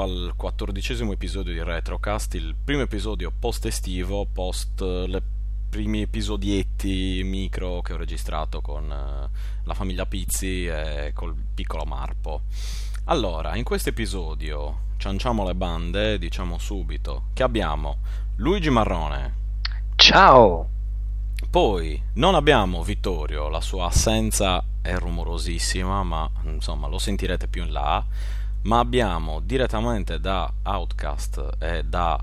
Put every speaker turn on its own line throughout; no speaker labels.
Al quattordicesimo episodio di Retrocast, il primo episodio post estivo, post eh, le primi episodietti micro che ho registrato con eh, la famiglia Pizzi e col piccolo Marpo. Allora, in questo episodio cianciamo le bande, diciamo subito, che abbiamo Luigi Marrone.
Ciao!
Poi non abbiamo Vittorio, la sua assenza è rumorosissima, ma insomma lo sentirete più in là. Ma abbiamo direttamente da Outcast e da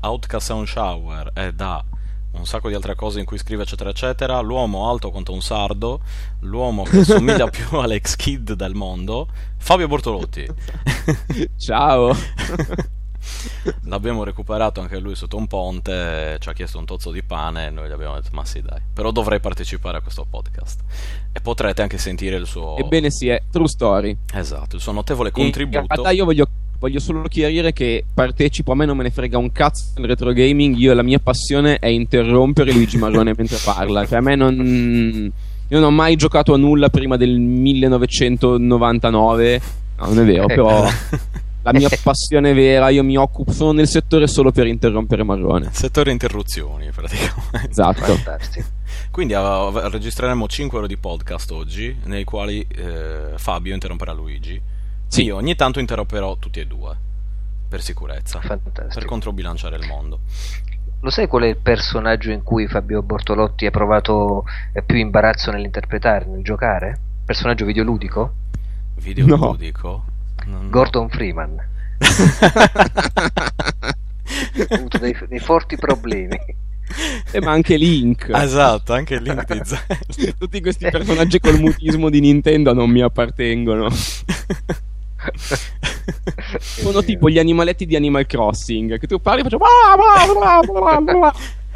Outcast Sound Shower e da un sacco di altre cose in cui scrive eccetera eccetera. L'uomo alto quanto un sardo l'uomo che somiglia più all'ex kid del mondo Fabio Bortolotti.
Ciao
L'abbiamo recuperato anche lui sotto un ponte, ci ha chiesto un tozzo di pane e noi gli abbiamo detto ma sì dai, però dovrei partecipare a questo podcast. E potrete anche sentire il suo...
Ebbene sì, è True Story.
Esatto, il suo notevole contributo. In
realtà io voglio, voglio solo chiarire che partecipo, a me non me ne frega un cazzo nel retro gaming, io la mia passione è interrompere Luigi Marrone mentre parla, cioè a me non... Io non ho mai giocato a nulla prima del 1999, no non è vero, però... la mia passione vera, io mi occupo, sono nel settore solo per interrompere Marrone.
Settore interruzioni, praticamente.
Esatto.
Quindi uh, registreremo 5 ore di podcast oggi, nei quali uh, Fabio interromperà Luigi. Sì. Io ogni tanto interromperò tutti e due, per sicurezza, Fantastico. per controbilanciare il mondo.
Lo sai qual è il personaggio in cui Fabio Bortolotti ha provato più imbarazzo nell'interpretare, nel giocare? Personaggio videoludico?
Videoludico? No.
Non... Gordon Freeman. ha avuto dei, dei forti problemi.
Eh, ma anche Link.
Esatto, anche Link di Zelda.
Tutti questi personaggi col mutismo di Nintendo non mi appartengono. Sono tipo gli animaletti di Animal Crossing che tu parli e faccio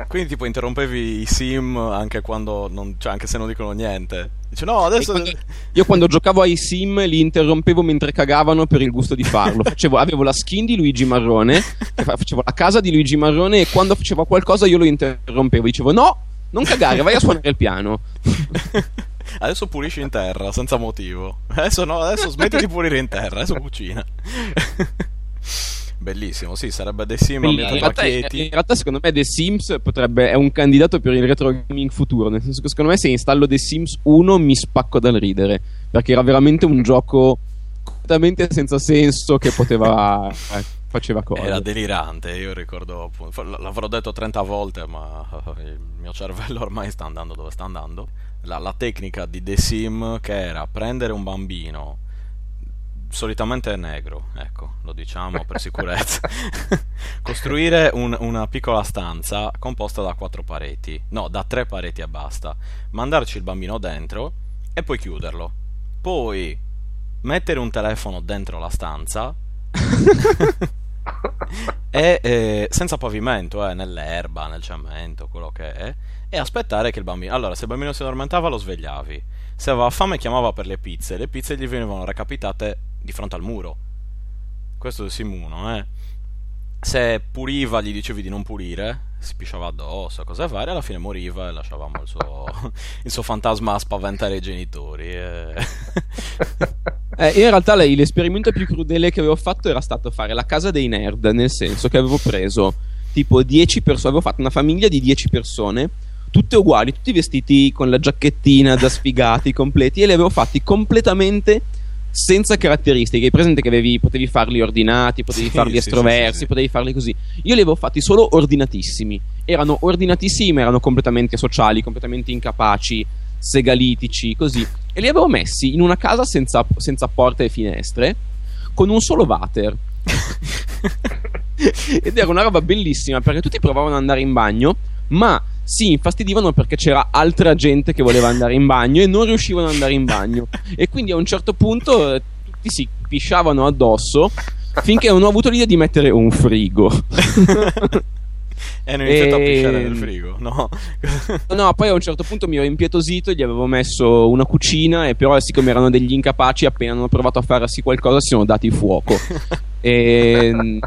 quindi tipo interrompevi i sim anche quando non, cioè anche se non dicono niente. Dice no, adesso
quando, io quando giocavo ai sim li interrompevo mentre cagavano per il gusto di farlo. Facevo, avevo la skin di Luigi Marrone, facevo la casa di Luigi Marrone e quando faceva qualcosa io lo interrompevo. Dicevo no, non cagare, vai a suonare il piano.
Adesso pulisci in terra senza motivo. Adesso no, adesso smetti di pulire in terra, adesso cucina. Bellissimo, sì, sarebbe The Sims ambientato in realtà,
in realtà secondo me The Sims potrebbe, è un candidato per il retro gaming futuro, nel senso che secondo me se installo The Sims 1 mi spacco dal ridere, perché era veramente un gioco completamente senza senso che poteva... Eh, faceva cose.
Era delirante, io ricordo, l'avrò detto 30 volte, ma il mio cervello ormai sta andando dove sta andando. La, la tecnica di The Sim che era prendere un bambino solitamente è negro, ecco, lo diciamo per sicurezza. Costruire un, una piccola stanza composta da quattro pareti, no, da tre pareti e basta. Mandarci il bambino dentro e poi chiuderlo. Poi mettere un telefono dentro la stanza e eh, senza pavimento, eh, nell'erba, nel cemento, quello che è, e aspettare che il bambino. Allora, se il bambino si addormentava, lo svegliavi. Se aveva fame, chiamava per le pizze. Le pizze gli venivano recapitate di fronte al muro. Questo è Simuno, eh. Se puriva gli dicevi di non pulire, si pisciava addosso, cose varie, alla fine moriva e lasciavamo il suo, il suo fantasma a spaventare i genitori. E...
eh, in realtà l'esperimento più crudele che avevo fatto era stato fare la casa dei nerd, nel senso che avevo preso tipo 10 persone, avevo fatto una famiglia di 10 persone, tutte uguali, tutti vestiti con la giacchettina da sfigati completi e li avevo fatti completamente senza caratteristiche. Hai presente che avevi, potevi farli ordinati, potevi sì, farli sì, estroversi, sì, potevi farli così. Io li avevo fatti solo ordinatissimi. Erano ordinatissimi, ma erano completamente sociali, completamente incapaci, segalitici, così. E li avevo messi in una casa senza, senza porte e finestre, con un solo water. Ed era una roba bellissima perché tutti provavano ad andare in bagno, ma si infastidivano perché c'era altra gente che voleva andare in bagno e non riuscivano ad andare in bagno. E quindi a un certo punto eh, tutti si pisciavano addosso finché non ho avuto l'idea di mettere un frigo.
E hanno iniziato e... a pisciare nel frigo, no?
no, poi a un certo punto mi ero impietosito, gli avevo messo una cucina e però siccome erano degli incapaci appena hanno provato a farsi qualcosa si sono dati fuoco. E,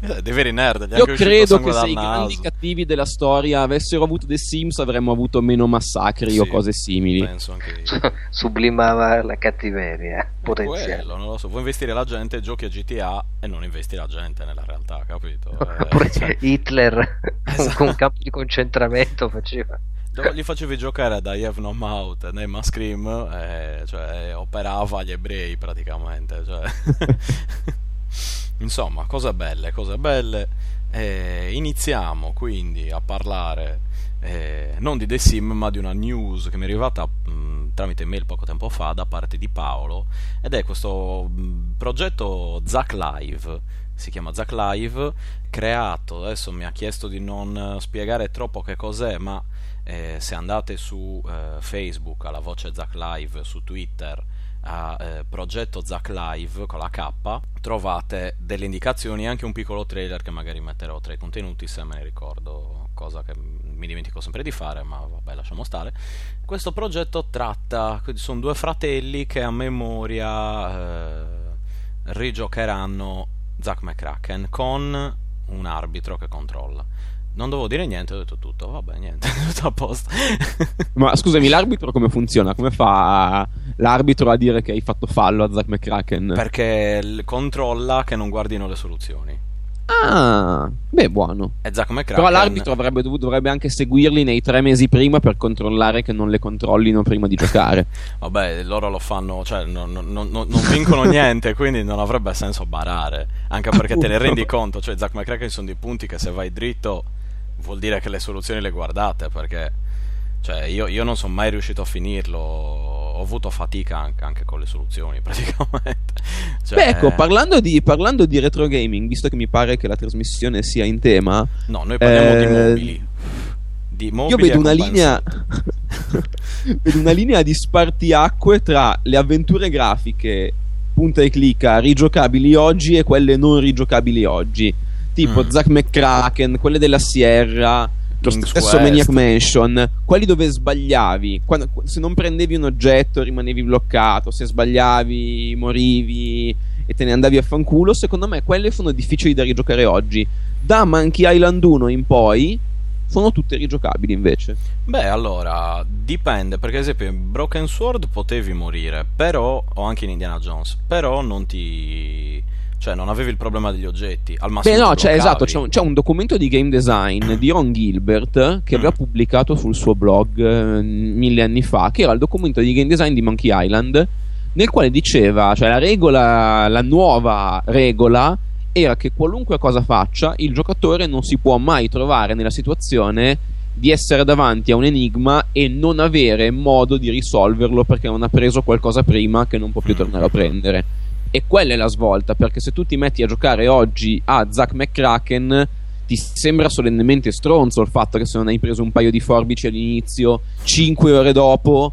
Eh, Dei veri nerd.
io credo che se i grandi cattivi della storia avessero avuto The Sims avremmo avuto meno massacri o
Sì,
cose simili.
Penso anche io.
Sublimava la cattiveria
È
potenziale.
quello, non lo so. Vuoi investire la gente, giochi a GTA e non investi la gente nella realtà, capito? Eh, cioè,
Hitler
Esatto.
con un campo di concentramento faceva.
dove gli facevi giocare da Yev No Mouth nei Scream, eh, cioè operava gli ebrei praticamente. Cioè. Insomma, cose belle, cose belle. Eh, iniziamo quindi a parlare eh, non di The Sim ma di una news che mi è arrivata mh, tramite mail poco tempo fa da parte di Paolo ed è questo mh, progetto Zack Live si chiama Zack Live creato adesso mi ha chiesto di non spiegare troppo che cos'è ma eh, se andate su eh, Facebook alla voce Zack Live su Twitter a eh, progetto Zack Live con la K. Trovate delle indicazioni e anche un piccolo trailer che magari metterò tra i contenuti se me ne ricordo cosa che mi dimentico sempre di fare ma vabbè lasciamo stare. Questo progetto tratta sono due fratelli che a memoria eh, rigiocheranno Zack McCracken con un arbitro che controlla non dovevo dire niente, ho detto tutto, vabbè, niente, tutto a posto.
Ma scusami, l'arbitro come funziona? Come fa l'arbitro a dire che hai fatto fallo a Zack McCracken?
Perché controlla che non guardino le soluzioni.
Ah, beh, buono.
E Zack McCracken...
Però l'arbitro avrebbe dovuto, dovrebbe anche seguirli nei tre mesi prima per controllare che non le controllino prima di giocare.
Vabbè, loro lo fanno, cioè non, non- non- non vincono niente, quindi non avrebbe senso barare. Anche perché te ne
Appunto.
rendi conto, cioè Zack McCracken sono dei punti che se vai dritto vuol dire che le soluzioni le guardate, perché cioè, io, io non sono mai riuscito a finirlo, ho avuto fatica anche, anche con le soluzioni praticamente. Cioè,
Beh, ecco, parlando di, parlando di retro gaming, visto che mi pare che la trasmissione sia in tema,
No, noi parliamo di
eh,
mobili. Di
io
mobili
vedo
e
una linea vedo una linea di spartiacque tra le avventure grafiche punta e clicca rigiocabili oggi e quelle non rigiocabili oggi tipo
Mm.
Zack McCracken quelle della Sierra lo
King's
stesso. Maniac Mansion quelli dove sbagliavi quando- se non prendevi un oggetto rimanevi bloccato se sbagliavi morivi e te ne andavi a fanculo secondo me quelle sono difficili da rigiocare oggi da Monkey Island 1 in poi sono tutte rigiocabili invece
Beh, allora, dipende, perché ad esempio in Broken Sword potevi morire, però, o anche in Indiana Jones, però non ti... cioè non avevi il problema degli oggetti, al massimo
Beh, no,
bloccavi.
esatto, c'è un, c'è un documento di game design di Ron Gilbert che
Mm.
aveva pubblicato sul suo blog eh, mille anni fa, che era il documento di game design di Monkey Island, nel quale diceva, cioè la regola, la nuova regola era che qualunque cosa faccia, il giocatore non si può mai trovare nella situazione di essere davanti a un enigma e non avere modo di risolverlo perché non ha preso qualcosa prima che non può più
Mm.
tornare a prendere. E quella è la svolta, perché se tu ti metti a giocare oggi a Zack McCracken, ti sembra solennemente stronzo il fatto che se non hai preso un paio di forbici all'inizio, 5 ore dopo,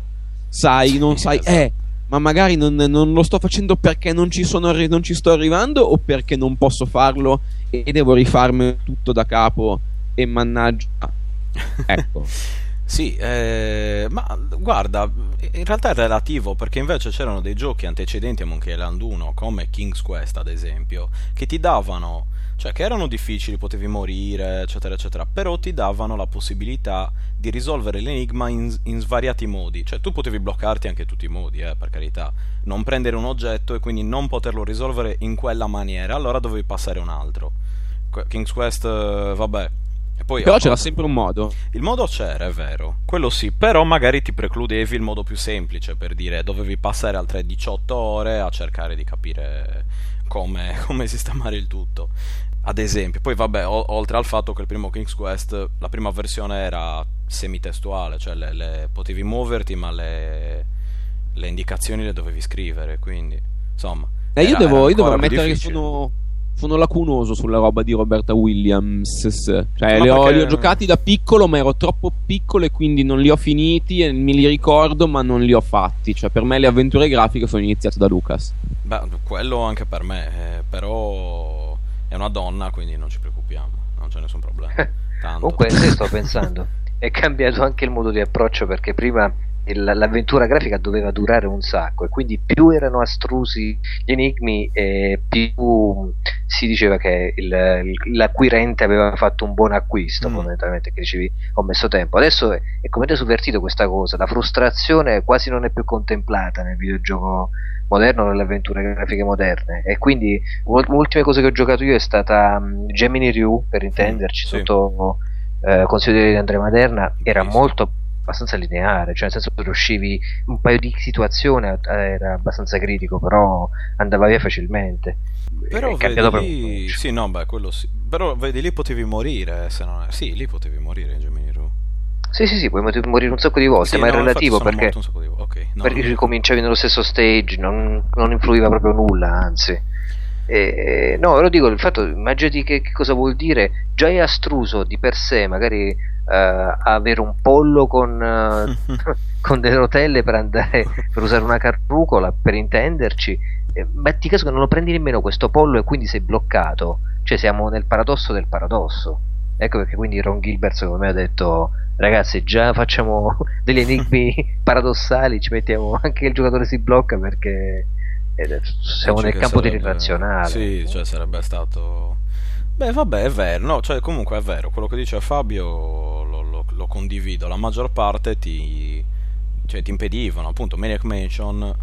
sai, non sai,
esatto.
eh, ma magari non, non lo sto facendo perché non ci, sono non ci sto arrivando o perché non posso farlo e devo rifarmi tutto da capo e mannaggia. Ecco.
Sì, eh, ma guarda, in realtà è relativo perché invece c'erano dei giochi antecedenti a Monkey Island 1 come King's Quest ad esempio che ti davano, cioè che erano difficili, potevi morire eccetera eccetera, però ti davano la possibilità di risolvere l'enigma in, in svariati modi, cioè tu potevi bloccarti anche tutti i modi, eh, per carità, non prendere un oggetto e quindi non poterlo risolvere in quella maniera, allora dovevi passare un altro. King's Quest, eh, vabbè. Poi,
Però
a-
c'era sempre un modo.
il modo c'era, è vero, quello sì, però magari ti precludevi il modo più semplice, per dire dovevi passare altre 18 ore a cercare di capire come, come sistemare il tutto. Ad esempio, poi vabbè, o- oltre al fatto che il primo King's Quest, la prima versione era semitestuale, cioè le- le- potevi muoverti ma le, le indicazioni le dovevi scrivere, quindi insomma...
Eh, io devo, io devo ammettere che sono, sono lacunoso sulla roba di Roberta Williams. Cioè, li ho,
perché-
li ho giocati da piccolo, ma ero troppo piccolo e quindi non li ho finiti. E me li ricordo, ma non li ho fatti. Cioè, per me le avventure grafiche sono iniziate da Lucas.
Beh, quello anche per me, eh, però è una donna, quindi non ci preoccupiamo, non c'è nessun problema. Tanto.
Comunque, se sto pensando, è cambiato anche il modo di approccio perché prima l'avventura grafica doveva durare un sacco e quindi più erano astrusi gli enigmi e più si diceva che il, l'acquirente aveva fatto un buon acquisto, mm. fondamentalmente, che dicevi ho messo tempo. Adesso è, è come sovvertito questa cosa, la frustrazione quasi non è più contemplata nel videogioco moderno nelle avventure grafiche moderne e quindi l'ultima cosa che ho giocato io è stata um, Gemini Ryu per intenderci sì, sotto eh, consiglio di Andrea Maderna era molto abbastanza lineare cioè nel senso che riuscivi un paio di situazioni eh, era abbastanza critico però andava via facilmente.
Però vedi lì... sì no beh quello sì. Però vedi lì potevi morire se non sì lì potevi morire in Gemini Ryu
sì, sì, sì, puoi morire un sacco di volte, sì, ma no, è relativo perché, okay, no, perché ricominciavi nello stesso stage, non, non influiva proprio nulla, anzi. E, no, lo dico, il fatto, immaginati che, che, cosa vuol dire, già è astruso di per sé, magari uh, avere un pollo con, uh, con delle rotelle per andare, per usare una carrucola, per intenderci, eh, metti caso che non lo prendi nemmeno questo pollo e quindi sei bloccato, cioè siamo nel paradosso del paradosso. Ecco perché quindi Ron Gilbert secondo me ha detto ragazzi già facciamo degli enigmi paradossali, ci mettiamo anche il giocatore si blocca perché eh, siamo nel campo
sarebbe,
dell'irrazionale.
Sì, cioè sarebbe stato... Beh vabbè è vero, no, cioè comunque è vero, quello che dice Fabio lo, lo, lo condivido, la maggior parte ti, cioè, ti impedivano, appunto Maniac Mansion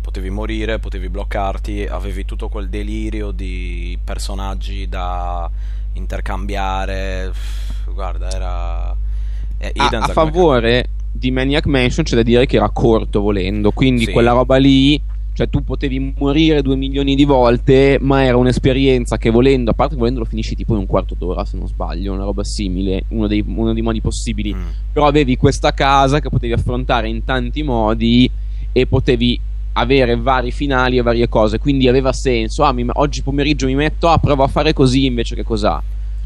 potevi morire, potevi bloccarti, avevi tutto quel delirio di personaggi da intercambiare, guarda era
eh, a, a favore di Maniac Mansion c'è da dire che era corto volendo, quindi sì. quella roba lì, cioè tu potevi morire due milioni di volte, ma era un'esperienza che volendo, a parte volendo lo finisci tipo in un quarto d'ora se non sbaglio, una roba simile, uno dei, uno dei modi possibili, mm. però avevi questa casa che potevi affrontare in tanti modi e potevi avere vari finali e varie cose, quindi aveva senso, ah, mi, oggi pomeriggio mi metto, ah, provo a fare così invece che cos'ha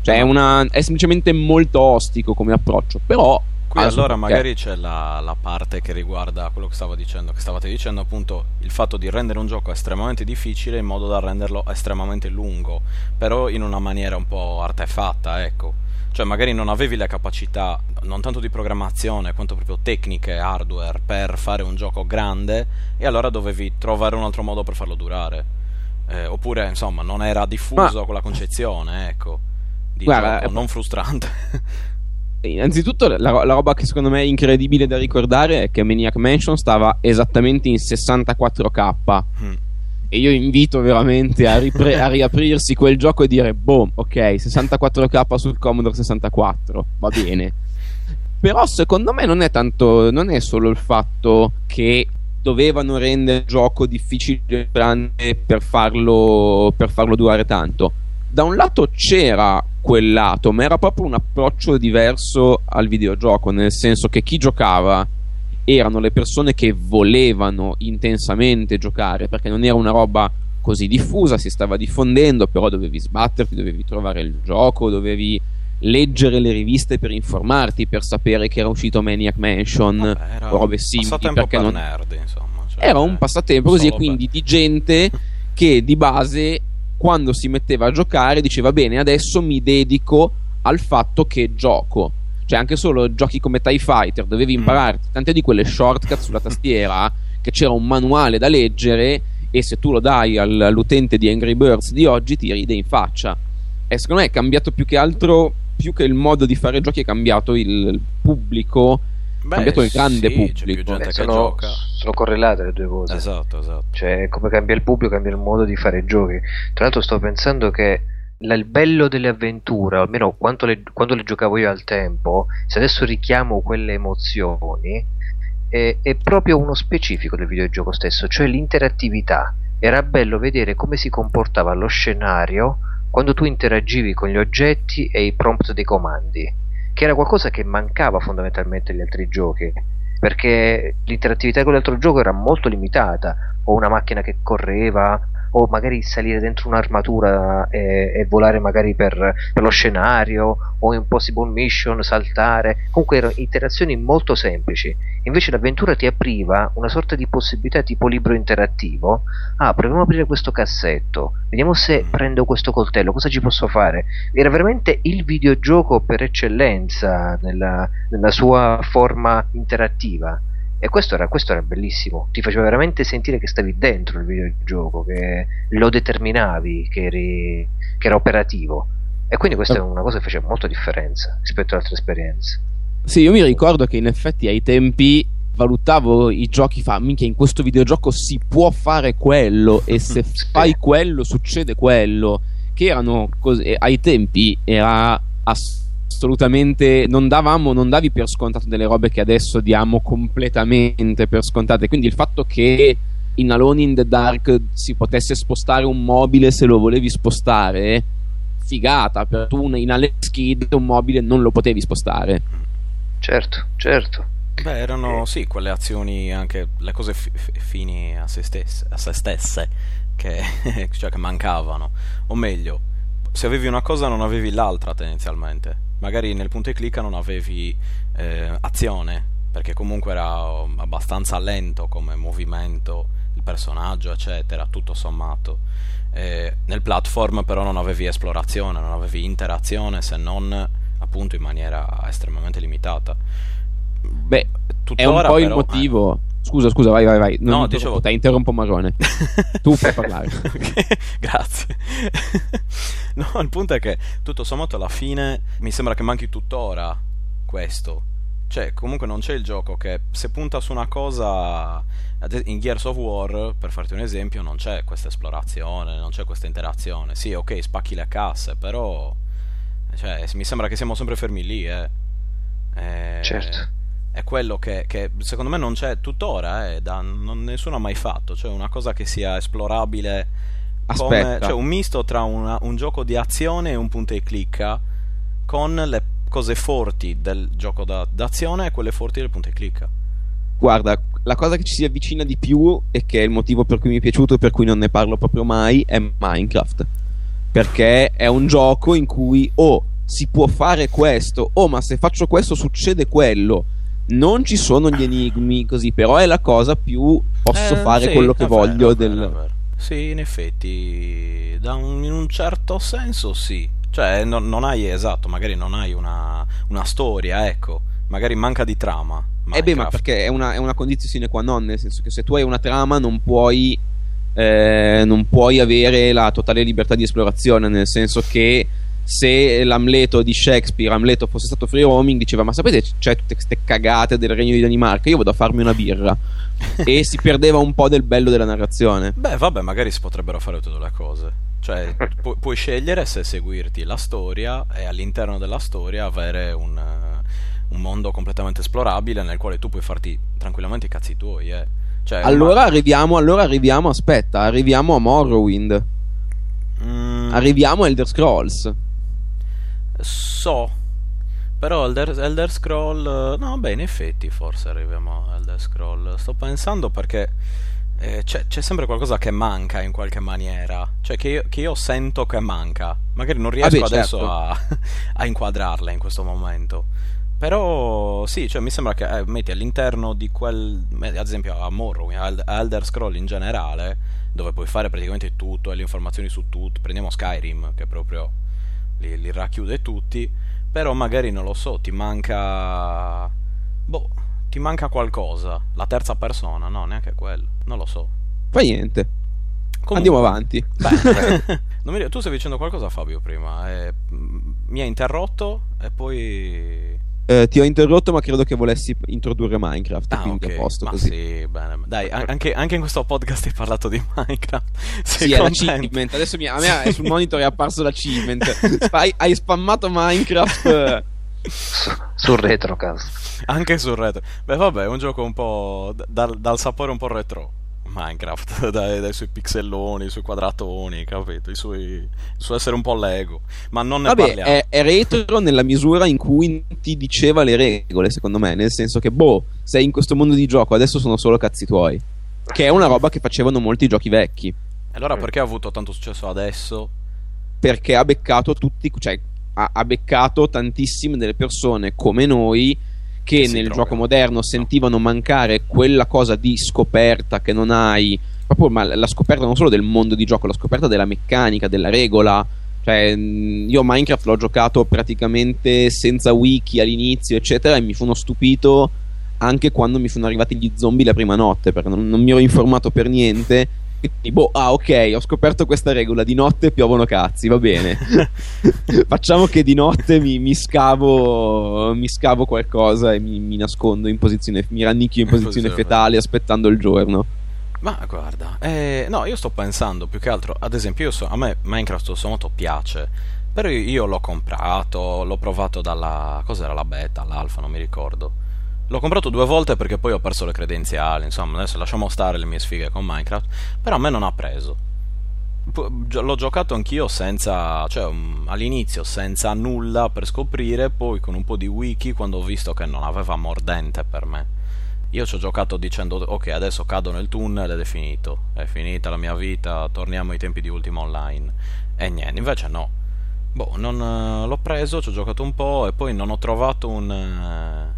cioè, è, una, è semplicemente molto ostico come approccio. Però.
Qui allora magari c'è la, la, parte che riguarda quello che stavo dicendo, che stavate dicendo appunto il fatto di rendere un gioco estremamente difficile in modo da renderlo estremamente lungo, però in una maniera un po' artefatta, ecco. Cioè magari non avevi le capacità, non tanto di programmazione quanto proprio tecniche, hardware, per fare un gioco grande e allora dovevi trovare un altro modo per farlo durare. Eh, oppure insomma non era diffuso Ma... quella concezione, ecco di Guarda, gioco, non frustrante.
Innanzitutto, la, la, roba che secondo me è incredibile da ricordare è che Maniac Mansion stava esattamente in 64k. Mm. E io invito veramente a, ripre- a, riaprirsi quel gioco e dire: boh, ok, 64k sul Commodore 64, va bene. Però secondo me non è tanto, non è solo il fatto che dovevano rendere il gioco difficile per farlo, per farlo durare tanto. Da un lato c'era quel lato, ma era proprio un approccio diverso al videogioco, nel senso che chi giocava erano le persone che volevano intensamente giocare, perché non era una roba così diffusa, si stava diffondendo, però dovevi sbatterti, dovevi trovare il gioco, dovevi leggere le riviste per informarti, per sapere che era uscito Maniac Mansion Vabbè, o robe simili.
Perché per non... nerd, insomma.
Cioè, era un passatempo così, e quindi di gente che di base quando si metteva a giocare diceva bene adesso mi dedico al fatto che gioco cioè anche solo giochi come TIE Fighter dovevi mm. imparare tante di quelle shortcut sulla tastiera che c'era un manuale da leggere e se tu lo dai all'utente di Angry Birds di oggi ti ride in faccia e secondo me è cambiato più che altro più che il modo di fare giochi è cambiato il pubblico Beh, cambiato il grande sì, pubblico.
Beh, sono, sono, correlate le due cose.
Esatto, esatto.
Cioè, come cambia il pubblico, cambia il modo di fare giochi. Tra l'altro, sto pensando che il bello delle avventure, almeno quando le, quando le giocavo io al tempo, se adesso richiamo quelle emozioni, è, è proprio uno specifico del videogioco stesso, cioè l'interattività. Era bello vedere come si comportava lo scenario quando tu interagivi con gli oggetti e i prompt dei comandi che era qualcosa che mancava fondamentalmente agli altri giochi perché l'interattività con l'altro gioco era molto limitata o una macchina che correva o magari salire dentro un'armatura e, e volare magari per, per, lo scenario o in possible mission saltare. Comunque erano interazioni molto semplici. Invece l'avventura ti apriva una sorta di possibilità tipo libro interattivo. Ah proviamo a aprire questo cassetto. Vediamo se mm. prendo questo coltello. Cosa ci posso fare? Era veramente il videogioco per eccellenza nella, nella sua forma interattiva E questo era, questo era bellissimo, ti faceva veramente sentire che stavi dentro il videogioco, che lo determinavi, che, eri, che era operativo. E quindi questa è una cosa che faceva molta differenza rispetto ad altre esperienze.
Sì, io mi ricordo che in effetti ai tempi valutavo i giochi, fa minchia in questo videogioco si può fare quello e se sì. fai quello succede quello, che erano così, ai tempi era assolutamente non davamo, non davi per scontato delle robe che adesso diamo completamente per scontate, quindi il fatto che in Alone in the Dark si potesse spostare un mobile se lo volevi spostare figata, per tu in Alex Kid un mobile non lo potevi spostare.
Certo, certo.
Beh, erano eh. sì, quelle azioni, anche le cose fi- fini a se stesse, a se stesse che, cioè che mancavano. O meglio, se avevi una cosa non avevi l'altra tendenzialmente. Magari nel punto e clicca non avevi eh, azione, perché comunque era abbastanza lento come movimento, il personaggio, eccetera, tutto sommato. Eh, nel platform però non avevi esplorazione, non avevi interazione se non appunto in maniera estremamente limitata.
Beh, è un po' il motivo. Eh. Scusa, scusa, vai, vai, vai.
Non no, dicevo...
Te interrompo Marone. tu puoi parlare.
Grazie. no, il punto è che tutto sommato alla fine mi sembra che manchi tuttora questo. Cioè, comunque non c'è il gioco che se punta su una cosa in Gears of War, per farti un esempio, non c'è questa esplorazione, non c'è questa interazione. Sì, ok, spacchi le casse, però cioè, mi sembra che siamo sempre fermi lì, eh.
eh certo.
È quello che, che, secondo me non c'è tuttora, eh, da, non, nessuno ha mai fatto, cioè una cosa che sia esplorabile come, cioè un misto tra una, un gioco di azione e un punto e clicca con le cose forti del gioco da, d'azione e quelle forti del punto e clicca.
Guarda, la cosa che ci si avvicina di più e che è il motivo per cui mi è piaciuto e per cui non ne parlo proprio mai è Minecraft. Perché è un gioco in cui o oh, si può fare questo, oh ma se faccio questo succede quello. Non ci sono gli enigmi così, però è la cosa più posso eh, fare sì, quello che vero, voglio. Vero, del... vero.
Sì, in effetti, un, in un certo senso sì. Cioè, non, non hai esatto, magari non hai una, una storia, ecco. Magari manca di trama
Minecraft. Eh beh, ma perché è una, è una condizione sine qua non, nel senso che se tu hai una trama non puoi, eh, non puoi avere la totale libertà di esplorazione, nel senso che se l'Amleto di Shakespeare, Amleto fosse stato free roaming, diceva ma sapete c'è tutte queste cagate del regno di Danimarca, io vado a farmi una birra. e si perdeva un po' del bello della narrazione.
Beh, vabbè, magari si potrebbero fare tutte le cose. Cioè, pu- puoi scegliere se seguirti la storia e all'interno della storia avere un un mondo completamente esplorabile nel quale tu puoi farti tranquillamente i cazzi tuoi. Eh. Cioè,
allora, ma... arriviamo, allora arriviamo, aspetta, arriviamo a Morrowind. Mm. Arriviamo a Elder Scrolls.
So, però Elder, Elder Scroll... No, beh, in effetti forse arriviamo a Elder Scroll. Sto pensando perché eh, c'è, c'è, sempre qualcosa che manca in qualche maniera. Cioè che io, che io sento che manca. Magari non riesco ah beh, adesso certo. a, a inquadrarla in questo momento. Però sì, cioè, mi sembra che eh, metti all'interno di quel, ad esempio a Morrowind, a Elder Scroll in generale, dove puoi fare praticamente tutto e le informazioni su tutto, prendiamo Skyrim che proprio li, li racchiude tutti, però magari non lo so, ti manca... Boh, ti manca qualcosa, la terza persona, no, neanche quello, non lo so.
Fa niente. Comunque, Andiamo avanti.
Beh, mi, tu stai dicendo qualcosa Fabio prima, eh, mi hai interrotto e poi
eh, ti ho interrotto, ma credo che volessi introdurre Minecraft. Ah, quindi okay. a posto
ma
così.
Sì, bene. Dai, anche, anche, in questo podcast hai parlato di Minecraft.
Sei sì, è l'achievement. Adesso mi, a me è sul monitor è apparso l'achievement. hai, hai spammato Minecraft.
Su, sul retrocast.
Anche sul retro. Beh, vabbè, è un gioco un po' dal, dal sapore un po' retro. Minecraft dai, dai, suoi pixelloni, i suoi quadratoni, capito? Il, suo essere un po' Lego. Ma non ne
Vabbè,
parliamo.
È, è retro nella misura in cui ti diceva le regole, secondo me. Nel senso che, boh, sei in questo mondo di gioco, adesso sono solo cazzi tuoi. Che è una roba che facevano molti giochi vecchi.
Allora perché ha avuto tanto successo adesso?
Perché ha beccato tutti, cioè ha, ha beccato tantissime delle persone come noi che nel trova. gioco moderno sentivano mancare quella cosa di scoperta che non hai, proprio ma la scoperta non solo del mondo di gioco, la scoperta della meccanica, della regola. Cioè, io Minecraft l'ho giocato praticamente senza wiki all'inizio, eccetera, e mi sono stupito anche quando mi sono arrivati gli zombie la prima notte, perché non, non mi ero informato per niente. Quindi, boh, ah, ok, ho scoperto questa regola: di notte piovono cazzi, va bene. Facciamo che di notte mi, mi, scavo, mi scavo qualcosa e mi, mi, nascondo in posizione, mi rannicchio in posizione fetale aspettando il giorno.
Ma guarda, eh, no, io sto pensando più che altro, ad esempio, so, a me Minecraft tutto moto piace, però io l'ho comprato, l'ho provato dalla, cos'era la beta, l'alfa, non mi ricordo. L'ho comprato due volte perché poi ho perso le credenziali, insomma, adesso lasciamo stare le mie sfighe con Minecraft, però a me non ha preso. L'ho giocato anch'io senza, cioè all'inizio senza nulla per scoprire, poi con un po' di wiki quando ho visto che non aveva mordente per me. Io ci ho giocato dicendo ok adesso cado nel tunnel ed è finito, è finita la mia vita, torniamo ai tempi di Ultima Online. E niente, invece no. Boh, non, l'ho preso, ci ho giocato un po' e poi non ho trovato un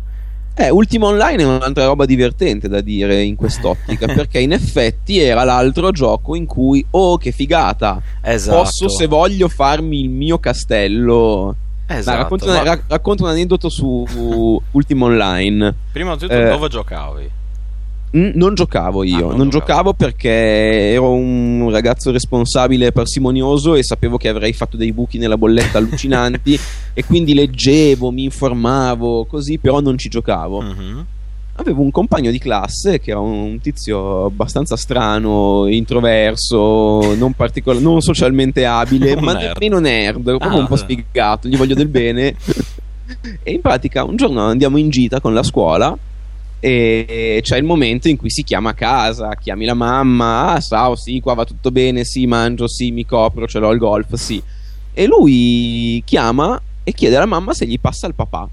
eh, Ultima Online è un'altra roba divertente da dire in quest'ottica, perché in effetti era l'altro gioco in cui, oh che figata, esatto. posso se voglio farmi il mio castello. Esatto, Dai, racconta, ma... ra- racconta, un aneddoto su Ultima Online.
Prima di tutto, eh, dove giocavi?
Non giocavo io, ah, non, non giocavo perché ero un ragazzo responsabile e parsimonioso e sapevo che avrei fatto dei buchi nella bolletta allucinanti e quindi leggevo, mi informavo, così, però non ci giocavo. Uh-huh. Avevo un compagno di classe che era un tizio abbastanza strano, introverso, non, particol- non socialmente abile, ma nerd. nemmeno nerd, proprio ah, un po' spiegato, gli voglio del bene. e in pratica un giorno andiamo in gita con la scuola e c'è il momento in cui si chiama a casa, chiami la mamma, ah ciao, sì, qua va tutto bene, sì, mangio, sì, mi copro, ce l'ho il golf, sì. E lui chiama e chiede alla mamma se gli passa il papà.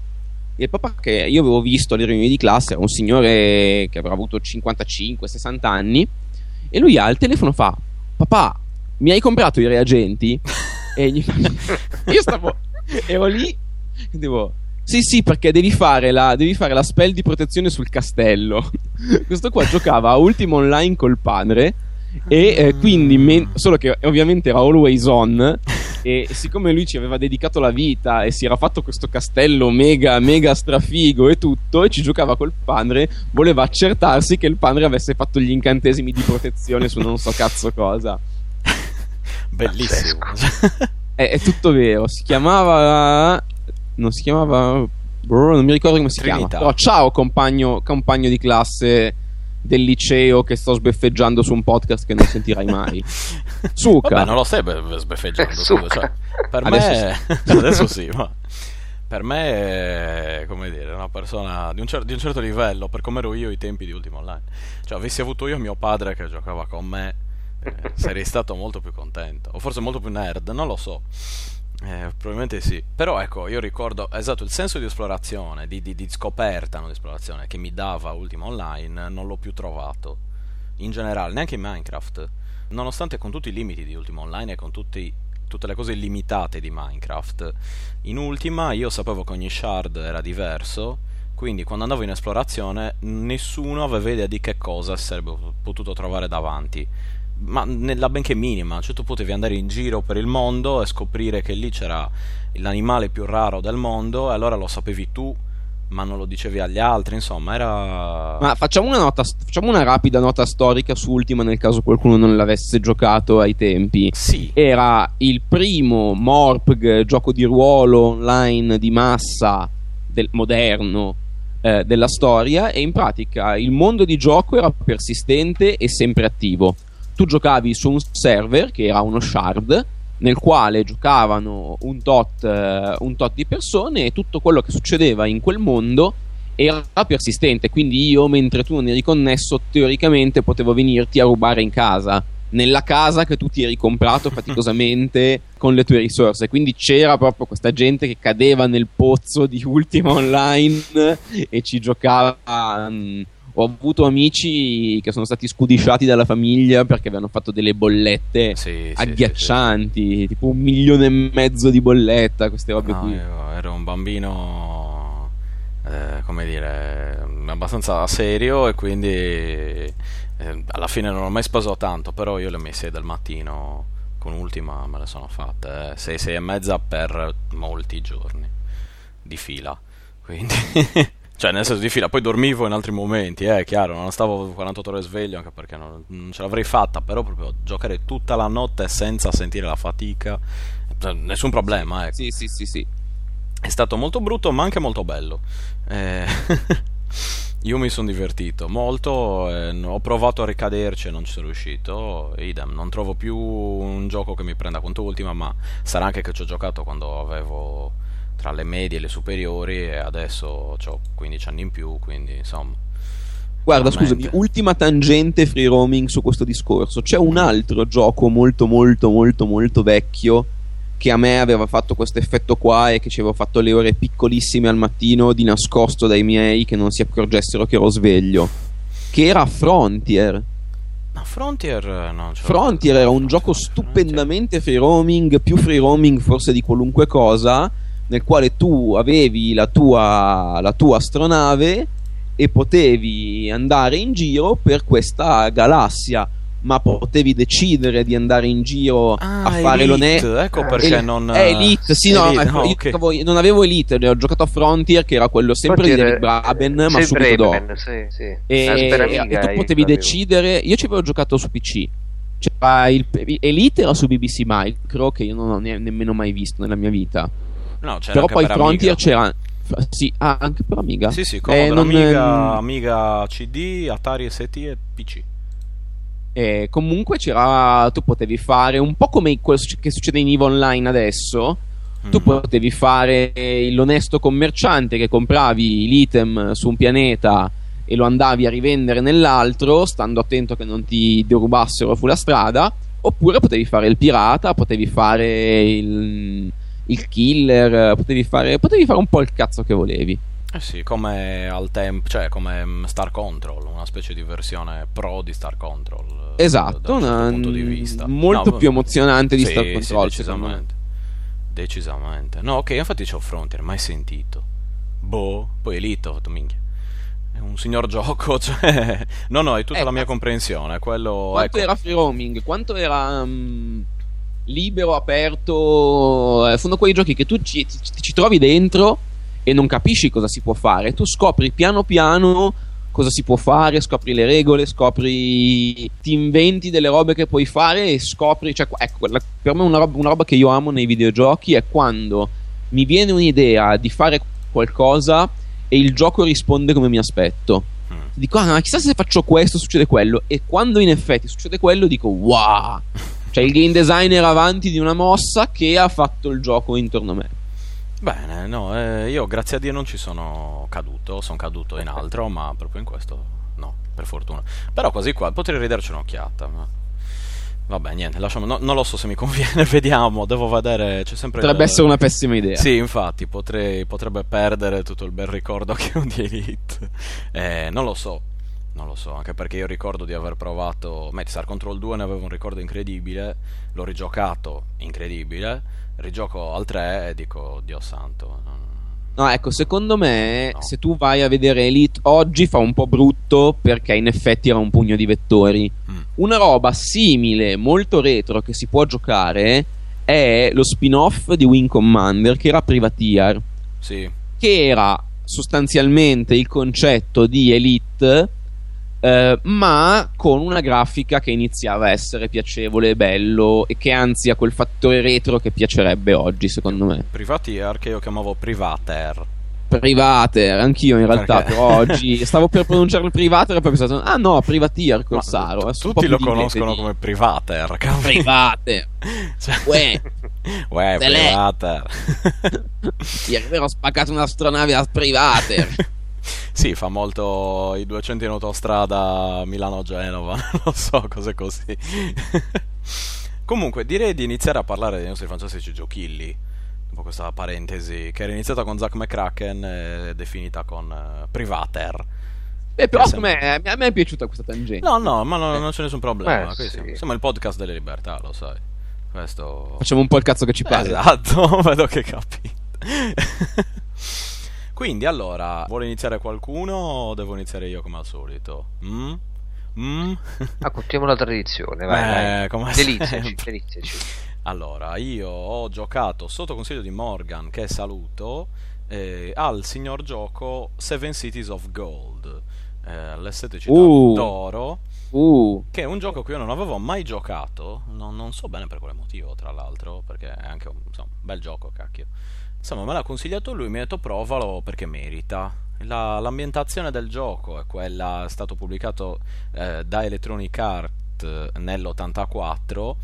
E il papà che io avevo visto alle riunioni di classe era un signore che avrà avuto 55-60 anni e lui ha il telefono fa papà mi hai comprato i reagenti? e gli fa io stavo ero lì e devo sì, sì, perché devi fare, la, devi fare la spell di protezione sul castello. Questo qua giocava a Ultimo Online col padre. E eh, quindi, men- solo che ovviamente era always on. E siccome lui ci aveva dedicato la vita e si era fatto questo castello mega, mega strafigo e tutto, e ci giocava col padre, voleva accertarsi che il padre avesse fatto gli incantesimi di protezione su non so cazzo cosa.
Bellissimo.
è, è tutto vero. Si chiamava non si chiamava bro, non mi ricordo come si Trinità. chiama però ciao compagno, compagno di classe del liceo che sto sbeffeggiando su un podcast che non sentirai mai.
Suca. Vabbè, non lo stai sbeffeggiando. Scusa, cioè, per adesso me sì. adesso sì, ma per me è come dire, una persona di un, cer- di un certo livello, per come ero io ai tempi di Ultimo Online. Cioè, avessi avuto io mio padre che giocava con me, eh, sarei stato molto più contento. O forse molto più nerd, non lo so. Eh, probabilmente sì, però ecco, io ricordo esatto il senso di esplorazione, di, di, di scoperta, non di esplorazione, che mi dava Ultima Online, non l'ho più trovato. In generale, neanche in Minecraft. Nonostante con tutti i limiti di Ultima Online e con tutti, tutte le cose illimitate di Minecraft, in Ultima io sapevo che ogni shard era diverso, quindi quando andavo in esplorazione nessuno aveva idea di che cosa sarebbe potuto trovare davanti ma nella benché minima, cioè tu potevi andare in giro per il mondo e scoprire che lì c'era l'animale più raro del mondo e allora lo sapevi tu, ma non lo dicevi agli altri, insomma, era
Ma facciamo una nota facciamo una rapida nota storica su Ultima nel caso qualcuno non l'avesse giocato ai tempi.
Sì.
Era il primo Morpg gioco di ruolo online di massa del moderno eh, della storia e in pratica il mondo di gioco era persistente e sempre attivo tu giocavi su un server che era uno shard nel quale giocavano un tot, uh, un tot di persone e tutto quello che succedeva in quel mondo era persistente. Quindi io, mentre tu non eri connesso, teoricamente potevo venirti a rubare in casa. Nella casa che tu ti eri comprato faticosamente con le tue risorse. Quindi c'era proprio questa gente che cadeva nel pozzo di Ultima Online e ci giocava. Um, ho avuto amici che sono stati scudisciati dalla famiglia perché avevano fatto delle bollette sì, agghiaccianti, sì, sì, tipo un milione e mezzo di bolletta, queste robe
no,
qui.
Io ero un bambino, eh, come dire, abbastanza serio e quindi eh, alla fine non ho mai speso tanto, però io le messe dal mattino con ultima me le sono fatte, 6, eh, 6 e mezza per molti giorni di fila. Quindi Cioè, nel senso di fila, poi dormivo in altri momenti, eh, chiaro, non stavo 48 ore sveglio anche perché non, non ce l'avrei fatta, però proprio giocare tutta la notte senza sentire la fatica, cioè, nessun problema, ecco.
Sì, sì, sì, sì.
È stato molto brutto, ma anche molto bello. Eh, io mi sono divertito molto, eh, ho provato a ricaderci e non ci sono riuscito. Idem, non trovo più un gioco che mi prenda conto ultima, ma sarà anche che ci ho giocato quando avevo tra le medie e le superiori e adesso ho 15 anni in più, quindi insomma.
Guarda, scusami, ultima tangente free roaming su questo discorso. C'è un altro gioco molto molto molto molto vecchio che a me aveva fatto questo effetto qua e che ci avevo fatto le ore piccolissime al mattino di nascosto dai miei che non si accorgessero che ero sveglio. Che era Frontier.
Ma Frontier eh, no,
Frontier era un gioco stupendamente free roaming, più free roaming forse di qualunque cosa, nel quale tu avevi la tua, la tua astronave e potevi andare in giro per questa galassia ma potevi decidere di andare in giro
ah,
a fare
Elite,
l'onesto.
Ecco perché
El-
non.
È Elite, sì, no,
Elite,
ecco,
no,
io
okay.
non avevo Elite, ho giocato a Frontier, che era quello sempre
Frontier,
di David Braben, ma
sempre
subito dopo.
Braben, sì, sì.
E, e tu potevi
l'avevo.
decidere. Io ci avevo giocato su PC. C'era il, Elite era su BBC Micro, che io non ho ne- nemmeno mai visto nella mia vita.
No,
Però poi
per
Frontier
Amiga.
c'era. Sì, anche per Amiga.
Sì, sì,
Eh,
comodo.
non-
Amiga, Amiga CD, Atari ST e PC.
E comunque c'era. Tu potevi fare un po' come quello che succede in EVE Online adesso. Tu
Mm.
potevi fare l'onesto commerciante che compravi l'item su un pianeta e lo andavi a rivendere nell'altro, stando attento che non ti derubassero sulla strada. Oppure potevi fare il pirata, potevi fare il, il killer, potevi fare, potevi fare un po' il cazzo che volevi.
Eh sì, come al tempo, cioè come mm, Star Control, una specie di versione pro di Star Control. eh,
Esatto,
da un certo punto di vista.
molto
No,
più emozionante di
sì,
Star
sì,
Control, me.
decisamente. Decisamente. No, ok, infatti c'ho Frontier, mai sentito. Boh, poi Elite, ho fatto minchia. È un signor gioco, cioè... No, no, è tutta
Eh,
la mia comprensione, quello...
Quanto
ecco.
era free roaming? Quanto era mm, libero, aperto? Eh, sono quei giochi che tu ci, ci- ci trovi dentro e non capisci cosa si può fare. Tu scopri piano piano cosa si può fare, scopri le regole, scopri, ti inventi delle robe che puoi fare e scopri. Cioè, ecco, la- per me una roba, una roba che io amo nei videogiochi è quando mi viene un'idea di fare qualcosa e il gioco risponde come mi aspetto
Mm.
dico, ah, chissà se faccio questo succede quello. E quando in effetti succede quello, dico, wow. Cioè, il game designer avanti di una mossa che ha fatto il gioco intorno a me.
Bene, no, eh, io grazie a Dio non ci sono caduto, sono caduto in altro, ma proprio in questo no, per fortuna. Però così qua potrei ridarci un'occhiata. Ma... Vabbè, niente, lasciamo, no- non lo so se mi conviene, vediamo, devo vedere, c'è sempre...
Potrebbe
il-
essere una pessima idea.
Sì, infatti, potrei, potrebbe perdere tutto il bel ricordo che ho di Elite. Eh, non lo so, non lo so, anche perché io ricordo di aver provato Metal Star Control 2, ne avevo un ricordo incredibile, l'ho rigiocato, incredibile, rigioco al 3 e dico, Dio santo.
No, ecco, secondo me,
No.
se tu vai a vedere Elite oggi fa un po' brutto perché in effetti era un pugno di vettori.
Mm.
Una roba simile, molto retro, che si può giocare è lo spin-off di Wing Commander che era Privateer.
Sì,
che era sostanzialmente il concetto di Elite, eh, ma con una grafica che iniziava a essere piacevole e bello e che anzi ha quel fattore retro che piacerebbe oggi, secondo me.
Privateer che io chiamavo Privater.
Privater, anch'io in realtà,
Perché?
però oggi stavo per pronunciare il Privater e poi ho pensato, ah no, Privateer Corsaro.
Ma tutti lo conoscono
di-
come Privater. capi?
Privater.
Cioè-
Uè.
Uè. Privater.
Ieri ero spaccato un'astronave a Privater.
Sì, fa molto i 200 in autostrada Milano-Genova, non so, cose così. Comunque, direi di iniziare a parlare dei nostri fantastici giochilli. Dopo questa parentesi, che era iniziata con Zack McCracken e definita con eh, Privater.
Beh, però
Mi
a me, è piaciuta questa tangente.
No, no, ma no- non c'è nessun problema.
Eh,
Qui
sì.
siamo, siamo il podcast delle libertà, lo sai. Questo.
Facciamo un po' il cazzo che ci pare.
Esatto, vedo che capite. Quindi, allora, vuole iniziare qualcuno o devo iniziare io come al solito? Mm? Mm?
Ah, continuiamo la tradizione, vai,
Eh,
vai.
come
Deliziaci.
Allora, io ho giocato sotto consiglio di Morgan, che saluto, eh, al signor gioco Seven Cities of Gold, eh, le sette città
Uh.
d'oro,
Uh,
che è un gioco che io non avevo mai giocato, non, non so bene per quale motivo, tra l'altro, perché è anche un insomma, un bel gioco, cacchio. Insomma, me l'ha consigliato lui, mi ha detto provalo perché merita. La- l'ambientazione del gioco è quella, è stato pubblicato eh, da Electronic Art eh, nell'84,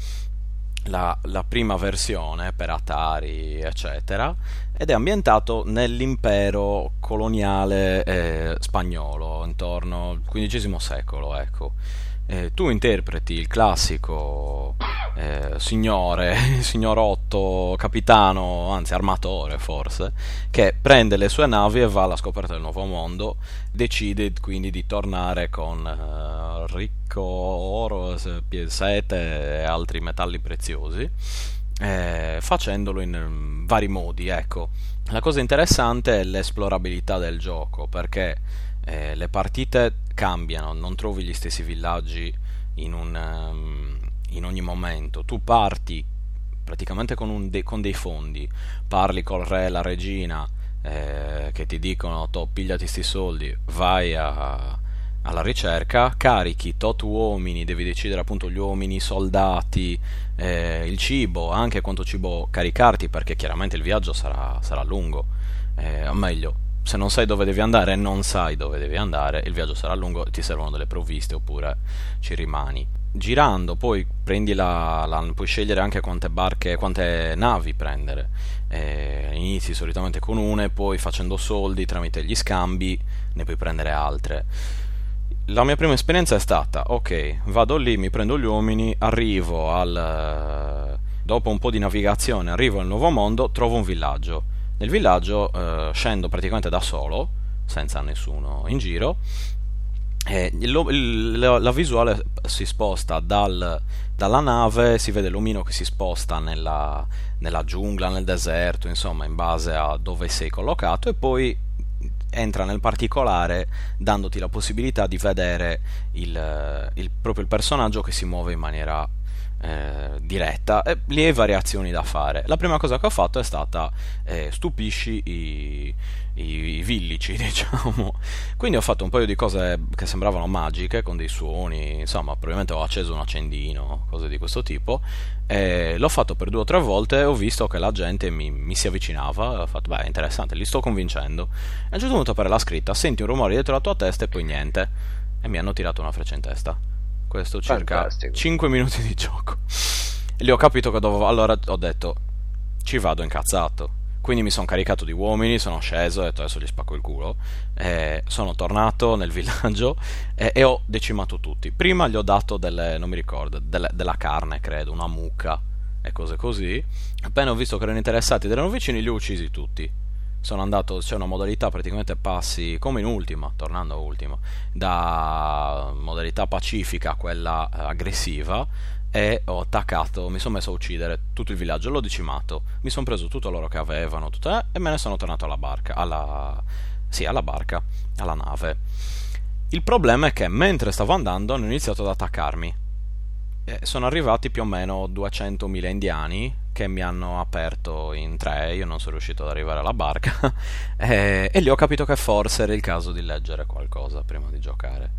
la, la prima versione per Atari, eccetera, ed è ambientato nell'impero coloniale eh, spagnolo, intorno al XV secolo, ecco. Eh, tu interpreti il classico eh, signore, signorotto, capitano, anzi armatore forse, che prende le sue navi e va alla scoperta del nuovo mondo, decide quindi di tornare con eh, ricco oro, sete e altri metalli preziosi, eh, facendolo in mm, vari modi, ecco. La cosa interessante è l'esplorabilità del gioco, perché eh, le partite cambiano, non trovi gli stessi villaggi in, un, ehm, in ogni momento. Tu parti praticamente con, de- con dei fondi, parli col re e la regina eh, che ti dicono to, pigliati sti soldi, vai a- alla ricerca, carichi tot uomini, devi decidere appunto gli uomini, i soldati, eh, il cibo, anche quanto cibo caricarti perché chiaramente il viaggio sarà, sarà lungo, eh, o meglio, se non sai dove devi andare non sai dove devi andare, il viaggio sarà lungo ti servono delle provviste oppure ci rimani. Girando poi prendi la, la- puoi scegliere anche quante barche, quante navi prendere. Eh, inizi solitamente con una e poi facendo soldi tramite gli scambi ne puoi prendere altre. La mia prima esperienza è stata, ok, vado lì, mi prendo gli uomini, arrivo al... dopo un po' di navigazione, arrivo al nuovo mondo, trovo un villaggio. Nel villaggio eh, scendo praticamente da solo, senza nessuno in giro, e lo- il- la, visuale si sposta dal- dalla nave, si vede l'omino che si sposta nella, nella giungla, nel deserto, insomma, in base a dove sei collocato, e poi entra nel particolare dandoti la possibilità di vedere il, il- proprio il personaggio che si muove in maniera eh, diretta e lì hai variazioni da fare. La prima cosa che ho fatto è stata eh, stupisci i, i, villici, diciamo. Quindi ho fatto un paio di cose che sembravano magiche con dei suoni, insomma, probabilmente ho acceso un accendino, cose di questo tipo. E l'ho fatto per due o tre volte ho visto che la gente mi, mi si avvicinava. Ho fatto, beh, interessante, li sto convincendo. E a un certo punto per la scritta, senti un rumore dietro la tua testa e poi niente. E mi hanno tirato una freccia in testa. Questo circa
Fantastico.
5 minuti di gioco. E lì ho capito che dovevo. Allora ho detto, ci vado incazzato. Quindi mi sono caricato di uomini, sono sceso e ho detto adesso gli spacco il culo. E sono tornato nel villaggio e, e ho decimato tutti. Prima gli ho dato delle, non mi ricordo, delle- della carne, credo, una mucca e cose così. Appena ho visto che erano interessati ed erano vicini, li ho uccisi tutti. Sono andato, c'è una modalità praticamente passi come in ultima, tornando a ultima, da modalità pacifica a quella eh, aggressiva e ho attaccato, mi sono messo a uccidere tutto il villaggio, l'ho decimato, mi sono preso tutto l'oro che avevano tutto, eh, e me ne sono tornato alla barca, alla, sì, alla barca, alla nave. Il problema è che mentre stavo andando hanno iniziato ad attaccarmi. Eh, sono arrivati più o meno 200.000 indiani che mi hanno aperto in tre, io non sono riuscito ad arrivare alla barca e, e lì ho capito che forse era il caso di leggere qualcosa prima di giocare.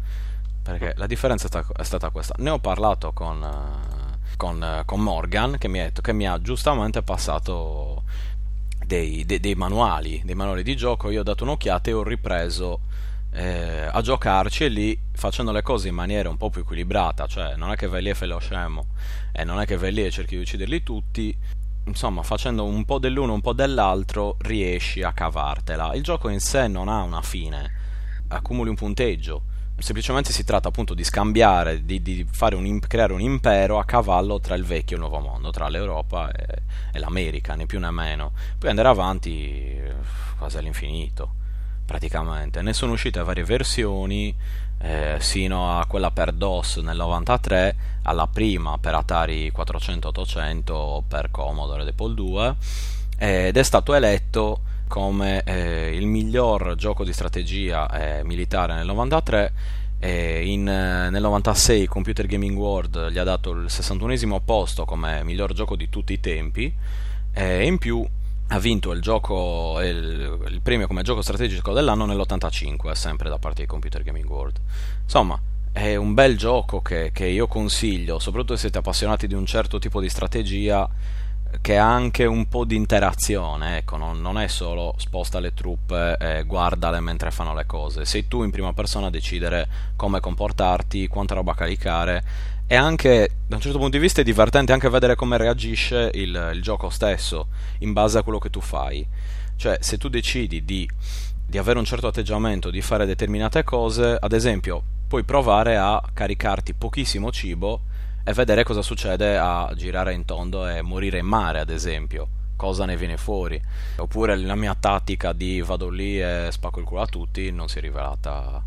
Perché la differenza è sta- è stata questa. Ne ho parlato con, eh, con, eh, con Morgan che mi, detto, che mi ha giustamente passato dei, dei- dei manuali, dei manuali di gioco. Io ho dato un'occhiata e ho ripreso eh, a giocarci lì facendo le cose in maniera un po' più equilibrata. Cioè, non è che vai lì e fai lo scemo e non è che vai lì e cerchi di ucciderli tutti. Insomma, facendo un po' dell'uno, un po' dell'altro, riesci a cavartela. Il gioco in sé non ha una fine, accumuli un punteggio. Semplicemente si tratta appunto di scambiare, di, di un, creare un impero a cavallo tra il vecchio e il nuovo mondo, tra l'Europa e, e l'America, né più né meno. Poi andare avanti eh, quasi all'infinito, praticamente. Ne sono uscite varie versioni, eh, sino a quella per DOS nel 93, alla prima per Atari 400-800 o per Commodore ed Apple II, ed è stato eletto come eh, il miglior gioco di strategia eh, militare nel 93 e in, eh, nel 96 Computer Gaming World gli ha dato il 61esimo posto come miglior gioco di tutti i tempi e in più ha vinto il gioco il, il, premio come gioco strategico dell'anno nell'85 sempre da parte di Computer Gaming World. Insomma è un bel gioco che, che io consiglio soprattutto se siete appassionati di un certo tipo di strategia che ha anche un po' di interazione, ecco, non, non è solo sposta le truppe e guardale mentre fanno le cose, sei tu in prima persona a decidere come comportarti, quanta roba caricare e anche da un certo punto di vista è divertente anche vedere come reagisce il, il gioco stesso in base a quello che tu fai. Cioè, se tu decidi di, di avere un certo atteggiamento, di fare determinate cose, ad esempio, puoi provare a caricarti pochissimo cibo e vedere cosa succede a girare in tondo e morire in mare, ad esempio. Cosa ne viene fuori? Oppure la mia tattica di vado lì e spacco il culo a tutti non si è rivelata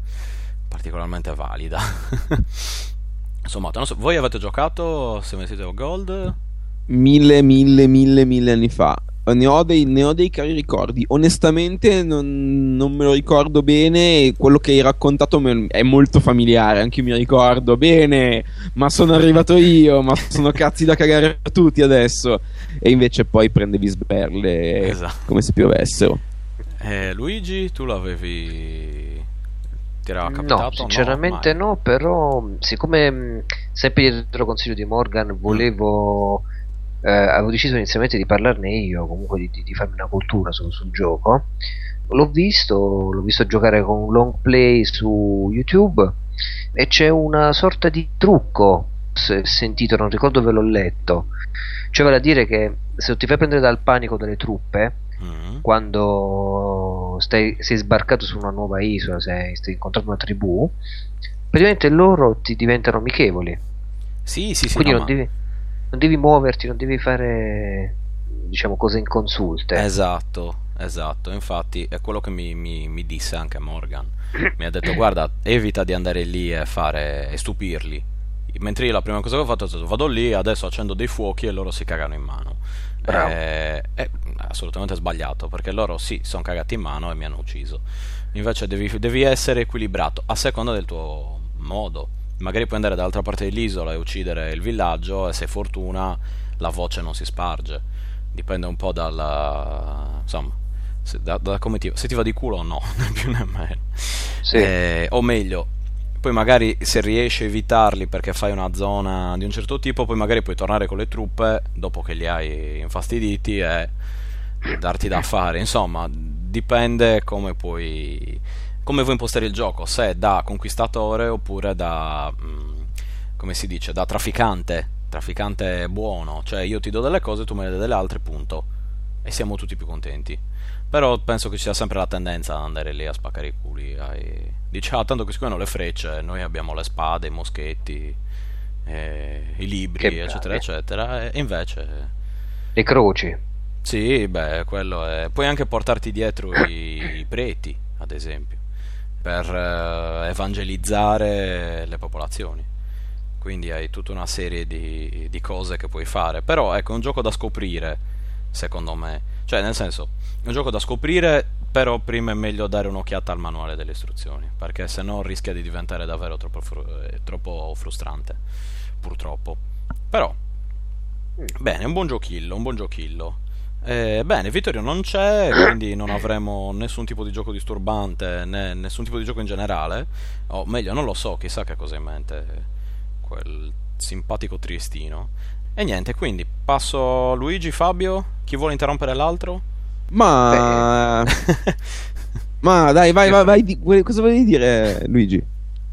particolarmente valida. Insomma, so, voi avete giocato se mettete Gold?
Mille, mille, mille, mille anni fa ne ho dei, ne ho dei cari ricordi. Onestamente non, non, me lo ricordo bene. Quello che hai raccontato è molto familiare. Anche io mi ricordo bene. Ma sono arrivato io. Ma sono cazzi da cagare a tutti adesso. E invece poi prendevi sberle esatto. come se piovessero.
Eh, Luigi, tu l'avevi. Ti era capitato?
No, sinceramente no, no però siccome sempre dietro consiglio di Morgan volevo. Mm eh, avevo deciso inizialmente di parlarne io, comunque di, di, di farmi una cultura sul, sul gioco. L'ho visto, l'ho visto giocare con un long play su YouTube e c'è una sorta di trucco sentito, non ricordo dove l'ho letto. Cioè vale a dire che se ti fai prendere dal panico delle truppe, mm-hmm. quando stai, sei sbarcato su una nuova isola, sei, stai incontrando una tribù, praticamente loro ti diventano amichevoli.
Sì, sì, sì.
Quindi
no,
non, devi, non devi muoverti, non devi fare diciamo cose inconsulte.
Esatto, esatto, infatti è quello che mi, mi, mi disse anche Morgan. Mi ha detto guarda, evita di andare lì e fare e stupirli. Mentre io la prima cosa che ho fatto è stato vado lì, adesso accendo dei fuochi e loro si cagano in mano. Eh, è assolutamente sbagliato perché loro sì, sono cagati in mano e mi hanno ucciso. Invece devi, devi essere equilibrato a seconda del tuo modo magari puoi andare dall'altra parte dell'isola e uccidere il villaggio e se fortuna la voce non si sparge. Dipende un po' dalla... insomma, se, da, da come ti, se ti va di culo o no, né più né meno. Sì. Eh, o meglio, poi magari se riesci a evitarli perché fai una zona di un certo tipo, poi magari puoi tornare con le truppe dopo che li hai infastiditi e darti da fare. Insomma, dipende come puoi come vuoi impostare il gioco, se da conquistatore oppure da, mm, come si dice, da trafficante, trafficante buono, cioè io ti do delle cose, tu me ne dai delle altre, punto, e siamo tutti più contenti. Però penso che ci sia sempre la tendenza ad andare lì a spaccare i culi. Ai... Dice, ah, tanto questi qui hanno le frecce, noi abbiamo le spade, i moschetti, eh, i libri, che eccetera, bravi. eccetera, e invece...
Le croci.
Sì, beh, quello è... Puoi anche portarti dietro i, i preti, ad esempio per eh, evangelizzare le popolazioni. Quindi hai tutta una serie di, di, cose che puoi fare. Però ecco, è un gioco da scoprire, secondo me. Cioè, nel senso, è un gioco da scoprire, però prima è meglio dare un'occhiata al manuale delle istruzioni, perché se no rischia di diventare davvero troppo, fru- troppo frustrante, purtroppo. Però, mm. bene, un buon giochillo, un buon giochillo. Eh, bene, Vittorio non c'è, quindi non avremo nessun tipo di gioco disturbante, né nessun tipo di gioco in generale. O meglio, non lo so, chissà che cosa ha in mente quel simpatico triestino. E niente, quindi passo a Luigi, Fabio, chi vuole interrompere l'altro?
Ma... Ma dai, vai, vai, vai, cosa volevi dire Luigi?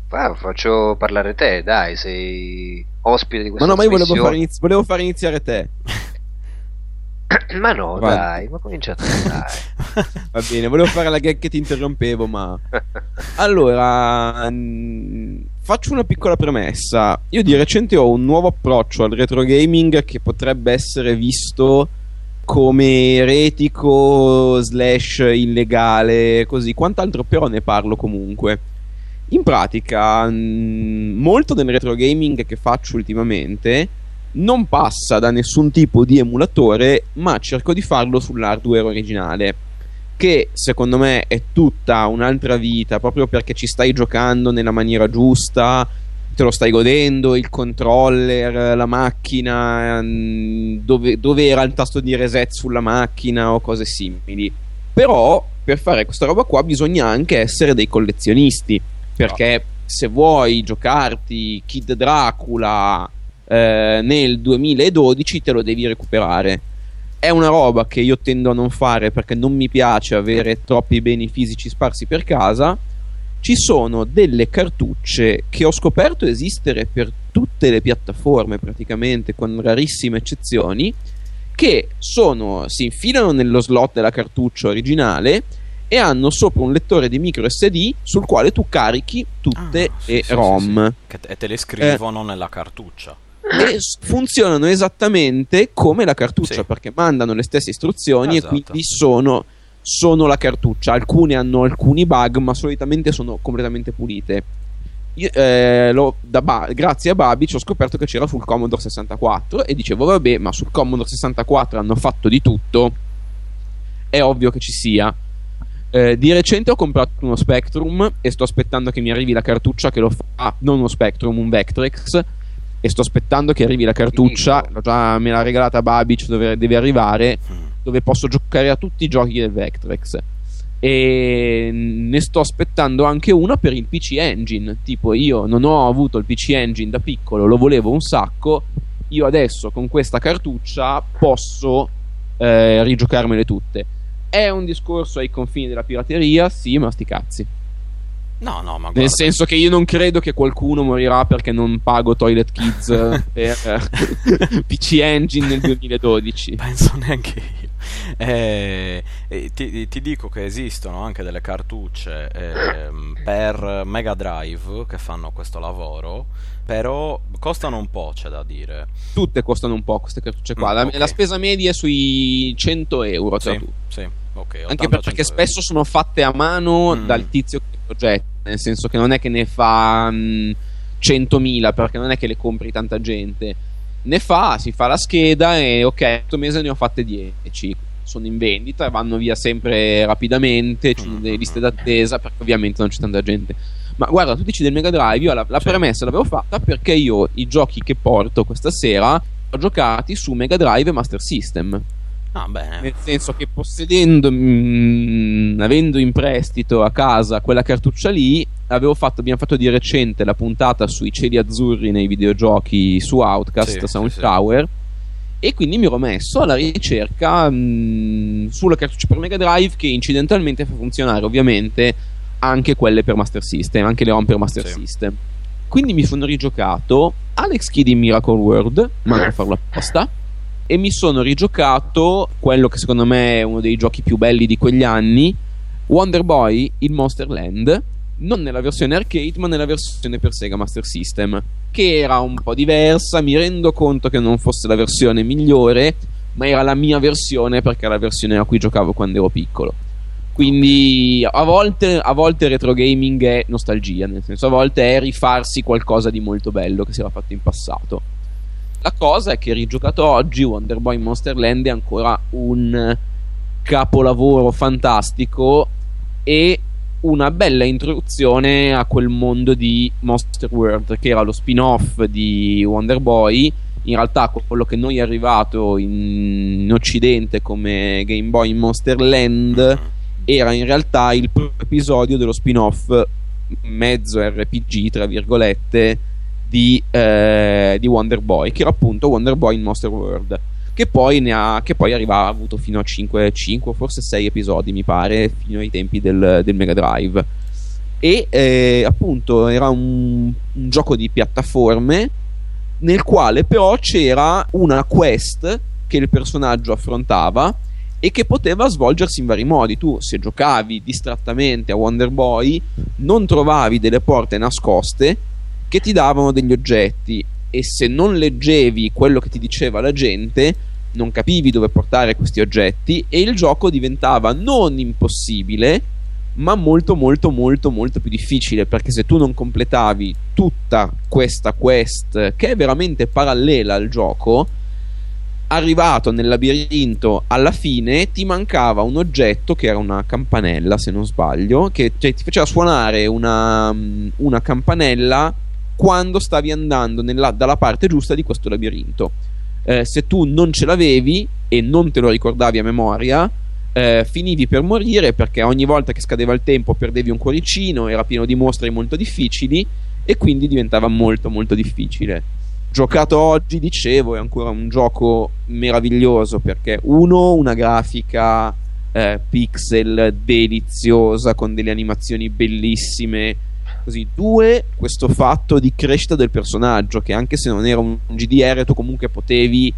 Ah, faccio parlare te, dai, sei ospite di questa
Ma no, ma io volevo fare, inizi- volevo fare iniziare te.
ma no, Va. dai, ma cominciate dai.
Va bene, volevo fare la gag che ti interrompevo, ma... Allora, mh, faccio una piccola premessa. Io di recente ho un nuovo approccio al retro gaming che potrebbe essere visto come eretico slash illegale, così. Quant'altro però ne parlo comunque. In pratica, mh, molto del retro gaming che faccio ultimamente non passa da nessun tipo di emulatore, ma cerco di farlo sull'hardware originale. Che secondo me è tutta un'altra vita, proprio perché ci stai giocando nella maniera giusta, te lo stai godendo, il controller, la macchina, mm, dove, dove era il tasto di reset sulla macchina o cose simili. Però per fare questa roba qua bisogna anche essere dei collezionisti, perché no. se vuoi giocarti Kid Dracula eh, nel 2012 te lo devi recuperare. È una roba che io tendo a non fare perché non mi piace avere troppi beni fisici sparsi per casa ci sono delle cartucce che ho scoperto esistere per tutte le piattaforme praticamente, con rarissime eccezioni, che sono, si infilano nello slot della cartuccia originale e hanno sopra un lettore di micro SD sul quale tu carichi tutte ah, le sì, ROM.
Sì, sì. e te le scrivono eh, nella cartuccia.
E funzionano esattamente come la cartuccia perché mandano le stesse istruzioni esatto. e quindi sono sono la cartuccia. Alcune hanno alcuni bug, ma solitamente sono completamente pulite. Io, eh, lo, ba- grazie a Babic ho scoperto che c'era sul Commodore 64 e dicevo vabbè ma sul Commodore 64 hanno fatto di tutto. È ovvio che ci sia. Eh, di recente ho comprato uno Spectrum e sto aspettando che mi arrivi la cartuccia che lo fa non uno Spectrum, un Vectrex. E sto aspettando che arrivi la cartuccia già, me l'ha regalata Babic dove deve arrivare. Mm dove posso giocare a tutti i giochi del Vectrex e ne sto aspettando anche una per il PC Engine tipo io non ho avuto il PC Engine da piccolo lo volevo un sacco io adesso con questa cartuccia posso eh, rigiocarmele tutte è un discorso ai confini della pirateria sì ma sti cazzi
No, no, ma guarda.
Nel senso che io non credo che qualcuno morirà perché non pago Toilet Kids per eh, PC Engine nel 2012.
Penso neanche io. Eh, ti, ti, dico che esistono anche delle cartucce eh, per Mega Drive che fanno questo lavoro, però costano un po', c'è da dire.
Tutte costano un po' queste cartucce qua. Mm, la, okay. la, spesa media è sui 100 euro.
Sì, sì, okay,
anche perché spesso sono fatte a mano mm. dal tizio che progetta, nel senso che non è che ne fa mh, mm, 100.000 perché non è che le compri tanta gente ne fa, si fa la scheda e ok, questo mese ne ho fatte 10. Sono in vendita e vanno via sempre rapidamente. Ci sono delle liste d'attesa perché ovviamente non c'è tanta gente. Ma guarda, tu dici del Mega Drive, io la, la premessa l'avevo fatta perché io i giochi che porto questa sera ho giocati su Mega Drive e Master System.
Ah.
Nel senso che possedendo, mh, mm, avendo in prestito a casa quella cartuccia lì, fatto, abbiamo fatto di recente la puntata sui cieli azzurri nei videogiochi su Outcast, sì, Sound sì, Tower. Sì. E quindi mi ero messo alla ricerca mh, mm, sulla cartuccia per Mega Drive che incidentalmente fa funzionare ovviamente anche quelle per Master System, anche le ROM per Master System. Quindi mi sono rigiocato Alex Kidd in Miracle World, manco a farlo apposta e mi sono rigiocato quello che secondo me è uno dei giochi più belli di quegli anni, Wonder Boy in Monster Land, non nella versione arcade ma nella versione per Sega Master System, che era un po' diversa, mi rendo conto che non fosse la versione migliore, ma era la mia versione perché era la versione a cui giocavo quando ero piccolo. Quindi a volte, a volte retro gaming è nostalgia, nel senso a volte è rifarsi qualcosa di molto bello che si era fatto in passato. La cosa è che rigiocato oggi Wonder Boy Monster Land è ancora un capolavoro fantastico e una bella introduzione a quel mondo di Monster World che era lo spin-off di Wonder Boy. In realtà quello che noi è arrivato in, occidente come Game Boy Monster Land era in realtà il primo episodio dello spin-off mezzo RPG tra virgolette di, eh, di Wonder Boy, che era appunto Wonder Boy in Monster World. Che poi, ha, che poi arriva, ha avuto fino a 5, 5, forse 6 episodi, mi pare, fino ai tempi del, del Mega Drive. E eh, appunto era un, un gioco di piattaforme nel quale però c'era una quest che il personaggio affrontava e che poteva svolgersi in vari modi. Tu, se giocavi distrattamente a Wonder Boy, non trovavi delle porte nascoste che ti davano degli oggetti e se non leggevi quello che ti diceva la gente non capivi dove portare questi oggetti e il gioco diventava non impossibile ma molto molto molto molto più difficile perché se tu non completavi tutta questa quest che è veramente parallela al gioco arrivato nel labirinto alla fine ti mancava un oggetto che era una campanella se non sbaglio che cioè, ti faceva suonare una, una campanella quando stavi andando nella, dalla parte giusta di questo labirinto. Eh, se tu non ce l'avevi e non te lo ricordavi a memoria, eh, finivi per morire perché ogni volta che scadeva il tempo perdevi un cuoricino, era pieno di mostri molto difficili e quindi diventava molto molto difficile. Giocato oggi, dicevo, è ancora un gioco meraviglioso perché uno, una grafica eh, pixel deliziosa con delle animazioni bellissime. Così, due, questo fatto di crescita del personaggio che anche se non era un GDR tu comunque potevi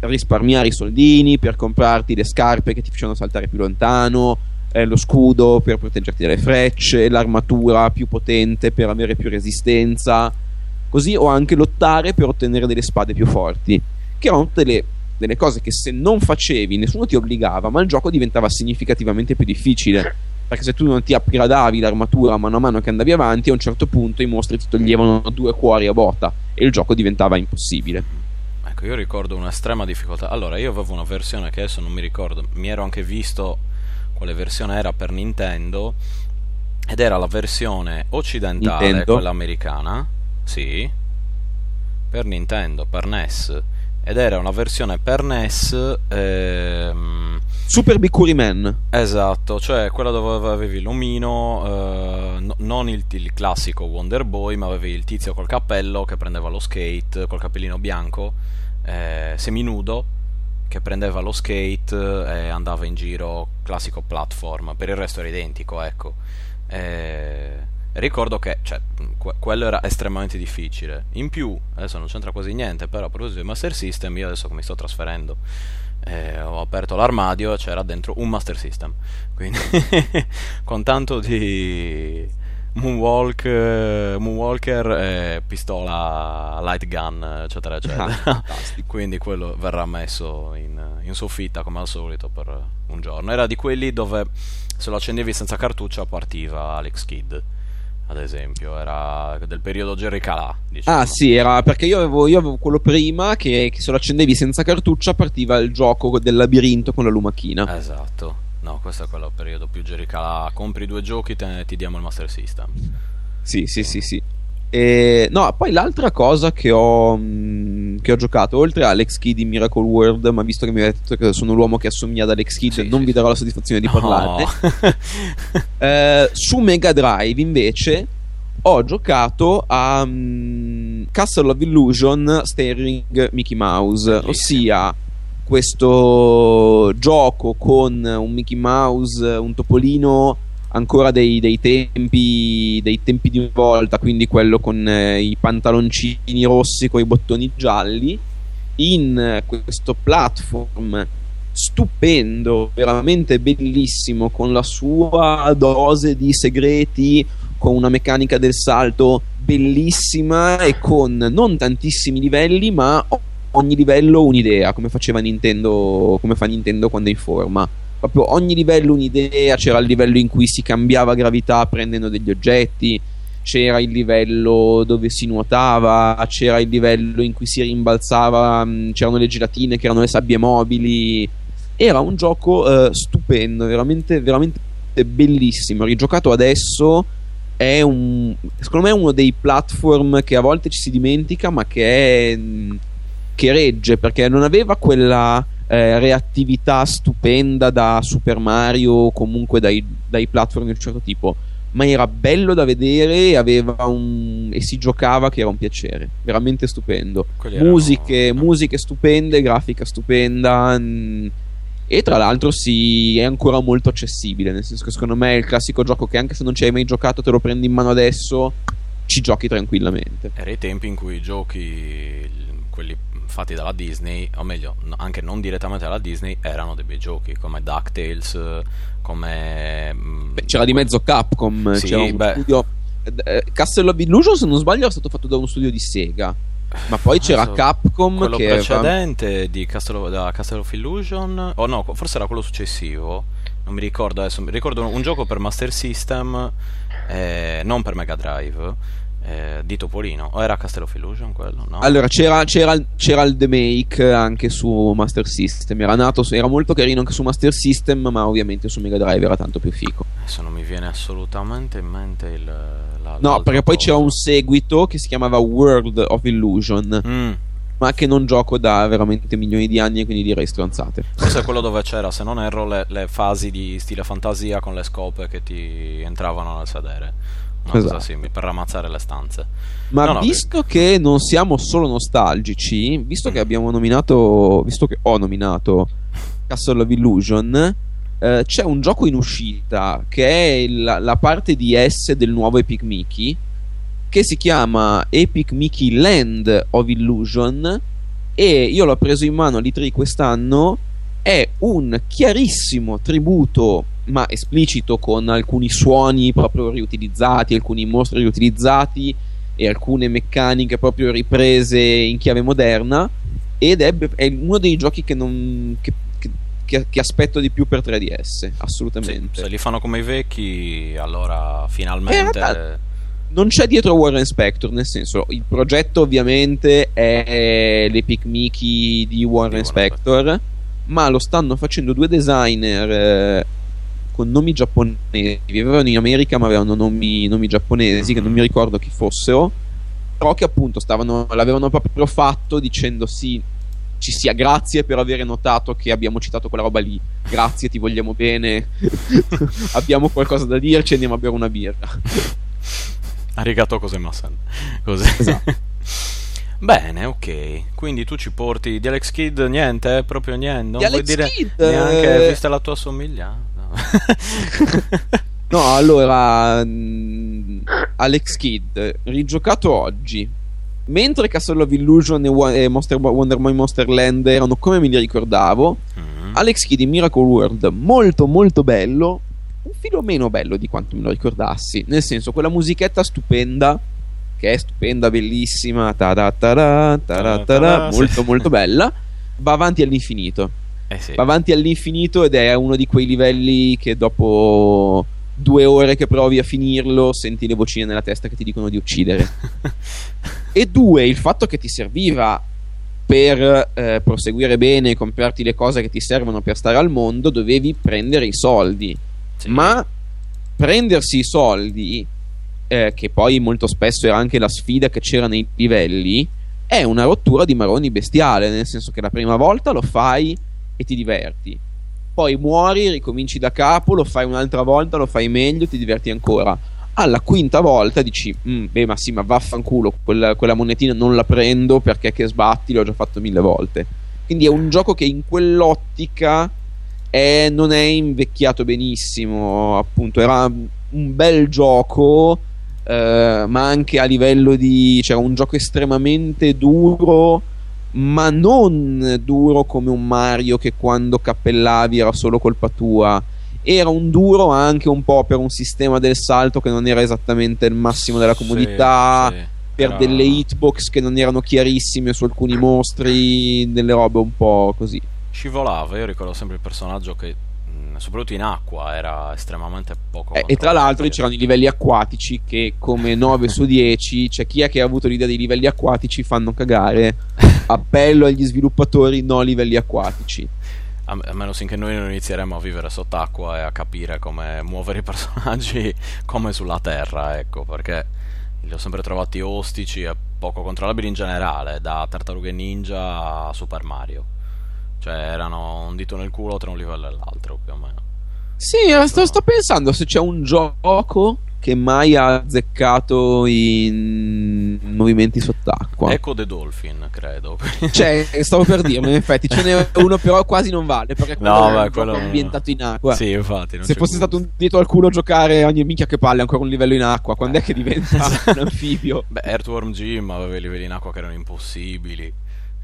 risparmiare i soldini per comprarti le scarpe che ti facevano saltare più lontano, eh, lo scudo per proteggerti dalle frecce, l'armatura più potente per avere più resistenza, così o anche lottare per ottenere delle spade più forti, che erano delle, delle cose che se non facevi nessuno ti obbligava, ma il gioco diventava significativamente più difficile. Perché se tu non ti upgradavi l'armatura mano a mano che andavi avanti, a un certo punto i mostri ti toglievano due cuori a botta e il gioco diventava impossibile.
Ecco, io ricordo un'estrema difficoltà. Allora, io avevo una versione che adesso non mi ricordo, mi ero anche visto quale versione era per Nintendo ed era la versione occidentale,
Nintendo?
quella americana, sì, per Nintendo, per NES, ed era una versione per NES, ehm,
Super Bikuri Man.
esatto, cioè quella dove avevi l'omino, eh, no- non il, il classico Wonder Boy, ma avevi il tizio col cappello che prendeva lo skate, col cappellino bianco, eh, seminudo, che prendeva lo skate e andava in giro classico platform, per il resto era identico, ecco. Eh, ricordo che cioè, que- quello era estremamente difficile. In più, adesso non c'entra quasi niente, però a proposito di Master System, io adesso che mi sto trasferendo eh, ho aperto l'armadio e c'era dentro un Master System. Quindi con tanto di moonwalk, eh, moonwalker, e pistola light gun, eccetera, eccetera.
Ah.
Quindi quello verrà messo in, in soffitta come al solito per un giorno. Era di quelli dove se lo accendevi senza cartuccia partiva Alex Kidd. Ad esempio, era del periodo Jerry Calà. Diciamo.
Ah, sì, era perché io avevo, io avevo quello prima che, che se lo accendevi senza cartuccia partiva il gioco del labirinto con la lumachina.
Esatto. No, questo è quello periodo più Jerry Calà. Compri due giochi, te, ti diamo il Master System.
Sì, sì, sì, sì. E, no, poi l'altra cosa che ho, mh, che ho giocato, oltre a Alex Kidd in Miracle World, ma visto che mi avete detto che sono l'uomo che assomiglia ad Alex Kidd,
Sì,
non
sì,
vi darò la soddisfazione di
No.
parlarne. Eh, su Mega Drive invece ho giocato a mm, Castle of Illusion Staring Mickey Mouse,
Bellissimo.
ossia questo gioco con un Mickey Mouse, un topolino ancora dei, dei tempi dei tempi di volta, quindi quello con eh, i pantaloncini rossi con i bottoni gialli in questo platform stupendo, veramente bellissimo, con la sua dose di segreti, con una meccanica del salto bellissima e con non tantissimi livelli, ma ogni livello un'idea, come faceva Nintendo, come fa Nintendo quando è in forma. Proprio ogni livello un'idea, c'era il livello in cui si cambiava gravità prendendo degli oggetti, c'era il livello dove si nuotava, c'era il livello in cui si rimbalzava, mh, c'erano le gelatine che erano le sabbie mobili. Era un gioco eh, stupendo, veramente, veramente bellissimo. Rigiocato adesso è un. Secondo me uno dei platform che a volte ci si dimentica, ma che è. mh, che regge perché non aveva quella eh, reattività stupenda da Super Mario o comunque dai, dai platform di un certo tipo ma era bello da vedere aveva un e si giocava che era un piacere veramente stupendo.
Erano-
musiche, musiche stupende grafica stupenda mm, e tra l'altro si, è ancora molto accessibile nel senso che secondo me è il classico gioco che anche se non ci hai mai giocato te lo prendi in mano adesso ci giochi tranquillamente.
Era i tempi in cui i giochi, quelli fatti dalla Disney, o meglio, anche non direttamente dalla Disney, erano dei bei giochi, come DuckTales, come... mm,
Beh, c'era di mezzo Capcom
Sì,
c'era un
beh.
studio eh, Castle of Illusion se non sbaglio era stato fatto da uno studio di Sega ma poi c'era
Adesso,
Capcom
quello
che
precedente di Castle of, da Castle of Illusion, o no, forse era quello successivo, non mi ricordo adesso, mi ricordo un gioco per Master System, eh, non per Mega Drive, eh, di Topolino. O era Castello of Illusion quello? No?
Allora, c'era, c'era, c'era, il The Make anche su Master System. Era nato, era molto carino anche su Master System, ma ovviamente su Mega Drive era tanto più fico.
Adesso non mi viene assolutamente in mente il. La,
no, perché poi c'era un seguito che si chiamava World of Illusion. Mm. Ma che non gioco da veramente milioni di anni e quindi direi stronzate.
Questo è quello dove c'era, se non erro, le, le fasi di stile fantasia con le scope che ti entravano nel sedere una esatto. cosa simile per ramazzare le stanze.
Ma no, visto no, che non siamo solo nostalgici, visto mm. che abbiamo nominato, visto che ho nominato Castle of Illusion, eh, c'è un gioco in uscita che è la, la, parte di S del nuovo Epic Mickey che si chiama Epic Mickey Land of Illusion e io l'ho preso in mano all'E3 quest'anno è un chiarissimo tributo ma esplicito con alcuni suoni proprio riutilizzati, alcuni mostri riutilizzati e alcune meccaniche proprio riprese in chiave moderna ed è, è uno dei giochi che, non, che, che, che, aspetto di più per 3DS assolutamente.
Sì, se li fanno come i vecchi allora finalmente
realtà, non c'è dietro Warren Spector nel senso il progetto ovviamente è l'Epic Mickey di Warren, di Spector ma lo stanno facendo due designer eh, con nomi giapponesi. Vivevano in America, ma avevano nomi, nomi giapponesi che non mi ricordo chi fossero. Però che appunto stavano, l'avevano proprio fatto dicendo sì, ci sia grazie per aver notato che abbiamo citato quella roba lì. Grazie, ti vogliamo bene. abbiamo qualcosa da dirci, andiamo a bere una birra.
Arigato Kosemasen. Così. Esatto. Bene, ok. Quindi tu ci porti di Alex Kidd niente, proprio niente. Non
di
vuoi
Alex
dire
Kidd,
neanche
eh...
vista la tua somiglianza.
no, allora Alex Kidd rigiocato oggi. Mentre Castle of Illusion e Monster, Wonder Boy Monster Land erano come me li ricordavo, mm-hmm. Alex Kidd in Miracle World molto molto bello, un filo meno bello di quanto me lo ricordassi. Nel senso, quella musichetta stupenda, che è stupenda, bellissima, ta-da-ta-da, ta-da-ta-da, molto molto bella, va avanti all'infinito
eh sì.
va avanti all'infinito ed è uno di quei livelli che dopo due ore che provi a finirlo senti le vocine nella testa che ti dicono di uccidere. e due, il fatto che ti serviva per eh, proseguire bene e comprarti le cose che ti servono per stare al mondo, dovevi prendere i soldi. Sì. Ma prendersi i soldi, eh, che poi molto spesso era anche la sfida che c'era nei livelli, è una rottura di maroni bestiale, nel senso che la prima volta lo fai e ti diverti. Poi muori, ricominci da capo, lo fai un'altra volta, lo fai meglio, ti diverti ancora. Alla quinta volta dici, mm, beh, ma sì, ma vaffanculo, quella, quella monetina non la prendo perché che sbatti, l'ho già fatto mille volte. Quindi è un gioco che in quell'ottica è, non è invecchiato benissimo, appunto, era un bel gioco, eh, ma anche a livello di... c'era un gioco estremamente duro ma non duro come un Mario che quando cappellavi era solo colpa tua. Era un duro anche un po' per un sistema del salto che non era esattamente il massimo della comodità. Sì, sì. Per Però... delle hitbox che non erano chiarissime su alcuni mostri, delle robe un po' così.
Scivolava, io ricordo sempre il personaggio che soprattutto in acqua era estremamente poco
eh, e tra l'altro c'erano i livelli acquatici che come 9 su 10 c'è chi è che ha avuto l'idea dei livelli acquatici fanno cagare appello agli sviluppatori no livelli acquatici
a, meno che noi non inizieremo a vivere sott'acqua e a capire come muovere i personaggi come sulla terra ecco perché li ho sempre trovati ostici e poco controllabili in generale da Tartarughe Ninja a Super Mario cioè erano un dito nel culo tra un livello e l'altro più o meno.
Sì, sto, sto pensando se c'è un gioco che mai ha azzeccato in movimenti sott'acqua.
Echo the Dolphin, credo.
Cioè, stavo per dirmi, in effetti ce n'è uno, però quasi non vale perché
no, beh, quello
è ambientato in acqua.
Sì, infatti.
Se fosse stato un dito al culo giocare ogni minchia che palle, ancora un livello in acqua, quando eh. è che diventa un anfibio?
Beh, Earthworm Jim aveva i livelli in acqua che erano impossibili.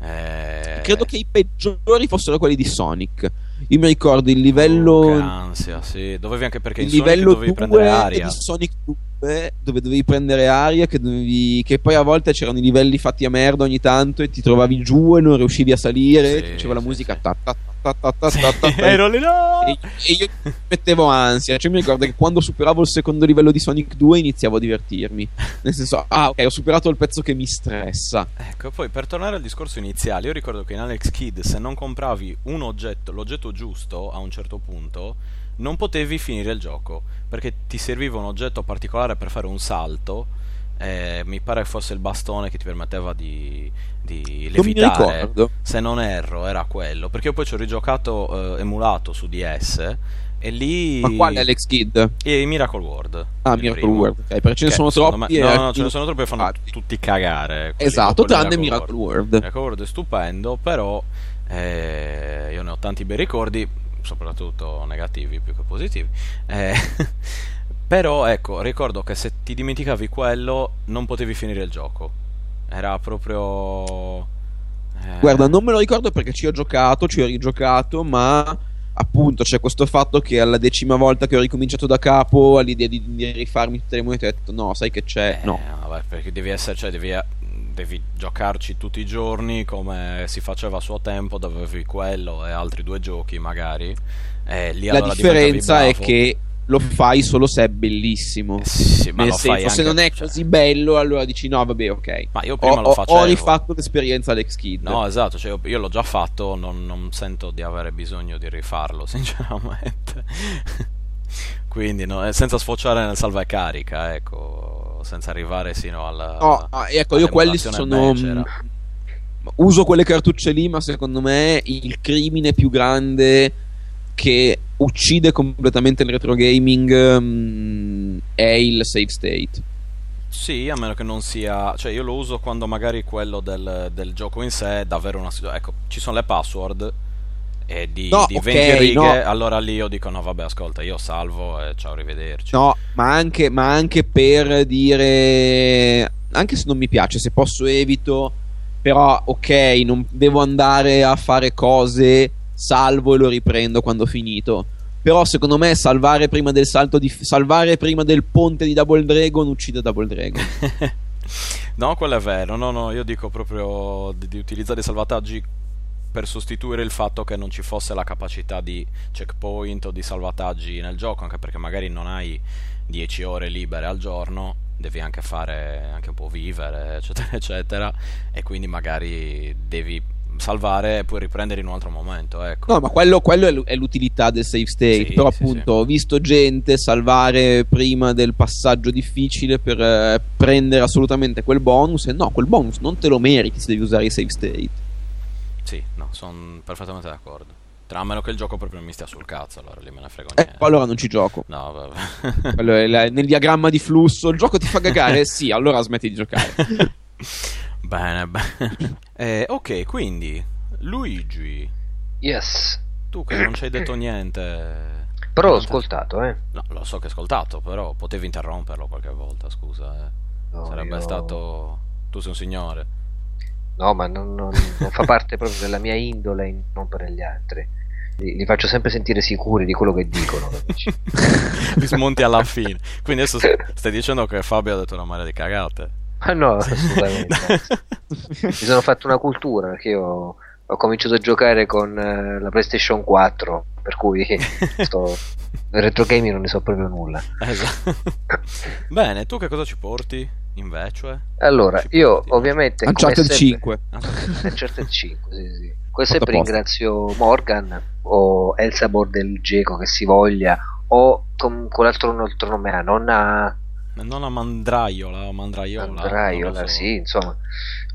Eh...
Credo che i peggiori fossero quelli di Sonic. Io mi ricordo il livello.
Oh, ansia, sì. Dovevi anche perché
il
in
livello
Sonic dovevi prendere aria.
di Sonic 2, dove dovevi prendere aria, che, dovevi... che, poi a volte c'erano i livelli fatti a merda ogni tanto e ti trovavi giù e non riuscivi a salire. Sì, ti faceva la musica. Sì. Ta, ta, ta,
ero lì no!
E, e io mettevo ansia. Cioè, mi ricordo che quando superavo il secondo livello di Sonic 2 iniziavo a divertirmi. Nel senso, ah, ok, ho superato il pezzo che mi stressa.
Ecco, poi per tornare al discorso iniziale, io ricordo che in Alex Kid, se non compravi un oggetto, l'oggetto giusto a un certo punto, non potevi finire il gioco perché ti serviva un oggetto particolare per fare un salto. Eh, mi pare fosse il bastone che ti permetteva di, di levitare.
Non
se non erro, era quello. Perché io poi ci ho rigiocato eh, emulato su DS. E lì.
Ma quale Alex Kidd?
E Miracle World.
Ah, Miracle primo. World, ok. Perché ce ne sono troppi.
Me... No, no, ce ne sono troppi e fanno tutti cagare.
Esatto, tranne Miracle World. World.
Miracle World è stupendo, però. Eh, io ne ho tanti bei ricordi soprattutto negativi più che positivi. Eh, però ecco, ricordo che se ti dimenticavi quello non potevi finire il gioco. Era proprio...
Eh... Guarda, non me lo ricordo perché ci ho giocato, ci ho rigiocato, ma appunto c'è questo fatto che alla decima volta che ho ricominciato da capo all'idea di, di rifarmi tutte le monete ho detto no, sai che c'è?
Eh,
no.
Vabbè, perché devi essere, cioè devi devi giocarci tutti i giorni come si faceva a suo tempo, dove avevi quello e altri due giochi magari. E lì
La
allora
differenza è che lo fai solo se è bellissimo.
Eh sì, ma
Nel senso, se non è
cioè...
così bello, allora dici no, vabbè, ok.
Ma io prima
ho,
lo facevo.
Ho rifatto l'esperienza Alex Kidd.
No, esatto, cioè io, l'ho già fatto, non, non sento di avere bisogno di rifarlo, sinceramente. Quindi no, senza sfociare nel salva e carica, ecco, senza arrivare sino alla...
No, ecco, io quelli sono... Becera. Uso quelle cartucce lì, ma secondo me il crimine più grande che uccide completamente il retro gaming um, è il save state.
Sì, a meno che non sia. Cioè, io lo uso quando magari quello del, del gioco in sé è davvero una situazione. Ecco, ci sono le password e di,
no,
di
okay,
20 righe,
no.
allora lì io dico: no, vabbè, ascolta, io salvo e ciao, arrivederci.
No, ma anche, ma anche per dire. Anche se non mi piace, se posso evito. Però, ok, non devo andare a fare cose, salvo e lo riprendo quando ho finito. Però secondo me salvare prima del salto di salvare prima del ponte di Double Dragon uccide Double Dragon.
no, quello è vero. No, no, io dico proprio di, di utilizzare i salvataggi per sostituire il fatto che non ci fosse la capacità di checkpoint o di salvataggi nel gioco, anche perché magari non hai 10 ore libere al giorno, devi anche fare anche un po' vivere, eccetera, eccetera, e quindi magari devi salvare e poi riprendere in un altro momento. Ecco.
No, ma quello, quello, è l'utilità del save state. Sì, Però, appunto, sì, ho visto gente salvare prima del passaggio difficile per eh, prendere assolutamente quel bonus. E no, quel bonus non te lo meriti se devi usare i save state.
Sì, no, sono perfettamente d'accordo. Tra a meno che il gioco proprio non mi stia sul cazzo, allora lì me ne frego
eh, niente. allora non ci gioco.
No, vabbè.
allora, nel diagramma di flusso, il gioco ti fa cagare? sì, allora smetti di giocare.
bene, bene. Eh, ok, quindi, Luigi.
Yes.
Tu che non ci hai detto niente...
Però l'ho ascoltato, eh.
No, lo so che hai ascoltato, però potevi interromperlo qualche volta, scusa. Eh. No, Sarebbe io... stato... Tu sei un signore.
No, ma non, non, non fa parte proprio della mia indole interrompere gli altri. Li, li, faccio sempre sentire sicuri di quello che dicono.
li smonti alla fine. Quindi adesso stai dicendo che Fabio ha detto una marea di cagate.
Ma no, assolutamente. Mi sono fatto una cultura perché io ho cominciato a giocare con uh, la PlayStation 4, per cui sto... nel retro gaming non ne so proprio nulla.
Esatto. Bene, tu che cosa ci porti? invece?
Allora, io ovviamente...
Uncharted 5.
Uncharted 5, sì, sì. Come sempre ringrazio Morgan o Elsa Bordelgeco che si voglia o con quell'altro altro nome ha, nonna...
Nonna Mandraiola, Mandraiola.
Mandraiola, so. sì, insomma.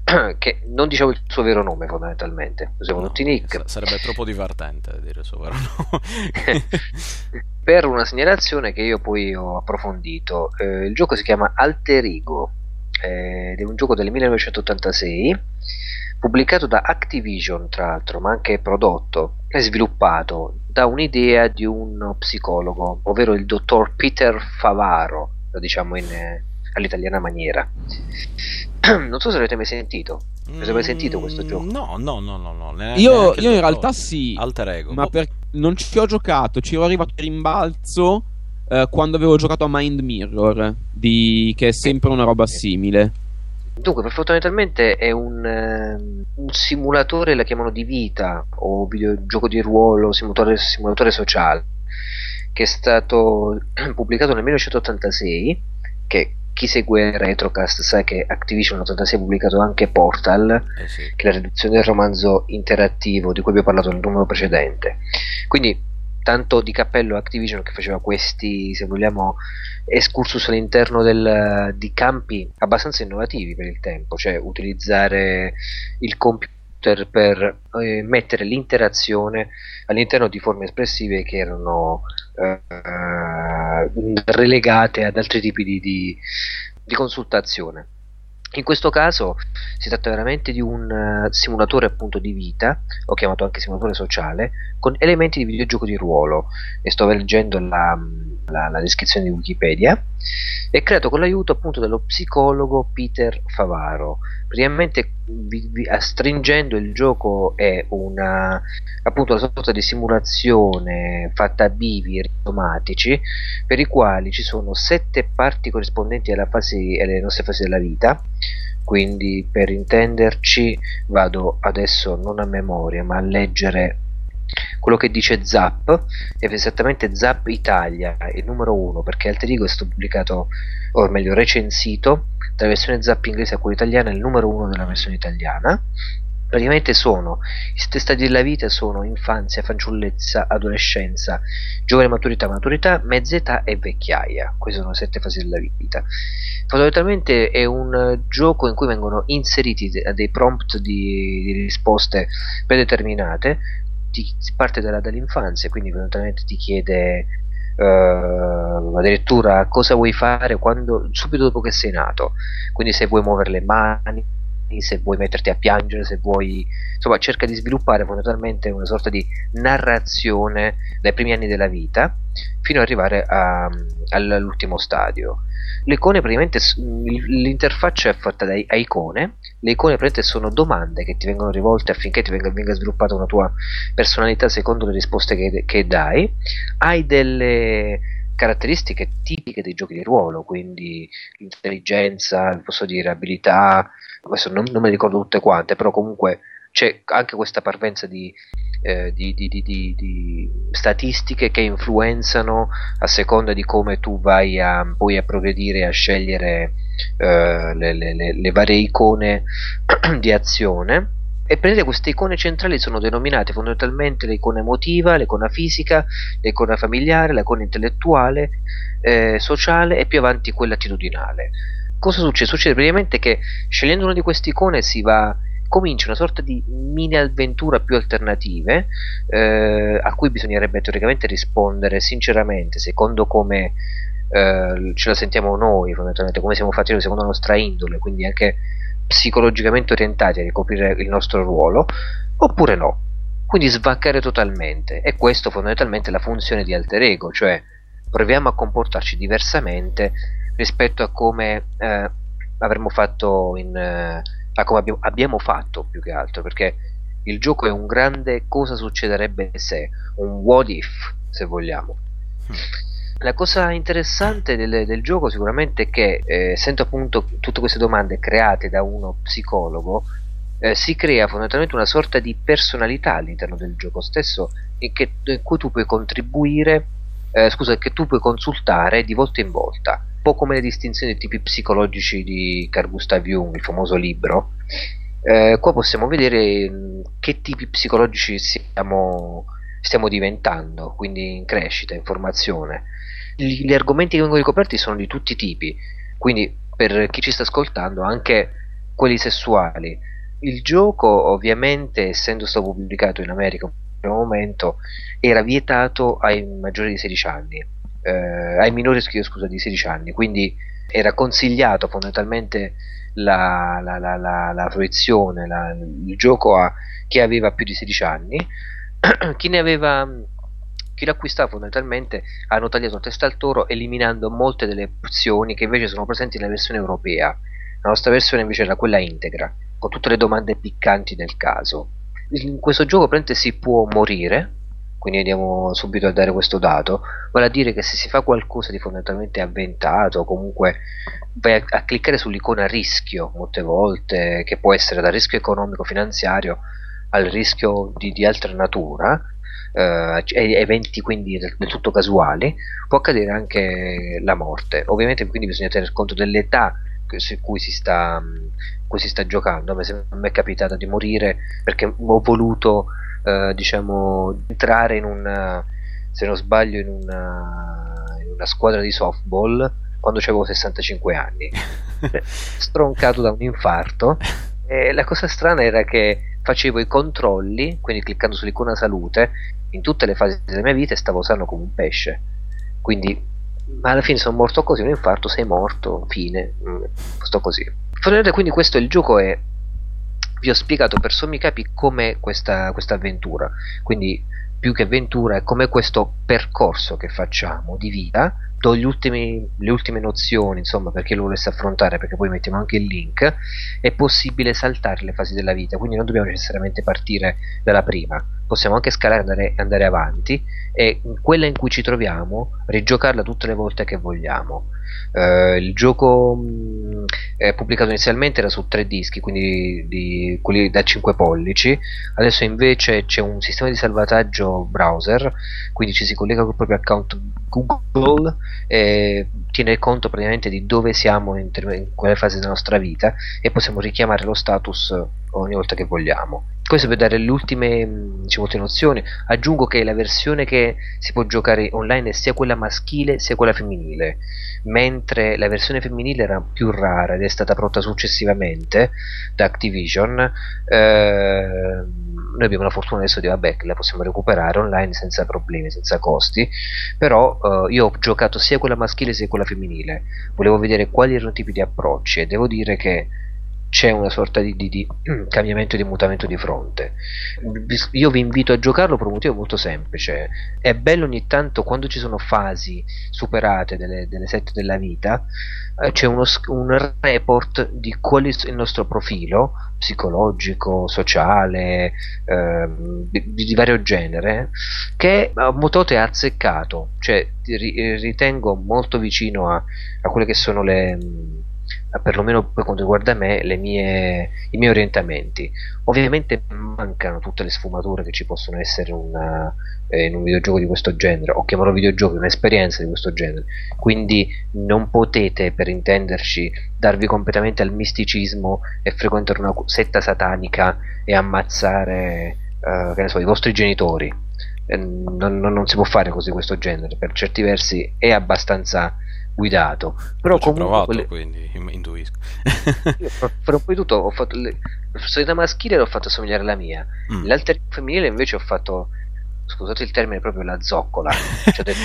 che non dicevo il suo vero nome fondamentalmente, usiamo no, tutti nick.
Sarebbe troppo divertente dire il suo vero nome.
per una segnalazione che io poi ho approfondito, eh, il gioco si chiama Alterigo eh, è un gioco del 1986 pubblicato da Activision tra l'altro ma anche prodotto e sviluppato da un'idea di un psicologo ovvero il dottor Peter Favaro diciamo in, eh, all'italiana maniera non so se l'avete mai sentito. Avete mai sentito questo
mm,
gioco?
No, no, no, no. no.
Ne, io, io in realtà sì.
Alter Ego.
Ma per... non ci ho giocato, ci ero arrivato in rimbalzo eh, quando avevo giocato a Mind Mirror, di... che è sempre una roba simile.
Dunque, fondamentalmente è un, uh, un, simulatore, la chiamano di vita, o videogioco di ruolo, simulatore, simulatore sociale, che è stato pubblicato nel 1986, che chi segue Retrocast sa che Activision nel 1986 ha pubblicato anche Portal, eh sì. che è la riduzione del romanzo interattivo di cui abbiamo parlato nel numero precedente. Quindi tanto di cappello Activision che faceva questi, se vogliamo, excursus all'interno del, di campi abbastanza innovativi per il tempo, cioè utilizzare il computer per eh, mettere l'interazione all'interno di forme espressive che erano eh, relegate ad altri tipi di, di, di consultazione. In questo caso si tratta veramente di un uh, simulatore appunto di vita, ho chiamato anche simulatore sociale, con elementi di videogioco di ruolo e sto leggendo la, la, la descrizione di Wikipedia. È creato con l'aiuto appunto dello psicologo Peter Favaro. Praticamente vi, vi, stringendo il gioco è una appunto una sorta di simulazione fatta a bivi automatici per i quali ci sono sette parti corrispondenti fase, alle nostre fasi della vita. Quindi per intenderci vado adesso non a memoria ma a leggere quello che dice Zap. È esattamente Zap Italia il numero 1 perché Alter è stato pubblicato o meglio recensito dalla versione Zap inglese a quella italiana il numero 1 della versione italiana praticamente sono i sette stadi della vita sono infanzia, fanciullezza, adolescenza, giovane maturità, maturità, mezza età e vecchiaia. Queste sono le sette fasi della vita. Fondamentalmente è un gioco in cui vengono inseriti dei prompt di, di risposte predeterminate. Ti, parte dalla, dall'infanzia, quindi fondamentalmente ti chiede Uh, addirittura cosa vuoi fare quando, subito dopo che sei nato quindi se vuoi muovere le mani se vuoi metterti a piangere, se vuoi, insomma, cerca di sviluppare fondamentalmente una sorta di narrazione dai primi anni della vita fino ad arrivare a, all'ultimo stadio. Le praticamente l'interfaccia è fatta da icone, le icone praticamente sono domande che ti vengono rivolte affinché ti venga, venga sviluppata una tua personalità secondo le risposte che, che dai. Hai delle caratteristiche tipiche dei giochi di ruolo, quindi intelligenza, posso dire, abilità, non, non le ricordo tutte quante, però comunque c'è anche questa parvenza di, eh, di, di, di, statistiche che influenzano a seconda di come tu vai a, poi a progredire a scegliere eh, le, le, le, varie icone di azione e prendete queste icone centrali sono denominate fondamentalmente l'icona emotiva, l'icona fisica, l'icona familiare, l'icona intellettuale, eh, sociale e più avanti quella attitudinale cosa succede? Succede praticamente che scegliendo una di queste icone si va comincia una sorta di mini avventura più alternative eh, a cui bisognerebbe teoricamente rispondere sinceramente secondo come eh, ce la sentiamo noi fondamentalmente come siamo fatti noi secondo la nostra indole quindi anche psicologicamente orientati a ricoprire il nostro ruolo oppure no. Quindi svaccare totalmente. E questo fondamentalmente è la funzione di alter ego cioè proviamo a comportarci diversamente rispetto a come eh, avremmo fatto in, eh, a come abbiamo, abbiamo fatto più che altro perché il gioco è un grande cosa succederebbe se un what if se vogliamo mm. la cosa interessante del, del gioco sicuramente è che eh, essendo appunto tutte queste domande create da uno psicologo eh, si crea fondamentalmente una sorta di personalità all'interno del gioco stesso in, che, in cui tu puoi contribuire eh, scusa che tu puoi consultare di volta in volta po' come le distinzioni dei tipi psicologici di Carl Gustav Jung, il famoso libro, eh, qua possiamo vedere mm, che tipi psicologici stiamo, stiamo diventando, quindi in crescita, in formazione. Gli, gli argomenti che vengono ricoperti sono di tutti i tipi, quindi per chi ci sta ascoltando anche quelli sessuali. Il gioco ovviamente essendo stato pubblicato in America in un primo momento era vietato ai maggiori di 16 anni eh, ai minori scusa, di 16 anni, quindi era consigliato fondamentalmente la, la, la, la, fruizione, il gioco a chi aveva più di 16 anni, chi ne aveva chi l'acquistava fondamentalmente hanno tagliato la testa al toro eliminando molte delle opzioni che invece sono presenti nella versione europea. La nostra versione invece era quella integra, con tutte le domande piccanti del caso. In questo gioco si può morire, quindi andiamo subito a dare questo dato, vale a dire che se si fa qualcosa di fondamentalmente avventato, comunque vai a, a cliccare sull'icona rischio molte volte, che può essere dal rischio economico finanziario al rischio di, di altra natura, eh, eventi quindi del, del, tutto casuali, può accadere anche la morte. Ovviamente quindi bisogna tener conto dell'età su cui si sta, cui si sta giocando. A me è capitato di morire perché ho voluto eh, diciamo entrare in un se non sbaglio in una, in una squadra di softball quando avevo 65 anni. Stroncato da un infarto. E la cosa strana era che facevo i controlli quindi cliccando sull'icona salute in tutte le fasi della mia vita stavo usando come un pesce. Quindi ma alla fine sono morto così un infarto sei morto fine mm, sto così. Fondamentalmente quindi questo il gioco è vi ho spiegato per sommi capi come questa, avventura. Quindi più che avventura è come questo percorso che facciamo di vita. Do ultimi, le ultime nozioni insomma per chi lo volesse affrontare perché poi mettiamo anche il link. È possibile saltare le fasi della vita quindi non dobbiamo necessariamente partire dalla prima. Possiamo anche scalare e andare, andare avanti. E quella in cui ci troviamo rigiocarla tutte le volte che vogliamo Uh, il gioco mh, mm, pubblicato inizialmente era su tre dischi, quindi di, quelli da 5 pollici. Adesso invece c'è un sistema di salvataggio browser, quindi ci si collega col proprio account Google e tiene conto praticamente di dove siamo in, in quelle fasi della nostra vita e possiamo richiamare lo status ogni volta che vogliamo. Questo per dare le ultime diciamo, nozioni. Aggiungo che la versione che si può giocare online è sia quella maschile sia quella femminile, mentre la versione femminile era più rara ed è stata prodotta successivamente da Activision. Eh, noi abbiamo la fortuna adesso di vabbè che la possiamo recuperare online senza problemi, senza costi, però eh, io ho giocato sia quella maschile sia quella femminile. Volevo vedere quali erano i tipi di approcci e devo dire che c'è una sorta di, di, di cambiamento e di mutamento di fronte. Io vi invito a giocarlo per un motivo molto semplice. È bello ogni tanto quando ci sono fasi superate delle, delle sette della vita, eh, c'è uno, un report di qual è il nostro profilo psicologico, sociale, eh, di, di, vario genere, che Motote ha azzeccato, cioè ritengo molto vicino a, a quelle che sono le perlomeno per quanto riguarda me, mie, i miei orientamenti. Ovviamente mancano tutte le sfumature che ci possono essere una, eh, in un videogioco di questo genere, o chiamarlo videogioco, un'esperienza di questo genere. Quindi non potete, per intenderci, darvi completamente al misticismo e frequentare una setta satanica e ammazzare, eh, so, i vostri genitori. Eh, non, non, non si può fare così questo genere, per certi versi è abbastanza guidato. Però
comunque provato, quelle... quindi intuisco.
io per un po' di tutto ho fatto le... la personalità maschile l'ho fatto assomigliare alla mia. Mm. L'alter femminile invece ho fatto scusate il termine proprio la zoccola. cioè,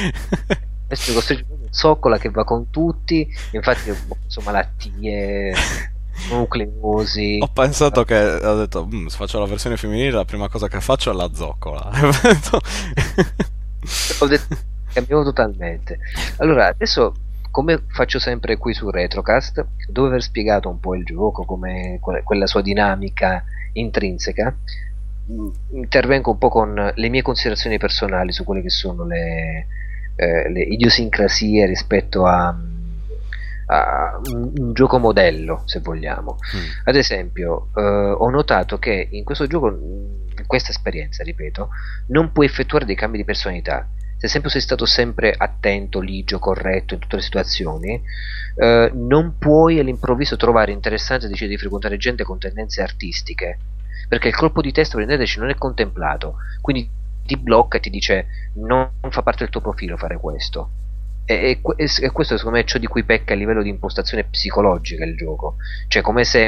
adesso costruisce una zoccola che va con tutti, infatti insomma malattie nucleosi.
Ho pensato che ho detto, mm, se faccio la versione femminile, la prima cosa che faccio è la zoccola.
ho detto, cambiamo totalmente. Allora, adesso come faccio sempre qui su Retrocast, dopo aver spiegato un po' il gioco, come quella sua dinamica intrinseca, intervengo un po' con le mie considerazioni personali su quelle che sono le, eh, le idiosincrasie rispetto a, a un, un, gioco modello, se vogliamo. Mm. Ad esempio, eh, ho notato che in questo gioco, in questa esperienza, ripeto, non puoi effettuare dei cambi di personalità se sempre sei stato sempre attento, ligio, corretto in tutte le situazioni, eh, non puoi all'improvviso trovare interessante decidere di frequentare gente con tendenze artistiche, perché il colpo di testa per intenderci non è contemplato, quindi ti blocca e ti dice non fa parte del tuo profilo fare questo. E, e, e questo secondo me è ciò di cui pecca a livello di impostazione psicologica il gioco, cioè come se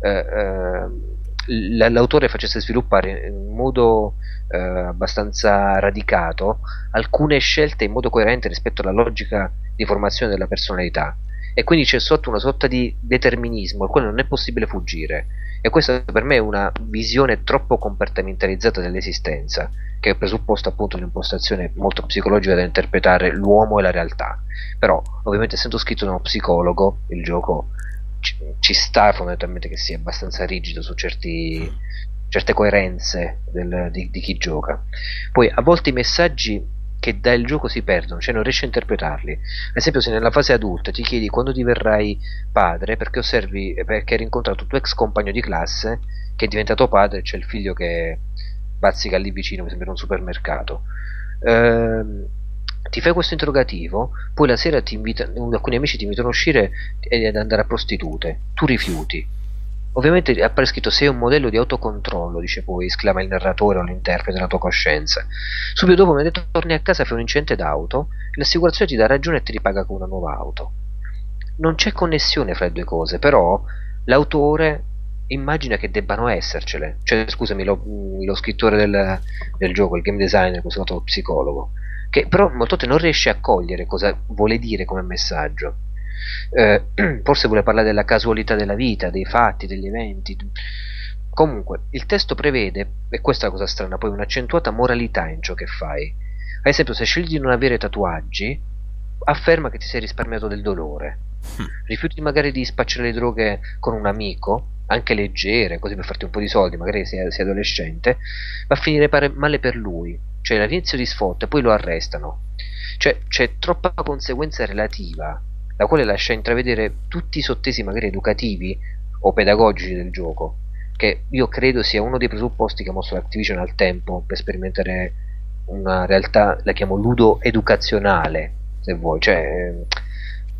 eh, eh, l'autore facesse sviluppare in modo eh, abbastanza radicato alcune scelte in modo coerente rispetto alla logica di formazione della personalità. E quindi c'è sotto una sorta di determinismo al quale non è possibile fuggire. E questa per me è una visione troppo compartimentalizzata dell'esistenza che è presupposta appunto un'impostazione molto psicologica da interpretare l'uomo e la realtà. Però ovviamente essendo scritto da uno psicologo il gioco ci sta fondamentalmente che sia abbastanza rigido su certi, certe coerenze del, di, di chi gioca. Poi a volte i messaggi che dal gioco si perdono, cioè non riesci a interpretarli. Ad esempio, se nella fase adulta ti chiedi quando diverrai padre, perché osservi perché hai rincontrato il tuo ex compagno di classe che è diventato padre, c'è il figlio che bazzica lì vicino, mi sembra un supermercato. Ehm, ti fai questo interrogativo, poi la sera invita, alcuni amici ti invitano a uscire e ad andare a prostitute, tu rifiuti Ovviamente appare scritto sei un modello di autocontrollo, dice poi, esclama il narratore o l'interprete della tua coscienza. Subito dopo mi ha detto torni a casa fai un incidente d'auto, l'assicurazione ti dà ragione e ti ripaga con una nuova auto. Non c'è connessione fra le due cose, però l'autore immagina che debbano essercele. Cioè, scusami, lo, lo scrittore del, del, gioco, il game designer, questo psicologo, che però molte volte non riesce a cogliere cosa vuole dire come messaggio eh, forse vuole parlare della casualità della vita, dei fatti, degli eventi. Comunque, il testo prevede, e questa è la cosa strana, poi un'accentuata moralità in ciò che fai. Ad esempio, se scegli di non avere tatuaggi, afferma che ti sei risparmiato del dolore. Hm. Rifiuti magari di spacciare le droghe con un amico, anche leggere, così per farti un po' di soldi, magari sei, sei adolescente, va a finire male per lui. Cioè l'inizio di sfotta e poi lo arrestano. Cioè c'è troppa conseguenza relativa la quale lascia intravedere tutti i sottesi magari educativi o pedagogici del gioco, che io credo sia uno dei presupposti che ha mosso l'Activision al tempo per sperimentare una realtà, la chiamo ludo educazionale, se vuoi, cioè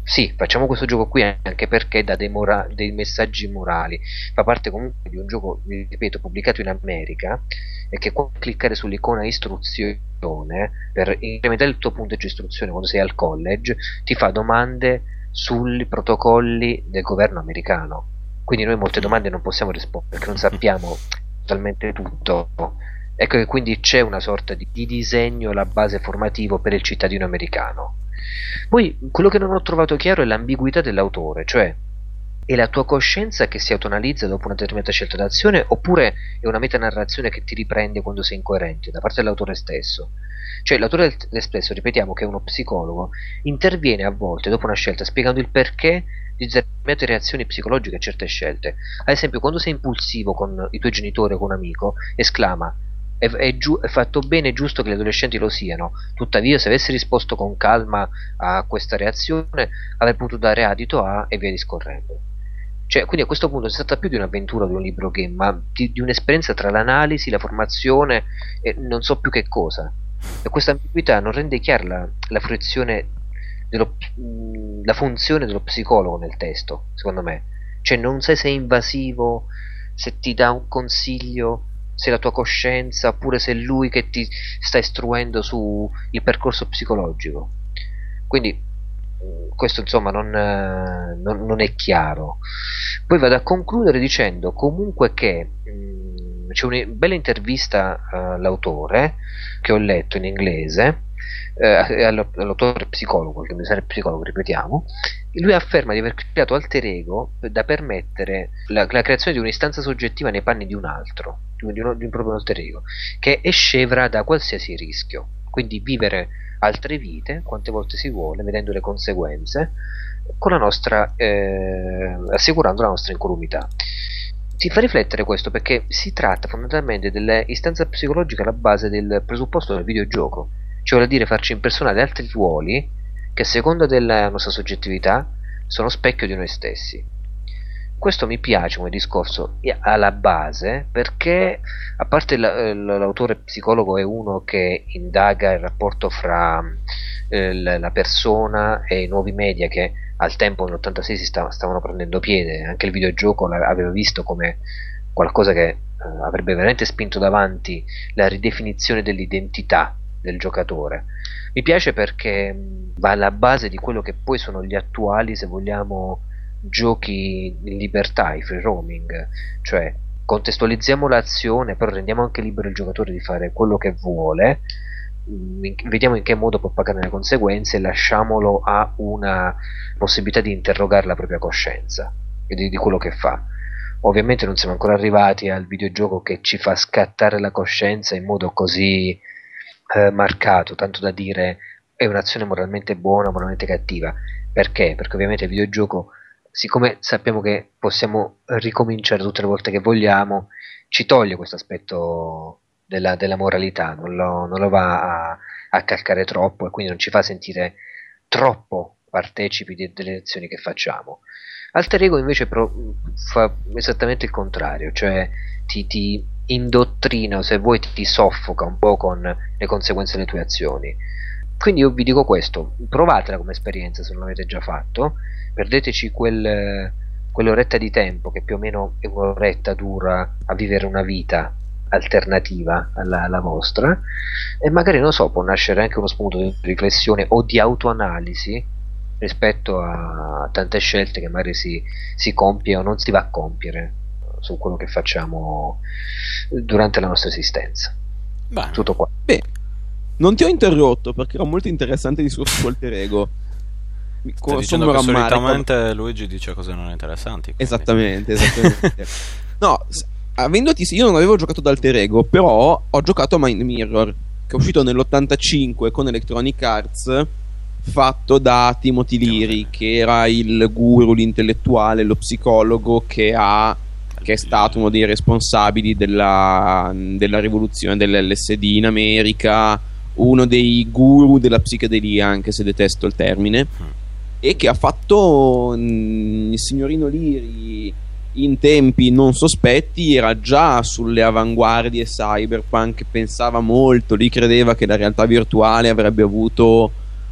sì, facciamo questo gioco qui anche perché dà dei, mora- dei, messaggi morali. Fa parte comunque di un gioco, ripeto, pubblicato in America e che quando cliccare sull'icona istruzione per incrementare il tuo punteggio istruzione quando sei al college ti fa domande sui protocolli del governo americano. Quindi noi molte domande non possiamo rispondere perché non sappiamo totalmente tutto. Ecco che quindi c'è una sorta di, di disegno, la base formativo per il cittadino americano poi quello che non ho trovato chiaro è l'ambiguità dell'autore, cioè è la tua coscienza che si autonalizza dopo una determinata scelta d'azione oppure è una metanarrazione che ti riprende quando sei incoerente da parte dell'autore stesso? Cioè l'autore stesso, ripetiamo che è uno psicologo, interviene a volte dopo una scelta spiegando il perché di determinate reazioni psicologiche a certe scelte. Ad esempio, quando sei impulsivo con i tuoi genitori o con un amico, esclama è, è, giu- è, fatto bene e giusto che gli adolescenti lo siano, tuttavia se avessi risposto con calma a questa reazione avrei potuto dare adito a e via discorrendo. Cioè, quindi a questo punto si tratta più di un'avventura di un libro game, ma di, di un'esperienza tra l'analisi, la formazione e non so più che cosa. E questa ambiguità non rende chiara la, la fruizione dello, la funzione dello psicologo nel testo, secondo me. Cioè, non sai se è invasivo, se ti dà un consiglio, se la tua coscienza oppure se è lui che ti sta istruendo sul percorso psicologico. Quindi mm, questo insomma non, eh, non, non, è chiaro. Poi vado a concludere dicendo comunque che mh, mm, c'è una bella intervista uh, all'autore che ho letto in inglese eh, all'autore psicologo, che mi sarebbe psicologo, ripetiamo, lui afferma di aver creato alter ego da permettere la, la creazione di un'istanza soggettiva nei panni di un altro, di un, di un proprio alter ego, che è scevra da qualsiasi rischio. Quindi vivere altre vite, quante volte si vuole, vedendo le conseguenze, con la nostra, eh, assicurando la nostra incolumità. Ti fa riflettere questo perché si tratta fondamentalmente dell'istanza psicologica alla base del presupposto del videogioco cioè vuol dire farci impersonare altri ruoli che a seconda della nostra soggettività sono specchio di noi stessi. Questo mi piace come discorso alla base perché a parte l'autore psicologo è uno che indaga il rapporto fra eh, la persona e i nuovi media che al tempo nell'86 si stavano prendendo piede, anche il videogioco l'aveva visto come qualcosa che eh, avrebbe veramente spinto davanti la ridefinizione dell'identità del giocatore. Mi piace perché va alla base di quello che poi sono gli attuali, se vogliamo, giochi in libertà, i free roaming, cioè contestualizziamo l'azione, però rendiamo anche libero il giocatore di fare quello che vuole, vediamo in che modo può pagare le conseguenze e lasciamolo a una possibilità di interrogare la propria coscienza e di, di quello che fa. Ovviamente non siamo ancora arrivati al videogioco che ci fa scattare la coscienza in modo così eh, marcato, tanto da dire è un'azione moralmente buona o moralmente cattiva. Perché? Perché ovviamente il videogioco siccome sappiamo che possiamo ricominciare tutte le volte che vogliamo, ci toglie questo aspetto della, della moralità, non lo, non lo va a, a, calcare troppo e quindi non ci fa sentire troppo partecipi de, delle azioni che facciamo. Alter Ego invece pro, fa esattamente il contrario, cioè ti, ti indottrina se vuoi ti soffoca un po' con le conseguenze delle tue azioni. Quindi io vi dico questo, provatela come esperienza se non l'avete già fatto, perdeteci quel, quell'oretta di tempo che più o meno è un'oretta dura a vivere una vita alternativa alla, alla, vostra e magari non so può nascere anche uno spunto di riflessione o di autoanalisi rispetto a tante scelte che magari si, si compie o non si va a compiere su quello che facciamo durante la nostra esistenza
Beh,
tutto qua
beh non ti ho interrotto perché era molto interessante il discorso su alter ego
Stai dicendo solitamente Luigi dice cose non interessanti.
Quindi. Esattamente, esattamente. no, avendoti io non avevo giocato ad Alter Ego, però ho giocato a Mind Mirror, che è uscito nell'85 con Electronic Arts, fatto da Timothy Leary, che era il guru, l'intellettuale, lo psicologo che ha che è stato uno dei responsabili della, della rivoluzione dell'LSD in America, uno dei guru della psichedelia, anche se detesto il termine. Mm e che ha fatto mh, mm, il signorino Liri in tempi non sospetti era già sulle avanguardie cyberpunk pensava molto lì credeva che la realtà virtuale avrebbe avuto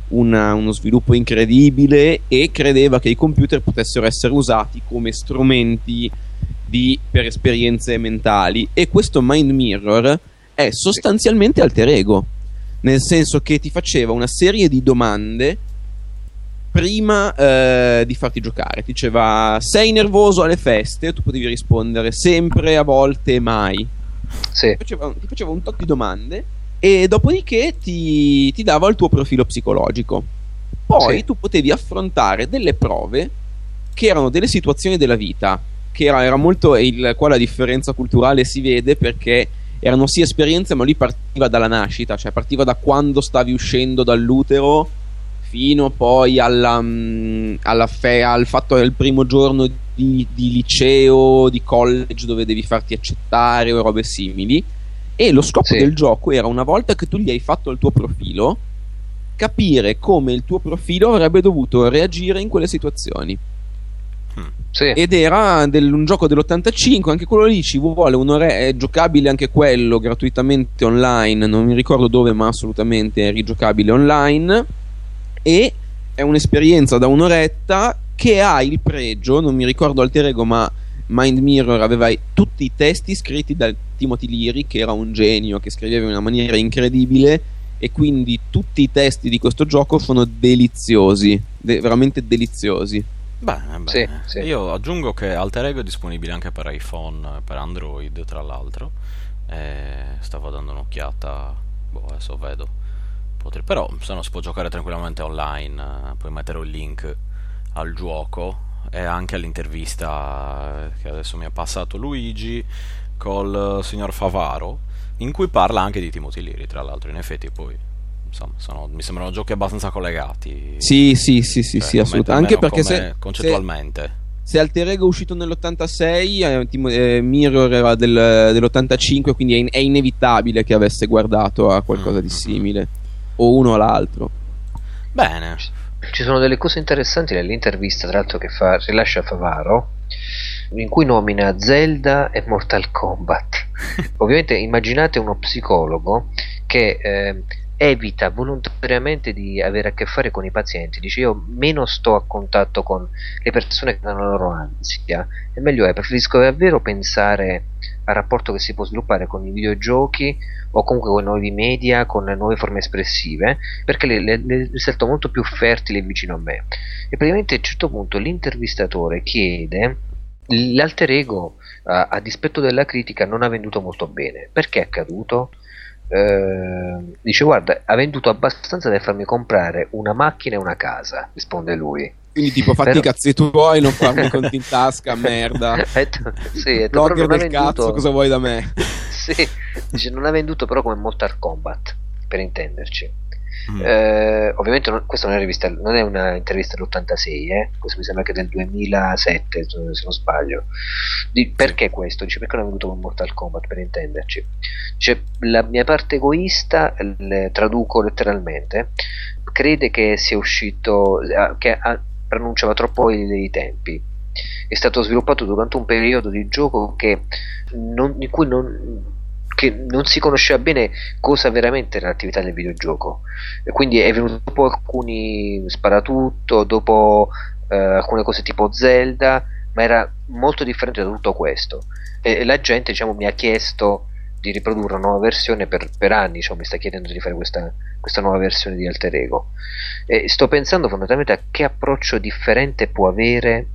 una, uno sviluppo incredibile e credeva che i computer potessero essere usati come strumenti di, per esperienze mentali e questo mind mirror è sostanzialmente alter ego nel senso che ti faceva una serie di domande prima eh, di farti giocare. Ti diceva sei nervoso alle feste, tu potevi rispondere sempre, a volte, mai.
Sì.
Ti, faceva, ti faceva un tot di domande e dopodiché ti, ti dava il tuo profilo psicologico. Poi sì. tu potevi affrontare delle prove che erano delle situazioni della vita, che era, era molto il, qua la differenza culturale si vede perché erano sì esperienze, ma lì partiva dalla nascita, cioè partiva da quando stavi uscendo dall'utero fino poi alla, mm, alla fe- al fatto del primo giorno di, di, liceo, di college dove devi farti accettare o robe simili. E lo scopo sì. del gioco era una volta che tu gli hai fatto il tuo profilo, capire come il tuo profilo avrebbe dovuto reagire in quelle situazioni.
Sì.
Ed era del, un gioco dell'85, anche quello lì ci vuole un'ora, è giocabile anche quello gratuitamente online, non mi ricordo dove, ma assolutamente è rigiocabile online e è un'esperienza da un'oretta che ha il pregio, non mi ricordo alter ego, ma Mind Mirror aveva tutti i testi scritti da Timothy Leary, che era un genio, che scriveva in una maniera incredibile e quindi tutti i testi di questo gioco sono deliziosi, de- veramente deliziosi.
Beh, beh. Sì, sì. io aggiungo che Alter Ego è disponibile anche per iPhone, per Android, tra l'altro. E stavo dando un'occhiata, boh, adesso vedo Potre... Però se no si può giocare tranquillamente online, eh, puoi mettere un link al gioco e anche all'intervista che adesso mi ha passato Luigi col signor Favaro, in cui parla anche di Timothy Leary, tra l'altro, in effetti poi insomma, sono, mi sembrano giochi abbastanza collegati.
Sì, sì, sì, sì, cioè, sì assolutamente. Anche perché se
concettualmente
se se Alter Ego è uscito nell'86, eh, eh, Mirror era del, dell'85, quindi è, in, è, inevitabile che avesse guardato a qualcosa mm-hmm. di simile o uno all'altro.
Bene.
Ci sono delle cose interessanti nell'intervista, tra l'altro, che fa, rilascia Favaro, in cui nomina Zelda e Mortal Kombat. Ovviamente immaginate uno psicologo che eh, evita volontariamente di avere a che fare con i pazienti, dice io meno sto a contatto con le persone che hanno la loro ansia, e meglio è, preferisco davvero pensare al rapporto che si può sviluppare con i videogiochi o comunque con i nuovi media, con le nuove forme espressive, perché le, le, le sento molto più fertili e vicino a me. E praticamente a un certo punto l'intervistatore chiede l'alter ego a, a dispetto della critica non ha venduto molto bene. Perché è accaduto? Eh, dice guarda ha venduto abbastanza da farmi comprare una macchina e una casa risponde lui.
Quindi tipo fatti Però... i cazzi tuoi non farmi conti in tasca merda.
Sì,
blogger del venduto... cazzo cosa vuoi da me?
Sì dice non ha venduto però come Mortal Kombat per intenderci Mm. Eh, ovviamente non, questa non è, rivista, non è una intervista dell'86, eh? questo mi sembra che del 2007 se non sbaglio. Di, perché questo? Dice perché non è venuto con Mortal Kombat per intenderci. Dice la mia parte egoista, le traduco letteralmente, crede che sia uscito, eh, che ha, pronunciava troppo i, i tempi è stato sviluppato durante un periodo di gioco non, in cui non, che non si conosceva bene cosa veramente era l'attività del videogioco. E quindi è venuto dopo alcuni sparatutto, dopo eh, alcune cose tipo Zelda, ma era molto differente da tutto questo. E, e la gente diciamo, mi ha chiesto di riprodurre una nuova versione per, per anni, diciamo, mi sta chiedendo di fare questa, questa nuova versione di Alter Ego. E sto pensando fondamentalmente a che approccio differente può avere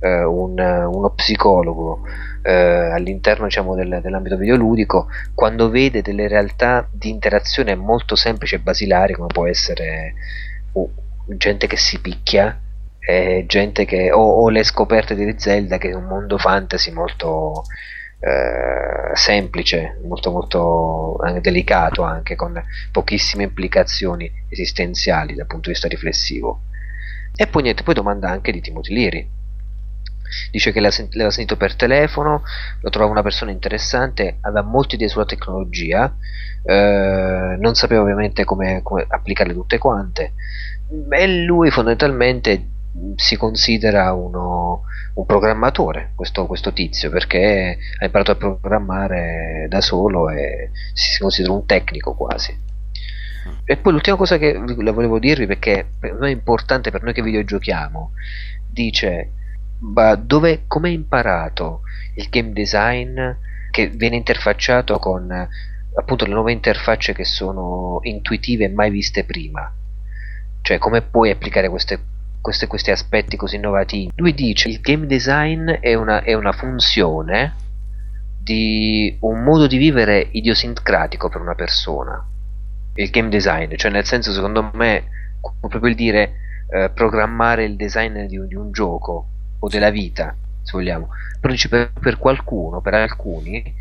eh, un, uno psicologo eh, all'interno diciamo, del, dell'ambito videoludico quando vede delle realtà di interazione molto semplici e basilari come può essere uh, gente che si picchia eh, gente che o, o, le scoperte di Zelda che è un mondo fantasy molto eh, semplice, molto molto delicato anche con pochissime implicazioni esistenziali dal punto di vista riflessivo. E poi niente, poi domanda anche di Timothy Leary, dice che l'aveva sentito per telefono, lo trovava una persona interessante, aveva molte idee sulla tecnologia, eh, non sapeva ovviamente come, come, applicarle tutte quante, e lui fondamentalmente si considera uno, un programmatore, questo, questo, tizio, perché ha imparato a programmare da solo e si considera un tecnico quasi. E poi l'ultima cosa che volevo dirvi, perché è importante per noi che videogiochiamo, dice dove, come hai imparato il game design che viene interfacciato con appunto le nuove interfacce che sono intuitive e mai viste prima? Cioè, come puoi applicare queste, queste, questi aspetti così innovativi? Lui dice: il game design è una, è una funzione di un modo di vivere idiosincratico per una persona. Il game design, cioè, nel senso, secondo me, proprio il dire eh, programmare il design di, di un gioco o della vita, se vogliamo. Però dice per, per qualcuno, per alcuni,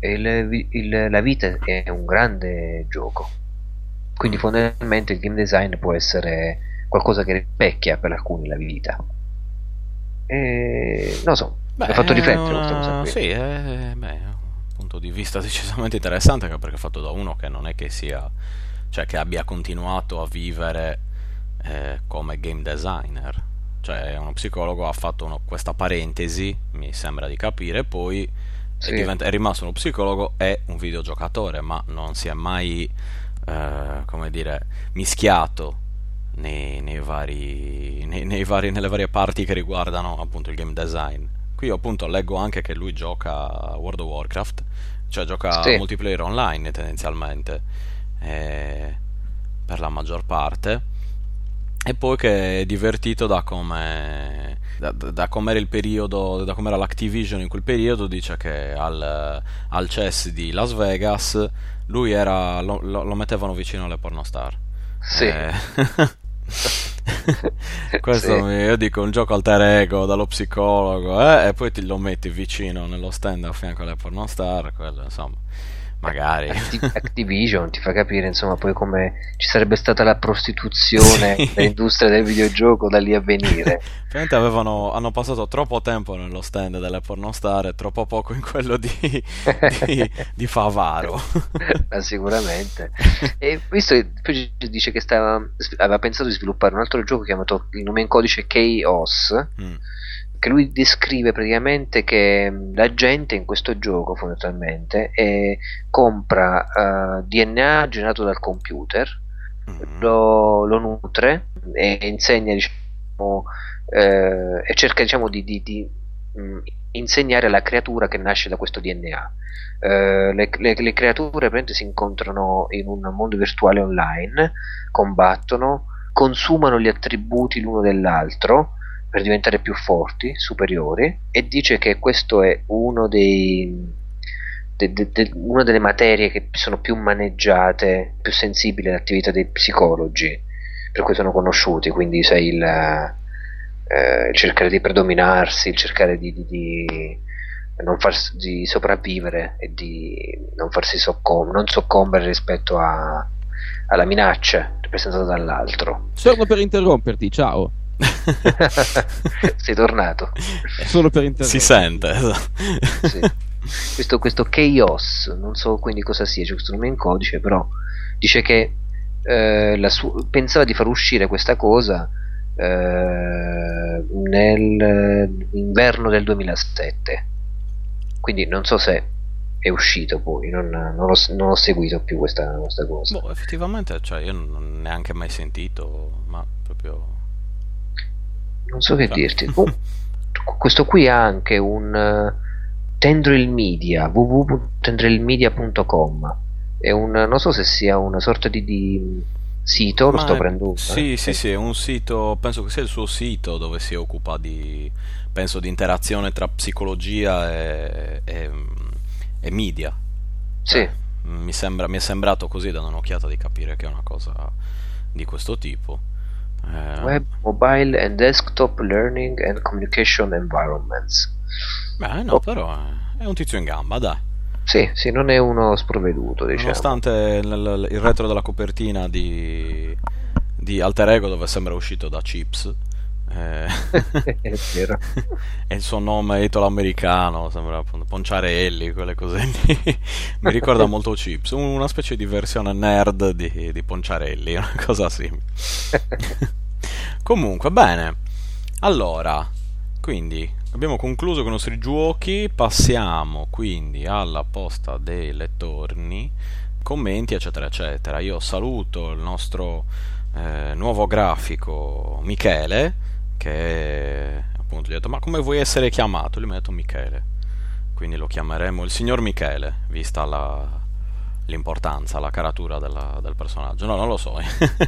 il, il, la vita è un grande gioco. Quindi fondamentalmente il game design può essere qualcosa che rispecchia per alcuni la vita. E non so, mi ha fatto riflettere
una... questa cosa qui. Sì, è, beh, un punto di vista decisamente interessante anche perché è fatto da uno che non è che sia cioè che abbia continuato a vivere eh, come game designer cioè uno psicologo ha fatto uno, questa parentesi, mi sembra di capire, poi sì. è, diventa, è, rimasto uno psicologo e un videogiocatore, ma non si è mai, eh, come dire, mischiato nei, nei, vari, nei, vari, nelle varie parti che riguardano appunto il game design. Qui appunto leggo anche che lui gioca World of Warcraft, cioè gioca sì. multiplayer online tendenzialmente, eh, per la maggior parte e poi che è divertito da come da, da com'era il periodo da com'era l'Activision in quel periodo dice che al, al CES di Las Vegas lui era lo, lo, mettevano vicino alle pornostar.
Sì. Eh,
questo sì. io dico un gioco alter ego dallo psicologo eh, e poi ti lo metti vicino nello stand a fianco alle pornostar quello insomma magari.
Activision ti fa capire insomma poi come ci sarebbe stata la prostituzione sì. nell'industria del videogioco da lì a venire.
Ovviamente avevano, hanno passato troppo tempo nello stand delle pornostar e troppo poco in quello di, di, di Favaro.
Ah, sicuramente. E visto che poi dice che stava, aveva pensato di sviluppare un altro gioco chiamato il nome in codice Chaos. Mm che lui descrive praticamente che la gente in questo gioco fondamentalmente eh, compra uh, DNA generato dal computer, mm-hmm. lo, lo, nutre e insegna diciamo, eh, e cerca diciamo, di, di, di mh, insegnare alla creatura che nasce da questo DNA. Uh, le, le, le, creature si incontrano in un mondo virtuale online, combattono, consumano gli attributi l'uno dell'altro per diventare più forti, superiori, e dice che questo è uno dei, de, de, de, una delle materie che sono più maneggiate, più sensibili all'attività dei psicologi, per cui sono conosciuti, quindi sai il, eh, il cercare di predominarsi, il cercare di, di, di non farsi di sopravvivere e di non farsi soccom- non soccombere rispetto a, alla minaccia rappresentato dall'altro.
Solo per interromperti, ciao.
Sei tornato.
Solo per interromperti.
Si sente. esatto.
Sì. Questo, questo Chaos, non so quindi cosa sia, c'è questo nome in codice, però dice che eh, la su- pensava di far uscire questa cosa eh, nell'inverno del 2007. Quindi non so se è uscito poi, non, non, ho, non ho, seguito più questa, questa cosa.
Boh, effettivamente, cioè, io non ho neanche mai sentito, ma proprio...
Non so che cioè. dirti. Oh, questo qui ha anche un uh, Tendril Media, www.tendrilmedia.com. È un, non so se sia una sorta di, di sito, ma lo sto prendendo.
Sì, eh? sì, sì, è un sito, penso che sia il suo sito dove si occupa di, penso, di interazione tra psicologia e, e e media.
Sì. Eh,
mi, sembra, mi, è sembrato così da un'occhiata di capire che è una cosa di questo tipo.
Eh, Web, mobile and desktop learning and communication environments.
Beh, no, oh. però è un tizio in gamba, dai.
Sì, sì, non è uno sprovveduto, diciamo.
Nonostante il, il retro della copertina di, di Alter Ego dove sembra uscito da Chips eh,
è vero.
e il suo nome italo-americano, sembra Ponciarelli, quelle cose lì. Mi ricorda molto Chips, una specie di versione nerd di, di Ponciarelli, una cosa simile. Comunque, bene. Allora, quindi abbiamo concluso con i nostri giochi, passiamo quindi alla posta dei lettorni, commenti, eccetera, eccetera. Io saluto il nostro eh, nuovo grafico Michele che appunto gli ho detto ma come vuoi essere chiamato? Lui mi ha detto Michele, quindi lo chiameremo il signor Michele, vista la, l'importanza, la caratura della, del personaggio. No, non lo so.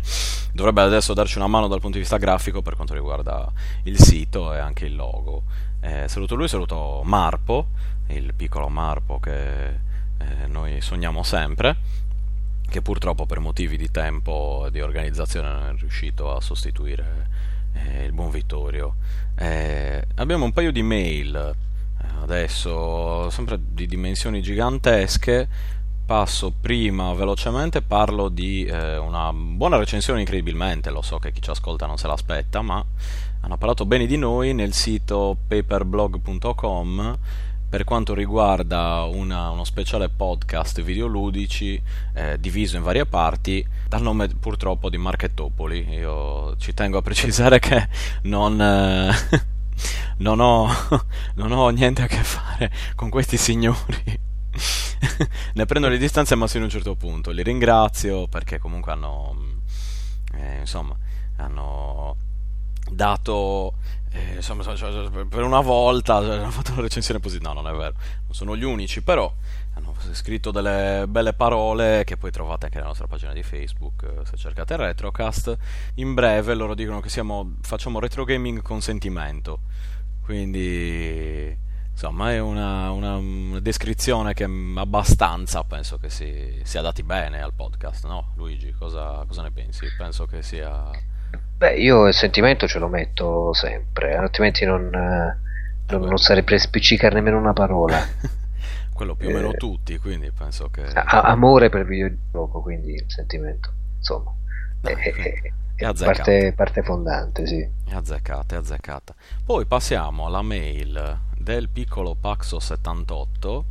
Dovrebbe adesso darci una mano dal punto di vista grafico per quanto riguarda il sito e anche il logo. Eh, saluto lui, saluto Marpo, il piccolo Marpo che eh, noi sogniamo sempre, che purtroppo per motivi di tempo e di organizzazione non è riuscito a sostituire eh, il buon Vittorio. Eh, abbiamo un paio di mail eh, adesso, sempre di dimensioni gigantesche. Passo prima velocemente, parlo di eh, una buona recensione incredibilmente, lo so che chi ci ascolta non se l'aspetta, ma hanno parlato bene di noi nel sito paperblog.com per quanto riguarda una, uno speciale podcast videoludici eh, diviso in varie parti dal nome purtroppo di Marchettopoli. Io ci tengo a precisare che non, eh, non, ho, non ho niente a che fare con questi signori. ne prendo le distanze ma fino a un certo punto. Li ringrazio perché comunque hanno, eh, insomma, hanno dato eh, insomma, per una volta cioè, hanno fatto una recensione positiva. No, non è vero, non sono gli unici, però hanno scritto delle belle parole che poi trovate anche nella nostra pagina di Facebook eh, se cercate Retrocast. In breve loro dicono che siamo, facciamo retro gaming con sentimento. Quindi insomma è una, una, descrizione che abbastanza penso che si, sia dati bene al podcast, no? Luigi, cosa, cosa ne pensi? Penso che sia
Beh, io il sentimento ce lo metto sempre, altrimenti non, eh, non, non sarebbe spiccicare nemmeno una parola.
Quello più o meno eh, tutti, quindi penso che...
A- amore per il videogioco, quindi il sentimento, insomma.
Dai, è, è,
è parte, parte, fondante, sì.
È azzeccata, è azzeccata. Poi passiamo alla mail del piccolo Paxo78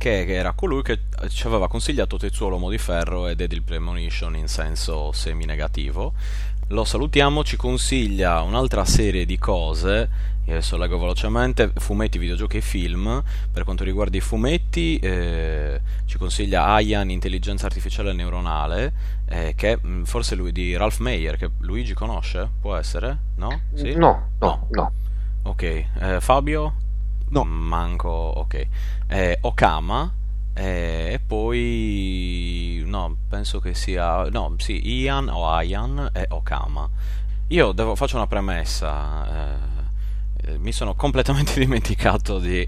che era colui che ci aveva consigliato Tetsuo l'Uomo di Ferro e Devil Premonition in senso semi-negativo lo salutiamo, ci consiglia un'altra serie di cose, io adesso leggo velocemente, fumetti, videogiochi e film, per quanto riguarda i fumetti eh, ci consiglia Ayan, intelligenza artificiale neuronale, eh, che mm, forse lui di Ralph Meyer, che Luigi conosce, può essere? No? Sì?
No, no, no.
Ok, eh, Fabio?
No.
Manco, ok. Eh, Okama, e poi no, penso che sia no, sì, Ian o Ian e Okama. Io devo, faccio una premessa. Eh, mi sono completamente dimenticato di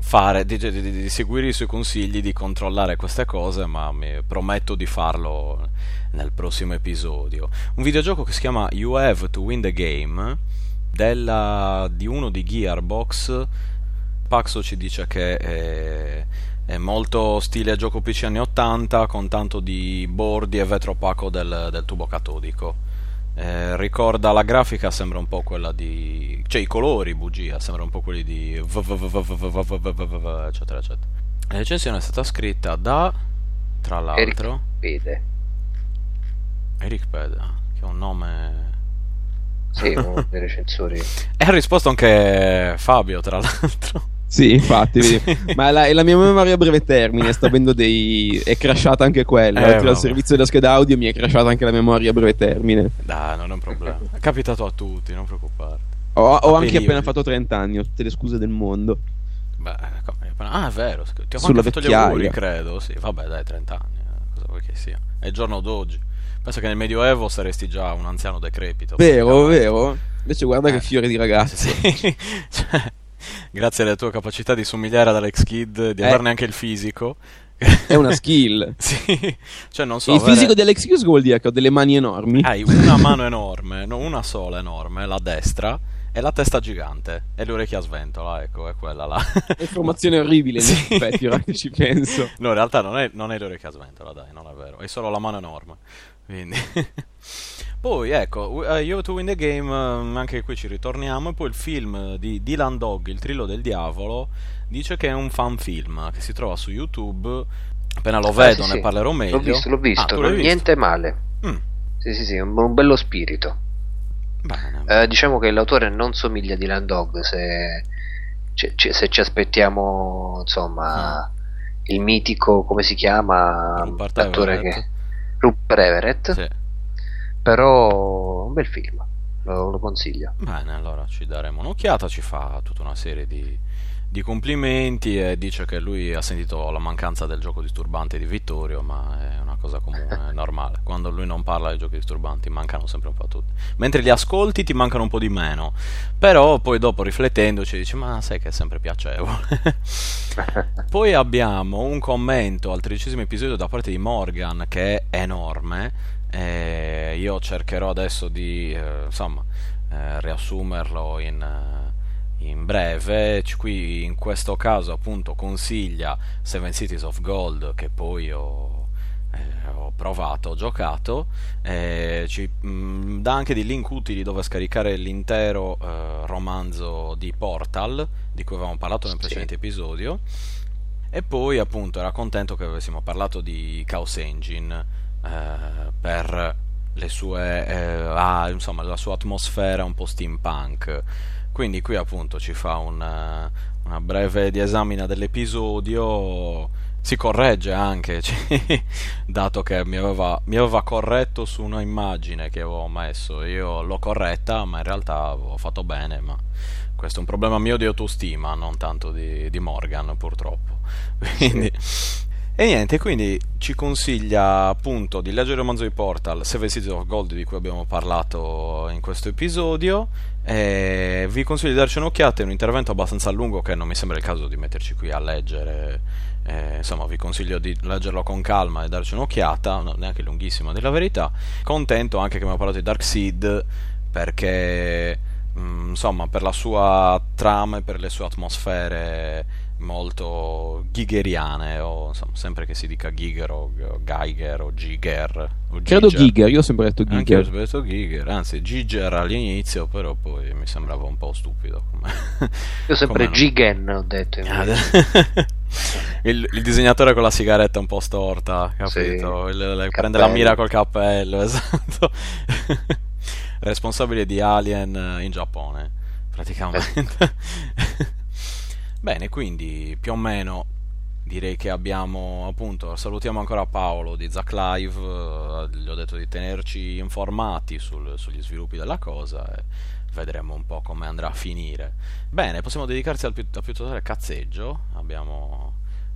fare di, di, di, seguire i suoi consigli, di controllare queste cose, ma mi prometto di farlo nel prossimo episodio. Un videogioco che si chiama You Have to Win the Game della, di uno di Gearbox. Paxo ci dice che è è molto stile gioco PC anni 80 con tanto di bordi e vetro opaco del, del tubo catodico. Eh, ricorda la grafica, sembra un po' quella di. cioè i colori, bugia, sembra un po' quelli di. eccetera, eccetera. La recensione è stata scritta da. tra l'altro.
Eric Pede.
Eric Pede, che è un nome.
Sì, uno dei recensori.
E ha risposto anche Fabio, tra l'altro.
Sì, infatti, ma la, la, mia memoria a breve termine sta avendo dei. è crashata anche quella. Eh, Oltre al servizio della scheda audio mi è crashata anche la memoria a breve termine.
Dai, non è un problema. È capitato a tutti, non preoccuparti.
Ho, ho anche appena fatto 30 anni, ho tutte le scuse del mondo.
Beh, ah, è vero. Ti ho Sulla fatto gli auguri, credo. Sì, vabbè, dai, 30 anni. Eh, cosa vuoi che sia? È il giorno d'oggi. Penso che nel Medioevo saresti già un anziano decrepito.
Vero, vero. Invece guarda eh. che fiore di ragazzi.
Sì. cioè, grazie alle tue capacità di somigliare ad Alex Kidd, di eh. averne anche il fisico.
È una skill.
sì, cioè non so.
Il fisico di Alex Kidd vuol dire che ho delle mani enormi.
Hai una mano enorme, no, una sola enorme, la destra, e la testa gigante e le orecchie a sventola, ecco, è quella là.
Informazione orribile, in sì. effetti, ora che ci penso.
No, in realtà non è, non è le orecchie a sventola, dai, non è vero, è solo la mano enorme. Quindi... Poi ecco, uh, You to Win the Game, uh, anche qui ci ritorniamo. E poi il film di Dylan Dog, Il Trillo del Diavolo, dice che è un fan film che si trova su YouTube. Appena lo vedo ah, sì, ne sì. parlerò meglio.
L'ho visto, l'ho visto, ah, niente male. Mm. Sì, sì, sì, un, un bello spirito. Eh, diciamo che l'autore non somiglia a Dylan Dog se, c- se ci aspettiamo, insomma, mm. il mitico, come si chiama?
L'attore che...
Rupert Everett. Sì però un bel film, lo, lo, consiglio.
Bene, allora ci daremo un'occhiata, ci fa tutta una serie di, di, complimenti e dice che lui ha sentito la mancanza del gioco disturbante di Vittorio, ma è una cosa comune, è normale. Quando lui non parla di giochi disturbanti mancano sempre un po' tutti. Mentre li ascolti ti mancano un po' di meno, però poi dopo riflettendoci dici ma sai che è sempre piacevole. poi abbiamo un commento al tredicesimo episodio da parte di Morgan che è enorme eh, io cercherò adesso di eh, insomma, eh, riassumerlo in, eh, in breve. Qui in questo caso appunto consiglia Seven Cities of Gold che poi ho, eh, ho provato, ho giocato, ci mh, mm, dà anche dei link utili dove scaricare l'intero romanzo di Portal di cui avevamo parlato nel precedente sì. episodio. E poi appunto era contento che avessimo parlato di Chaos Engine eh, per le sue, eh, ah, insomma, la sua atmosfera un po' steampunk. Quindi qui appunto ci fa una, una breve diasamina dell'episodio, si corregge anche, dato che mi aveva, mi aveva, corretto su una immagine che avevo messo, io l'ho corretta, ma in realtà avevo fatto bene, ma questo è un problema mio di autostima, non tanto di, di Morgan purtroppo. Quindi... Sì. E niente, quindi ci consiglia appunto di leggere il romanzo di Portal, Seven Cities of Gold di cui abbiamo parlato in questo episodio. E vi consiglio di darci un'occhiata, è un intervento abbastanza lungo che non mi sembra il caso di metterci qui a leggere. Eh, insomma, vi consiglio di leggerlo con calma e darci un'occhiata, non neanche lunghissimo della verità. Contento anche che abbiamo parlato di Dark Seed perché mh, insomma, per la sua trama e per le sue atmosfere molto gigeriane o insomma, sempre che si dica Giger o Geiger o Giger
o credo Giger, io ho sempre detto Giger
anche io ho sempre detto Giger anzi Giger all'inizio però poi mi sembrava un po' stupido come...
io sempre Gigen ho detto
il, il, disegnatore con la sigaretta un po' storta capito? Sì, il, il, prende la mira col cappello esatto. Responsabile di Alien in Giappone praticamente Bene, quindi più o meno direi che abbiamo appunto salutiamo ancora Paolo di Zack Live eh, gli ho detto di tenerci informati sul, sugli sviluppi della cosa e vedremo un po' come andrà a finire bene possiamo dedicarsi al più, a più totale cazzeggio abbiamo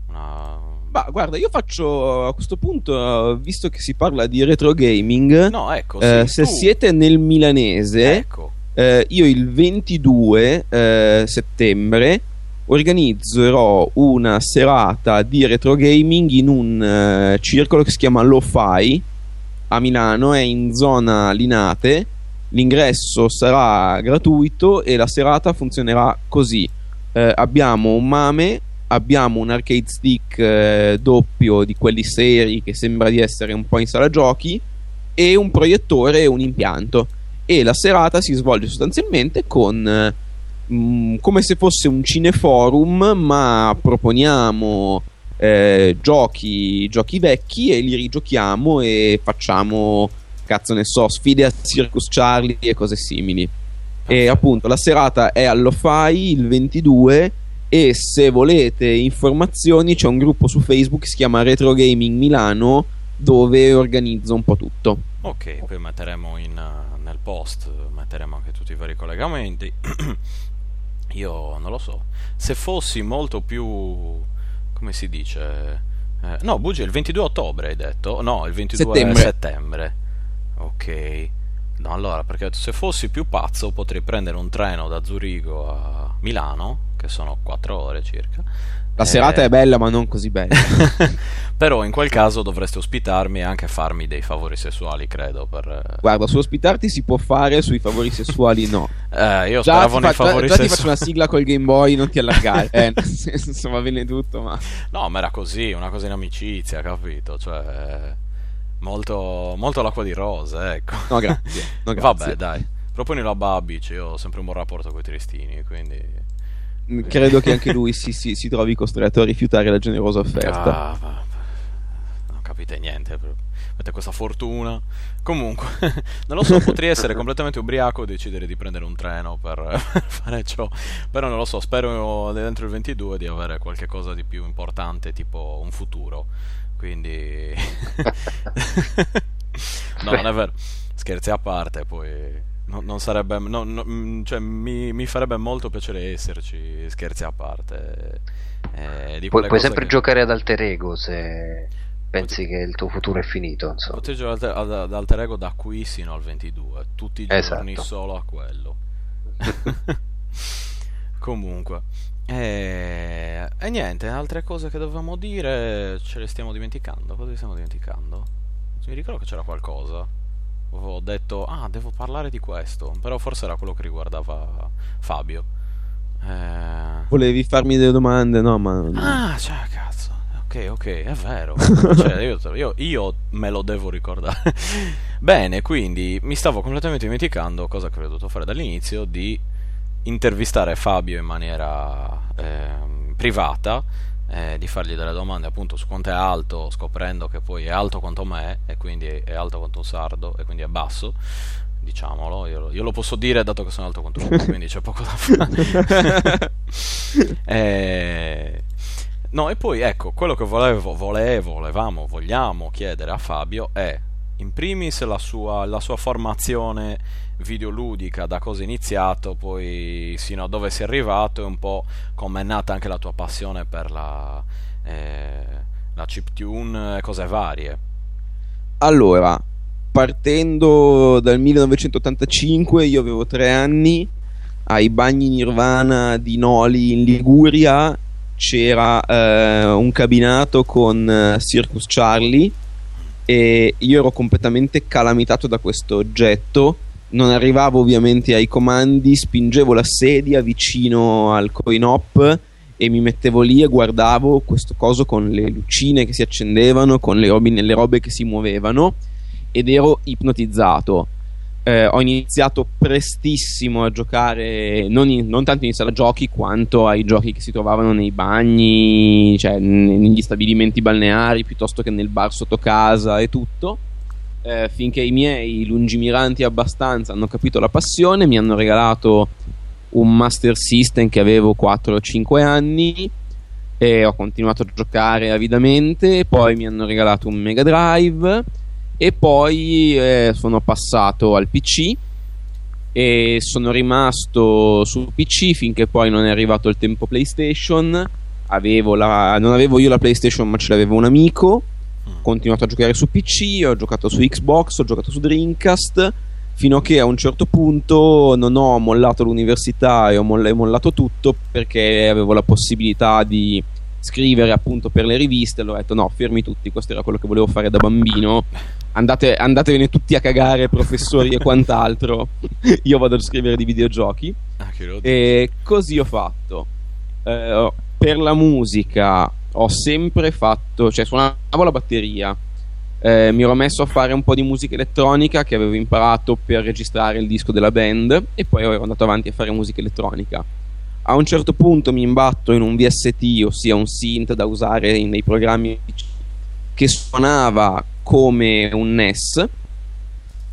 una
ma guarda, io faccio a questo punto, visto che si parla di retro gaming,
no, ecco,
eh, se tu. siete nel milanese,
ecco.
eh, io il 22 eh, settembre organizzerò una serata di retro gaming in un uh, circolo che si chiama Lo-Fi a Milano, è in zona Linate. L'ingresso sarà gratuito e la serata funzionerà così. Uh, abbiamo un mame abbiamo un arcade stick eh, doppio di quelli seri che sembra di essere un po' in sala giochi e un proiettore e un impianto e la serata si svolge sostanzialmente con mh, come se fosse un cineforum ma proponiamo eh, giochi, giochi vecchi e li rigiochiamo e facciamo cazzo ne so sfide a Circus Charlie e cose simili e appunto la serata è all'Ofai il 22 e se volete informazioni c'è un gruppo su Facebook che si chiama Retro Gaming Milano dove organizzo un po' tutto.
Ok, poi metteremo in, nel post, metteremo anche tutti i vari collegamenti. Io non lo so, se fossi molto più, come si dice... Eh, no, Bugi, il 22 ottobre hai detto? No, il 22
settembre.
settembre. Ok. No, allora, perché se fossi più pazzo potrei prendere un treno da Zurigo a Milano, che sono 4 ore circa.
La serata è bella, ma non così bella.
Però in quel caso dovreste ospitarmi e anche farmi dei favori sessuali, credo. Per...
Guarda, su ospitarti si può fare, sui favori sessuali no.
Eh, io
già
speravo nei
fa-
favori
già, già
sessuali.
ti faccio una sigla col Game Boy, non ti allargare. eh, nel senso, va bene tutto, ma...
No, ma era così, una cosa in amicizia, capito? Cioè, molto, molto l'acqua di rose, ecco.
No, grazie. No, grazie.
Vabbè, dai. Proponilo a Babic, io ho sempre un buon rapporto con i tristini, quindi...
Credo che anche lui si, si, si trovi costretto a rifiutare la generosa offerta.
Ah, non capite niente. proprio. Avete questa fortuna. Comunque, non lo so, potrei essere completamente ubriaco e decidere di prendere un treno per, per fare ciò. Però non lo so, spero dentro il 22 di avere qualche cosa di più importante, tipo un futuro. Quindi... no, non è vero. Scherzi a parte, poi... No- non sarebbe, no- no- mm, cioè, mi, mi farebbe molto piacere esserci, scherzi a parte. Eh,
Puoi, puoi sempre
che-
giocare ad alter ego se pensi che il tuo futuro è finito. Insomma.
Poteggio ad, ad, ad alter ego da qui sino al 22, tutti i giorni
Esatto.
solo a quello. Comunque, e, e niente, altre cose che dovevamo dire ce le stiamo dimenticando. Cosa stiamo dimenticando? Mi ricordo che c'era qualcosa. Avevo detto, ah, devo parlare di questo, però forse era quello che riguardava Fabio. Eh,
Volevi farmi delle domande? No, ma...
Ah, cioè, cazzo. Ok, ok, è vero. Cioè, io, io- io me lo devo ricordare. Bene, quindi mi stavo completamente dimenticando, cosa che ho dovuto fare dall'inizio, di intervistare Fabio in maniera ehm, privata, eh, di fargli delle domande appunto su quanto è alto, scoprendo che poi è alto quanto me, e quindi è alto quanto un sardo, e quindi è basso. Diciamolo, io, lo- io lo posso dire dato che sono alto quanto uno, quindi c'è poco da fare. Eh, No, e poi ecco, quello che volevo, volevo, volevamo, vogliamo chiedere a Fabio è, in primis, la sua, la sua formazione videoludica, da cosa è iniziato, poi sino a dove sei arrivato e un po' come è nata anche la tua passione per la, eh, la chiptune e cose varie.
Allora, partendo dal 1985, io avevo tre anni, ai bagni Nirvana di Noli in Liguria c'era eh, un cabinato con eh, Circus Charlie e io ero completamente calamitato da questo oggetto. Non arrivavo ovviamente ai comandi, spingevo la sedia vicino al coin op e mi mettevo lì e guardavo questo coso con le lucine che si accendevano, con le robe, le robe che si muovevano ed ero ipnotizzato. Eh, ho iniziato prestissimo a giocare, non, in- non tanto in sala giochi quanto ai giochi che si trovavano nei bagni, cioè negli stabilimenti balneari piuttosto che nel bar sotto casa e tutto. Eh, finché i miei lungimiranti abbastanza hanno capito la passione, mi hanno regalato un Master System che avevo 4 o 5 anni e ho continuato a giocare avidamente. Poi mi hanno regalato un Mega Drive e poi eh, sono passato al PC e sono rimasto su PC finché poi non è arrivato il tempo PlayStation. Avevo la- non avevo io la PlayStation, ma ce l'avevo un amico. Ho continuato a giocare su PC, ho giocato su Xbox, ho giocato su Dreamcast. Fino a che a un certo punto non ho mollato l'università e ho moll- mollato tutto perché avevo la possibilità di scrivere appunto per le riviste. Allora ho detto: no, fermi tutti, questo era quello che volevo fare da bambino. Andate, andatevene tutti a cagare, professori e quant'altro. Io vado a scrivere di videogiochi.
Ah,
E così ho fatto. Eh, per la musica ho sempre fatto, cioè suonavo la batteria, eh, mi ero messo a fare un po' di musica elettronica che avevo imparato per registrare il disco della band e poi ero andato avanti a fare musica elettronica. A un certo punto mi imbatto in un VST, ossia un synth da usare nei programmi che suonava come un NES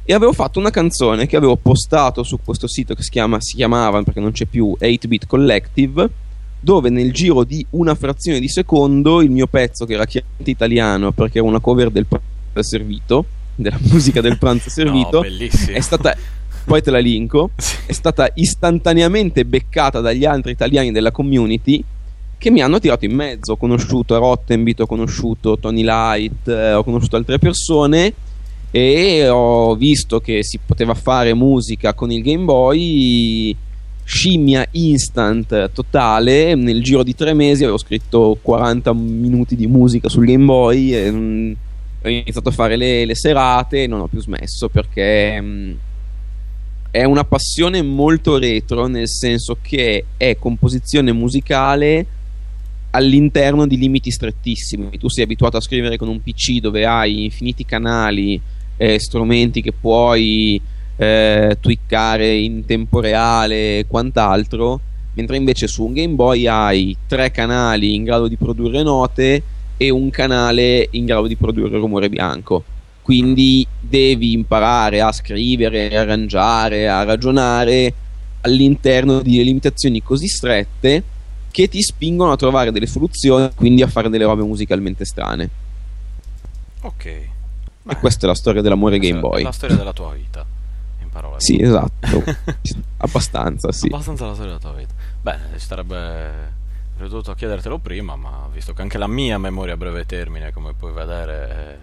e avevo fatto una canzone che avevo postato su questo sito che si, chiama, si chiamava, perché non c'è più, 8-Bit Collective, dove nel giro di una frazione di secondo il mio pezzo, che era chiaramente italiano perché era una cover del pranzo servito, della musica del pranzo servito,
no,
è stata, poi te la linko, è stata istantaneamente beccata dagli altri italiani della community che mi hanno tirato in mezzo. Ho conosciuto Rottenbit, ho conosciuto Tony Light, eh, ho conosciuto altre persone e ho visto che si poteva fare musica con il Game Boy scimmia instant totale. Nel giro di tre mesi avevo scritto 40 minuti di musica sul Game Boy e mm, ho iniziato a fare le, le, serate e non ho più smesso perché mh, mm, è una passione molto retro nel senso che è composizione musicale all'interno di limiti strettissimi. Tu sei abituato a scrivere con un PC dove hai infiniti canali eh, strumenti che puoi eh, twiccare in tempo reale e quant'altro, mentre invece su un Game Boy hai tre canali in grado di produrre note e un canale in grado di produrre rumore bianco. Quindi devi imparare a scrivere, a arrangiare, a ragionare all'interno di limitazioni così strette che ti spingono a trovare delle soluzioni, quindi a fare delle robe musicalmente strane.
Ok.
Beh, e questa è la storia dell'amore Game Boy. È
la storia della tua vita, in parole.
Sì, esatto. Abbastanza, sì.
Abbastanza la storia della tua vita. Bene, ci sarebbe dovuto chiedertelo prima, ma visto che anche la mia memoria a breve termine, come puoi vedere,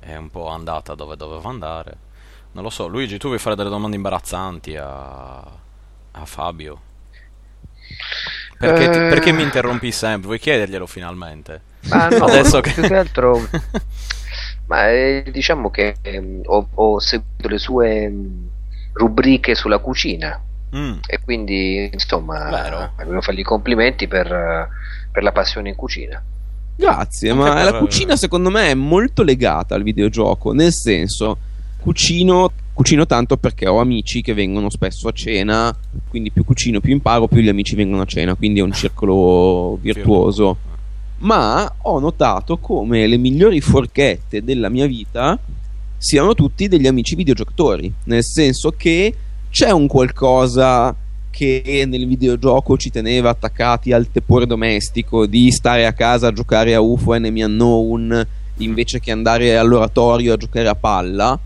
è, è un po' andata dove doveva andare. Non lo so, Luigi, tu vuoi fare delle domande imbarazzanti a, a Fabio? Perché, ti, perché, mi interrompi sempre? Vuoi chiederglielo finalmente?
Ma no, Adesso che... più che altro Ma eh, diciamo che eh, ho, ho, seguito le sue mm, rubriche sulla cucina. Mm. e quindi insomma volevo fargli i complimenti per, per, la passione in cucina.
Grazie, Anche ma per... la cucina secondo me è molto legata al videogioco, nel senso cucino, cucino tanto perché ho amici che vengono spesso a cena, quindi più cucino più imparo, più gli amici vengono a cena, quindi è un circolo virtuoso ma ho notato come le migliori forchette della mia vita siano tutti degli amici videogiocatori, nel senso che c'è un qualcosa che nel videogioco ci teneva attaccati al tepore domestico di stare a casa a giocare a UFO Enemy Unknown invece che andare all'oratorio a giocare a palla.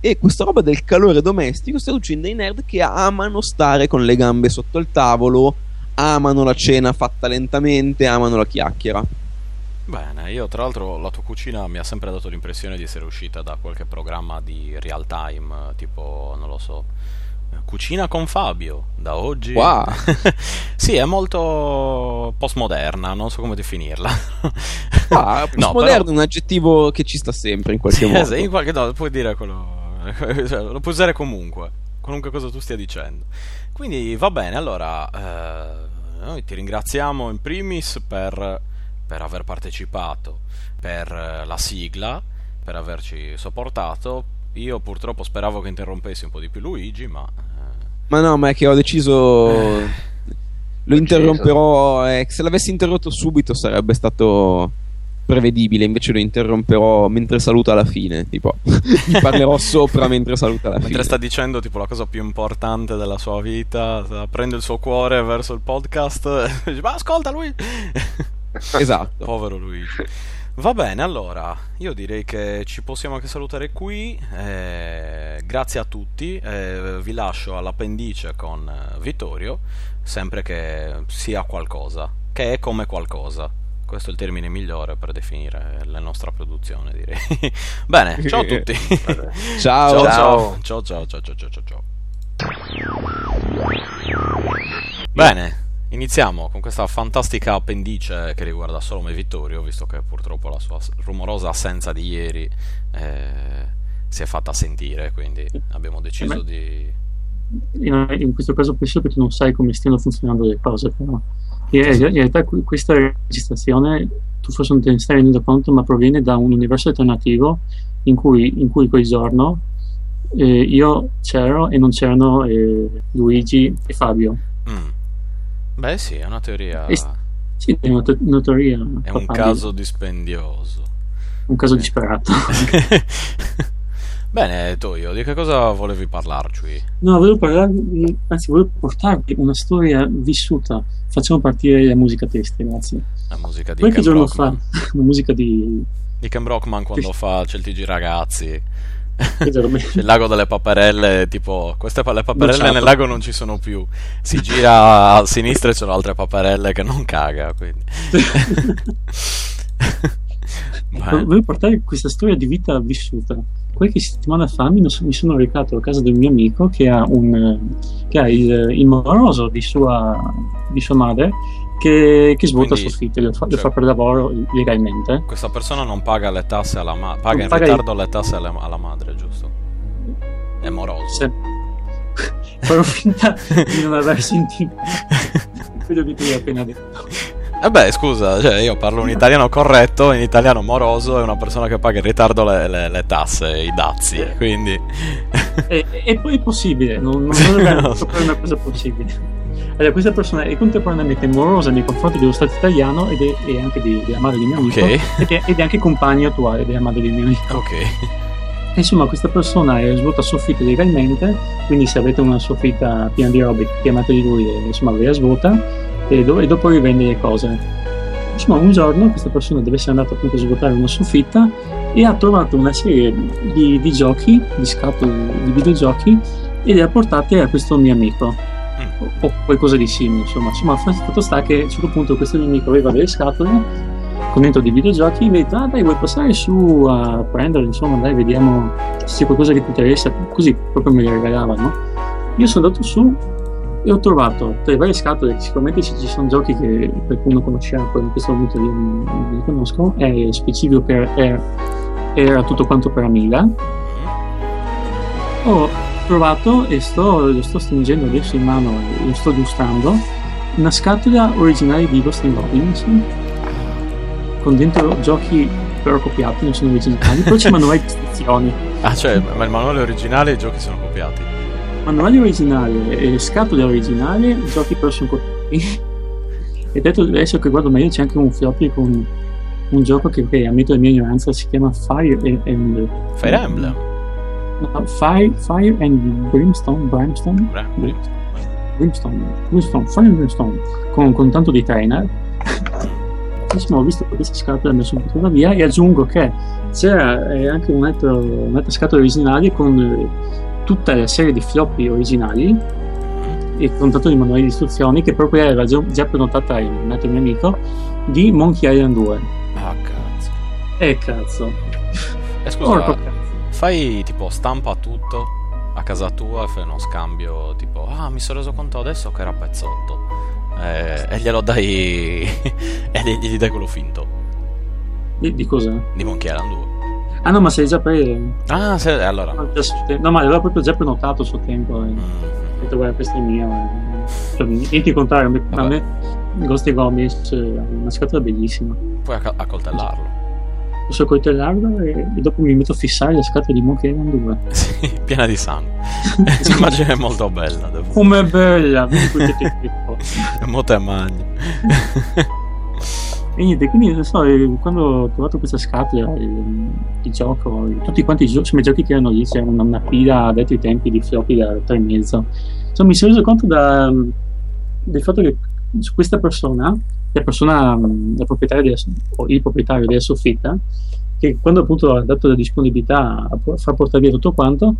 E questa roba del calore domestico sta uccidendo i nerd che amano stare con le gambe sotto il tavolo amano la cena fatta lentamente, amano la chiacchiera.
Bene, io tra l'altro la tua cucina mi ha sempre dato l'impressione di essere uscita da qualche programma di real time, tipo, non lo so, Cucina con Fabio, da oggi.
Wow.
sì, è molto postmoderna, non so come definirla.
ah, postmoderno no, però... è un aggettivo che ci sta sempre in qualche sì, modo.
Sì, in qualche no, puoi dire quello lo puoi usare comunque, qualunque cosa tu stia dicendo. Quindi va bene, allora eh, noi ti ringraziamo in primis per, per aver partecipato, per eh, la sigla, per averci sopportato. Io purtroppo speravo che interrompessi un po' di più Luigi, ma... Eh...
Ma no, ma è che ho deciso... Eh, lo interromperò, eh, se l'avessi interrotto subito sarebbe stato prevedibile, invece lo interromperò mentre saluta alla fine, tipo gli parlerò sopra mentre saluta alla
mentre
fine.
Mentre sta dicendo tipo la cosa più importante della sua vita, prende il suo cuore verso il podcast e dice "Ma ascolta lui".
esatto.
Povero Luigi. Va bene, allora, io direi che ci possiamo anche salutare qui. Eh, grazie a tutti. Eh, vi lascio all'appendice con eh, Vittorio, sempre che sia qualcosa, che è come qualcosa. Questo è il termine migliore per definire la nostra produzione, direi. Bene, ciao a tutti.
ciao.
Ciao. Ciao, ciao, ciao, ciao, ciao, ciao. Bene, iniziamo con questa fantastica appendice che riguarda solo me Vittorio, visto che purtroppo la sua rumorosa assenza di ieri eh, si è fatta sentire, quindi abbiamo deciso di...
In, in questo caso penso che tu non sai come stiano funzionando le cose, però in realtà questa registrazione, tu forse non te ne stai rendendo conto, ma proviene da un universo alternativo in cui, in cui quel giorno eh, io c'ero e non c'erano eh, Luigi e Fabio.
Mm. Beh sì, è una teoria...
E, sì, è una, te- una teoria...
È un caso dispendioso.
Un caso disperato.
Bene, Toio, di che cosa volevi parlarci?
No, volevo parlarvi, anzi, volevo portarvi una storia vissuta. Facciamo partire la musica testa, grazie.
La musica di
Qualche
Ken
giorno
Brockman.
fa, la musica di.
Di Ken Brockman quando fa TG ragazzi. C'è il lago delle paperelle, tipo, queste pa- le paperelle
Bocciato.
nel lago non ci sono più. Si gira a sinistra e ci sono altre paperelle che non caga, quindi. Beh,
Volevo portare questa storia di vita vissuta. Qualche settimana fa mi, mi sono recato a casa del mio amico che ha, un, che ha il, il moroso di sua, di sua madre che, che svuota
Quindi,
soffitte, lo fa, lo
cioè-
fa per lavoro legalmente.
questa persona non paga le tasse alla madre, paga
Non
in
paga
ritardo le tasse alla, alla madre, giusto? È moroso.
Se... Farò finta di non aver sentito quello che ti ho appena detto.
E beh, scusa, cioè io parlo un italiano corretto, in italiano moroso è una persona che paga in ritardo le, le- le tasse, i dazi, quindi...
E, e poi è possibile, non, non dovrebbe essere una cosa possibile. Allora, questa persona è contemporaneamente morosa nei confronti dello Stato italiano ed è, e anche di- della madre del mio amico
Ok.
ed, è, ed è anche compagno attuale della madre del mio amico.
Ok.
E insomma, questa persona è svuota soffitte legalmente, quindi se avete una soffitta piena di robe, chiamateli lui e insomma ve la svuota e, do- e dopo rivende le cose. Insomma, un giorno questa persona deve essere andata appunto a svuotare una soffitta e ha trovato una serie di, di giochi, di scatole di videogiochi e le ha portate a questo mio amico
Mm.
o, qualcosa di simile insomma insomma fatto sta che a un certo punto questo mio amico aveva delle scatole con dentro dei videogiochi e mi ha detto ah dai vuoi passare su a prendere insomma dai vediamo se c'è qualcosa che ti interessa così proprio me le regalava no? io sono andato su e ho trovato tra le varie scatole sicuramente ci sono giochi che qualcuno conosceva poi in questo momento io non, non li conosco è specifico per era, era tutto quanto per Amiga
Mm.
ho trovato e sto, lo sto stringendo adesso in mano e lo sto illustrando una scatola originale di Ghost and Goblins con dentro giochi però copiati, non sono originali poi c'è manuali di istruzioni
Ah, cioè, ma il manuale originale e i giochi sono copiati.
Manuale originale e scatole originali giochi però sono copiati e detto adesso che guardo meglio c'è anche un floppy con un gioco che, che ammetto la mia ignoranza si chiama Fire and
Fire Emblem.
no, Fire, Fire and Brimstone Brimstone
Bra- Brim-
Brimstone, Brimstone, Fire and Brimstone con, con tanto di trainer. Ho visto questa scatola mi sono buttata via e aggiungo che c'era eh, anche un altro, un'altra scatola originale con tutta la serie di floppy originali e con tanto di manuali di istruzioni che proprio era già, già prenotata in un altro mio amico di Monkey Island 2.
Ah, cazzo.
E cazzo.
E
Porco
scusa,
cazzo.
fai tipo stampa tutto a casa tua e fai uno scambio tipo, ah, mi sono reso conto adesso che era pezzotto. Eh, e glielo dai. e gli, gli dai quello finto.
Di, di cosa?
Di Monkey Island 2.
Ah no, ma sei già preso.
Ah, se, allora.
No, ma l'aveva proprio già prenotato a suo tempo. eh.
Mm.
Ho detto guarda questo è mio eh. cioè, niente di contare a me, a
Vabbè.
me Ghost and Goblins è una scatola bellissima
Puoi acc- accoltellarlo.
posso coltellarlo e, e dopo mi metto a fissare la scatola di Monkey Island 2
Sì, piena di sangue. L'immagine è molto bella. Devo...
com'è bella vedi quel tecnico
Mo te magni.
E niente quindi non so eh, quando ho trovato questa scatola il, il gioco tutti quanti i i giochi che erano lì c'era una, una pila ad altri tempi di floppy da 3 e mezzo. Insomma mi sono reso conto da, del fatto che questa persona la persona la proprietaria della, o il proprietario della soffitta che quando appunto ha dato la disponibilità a far portare via tutto quanto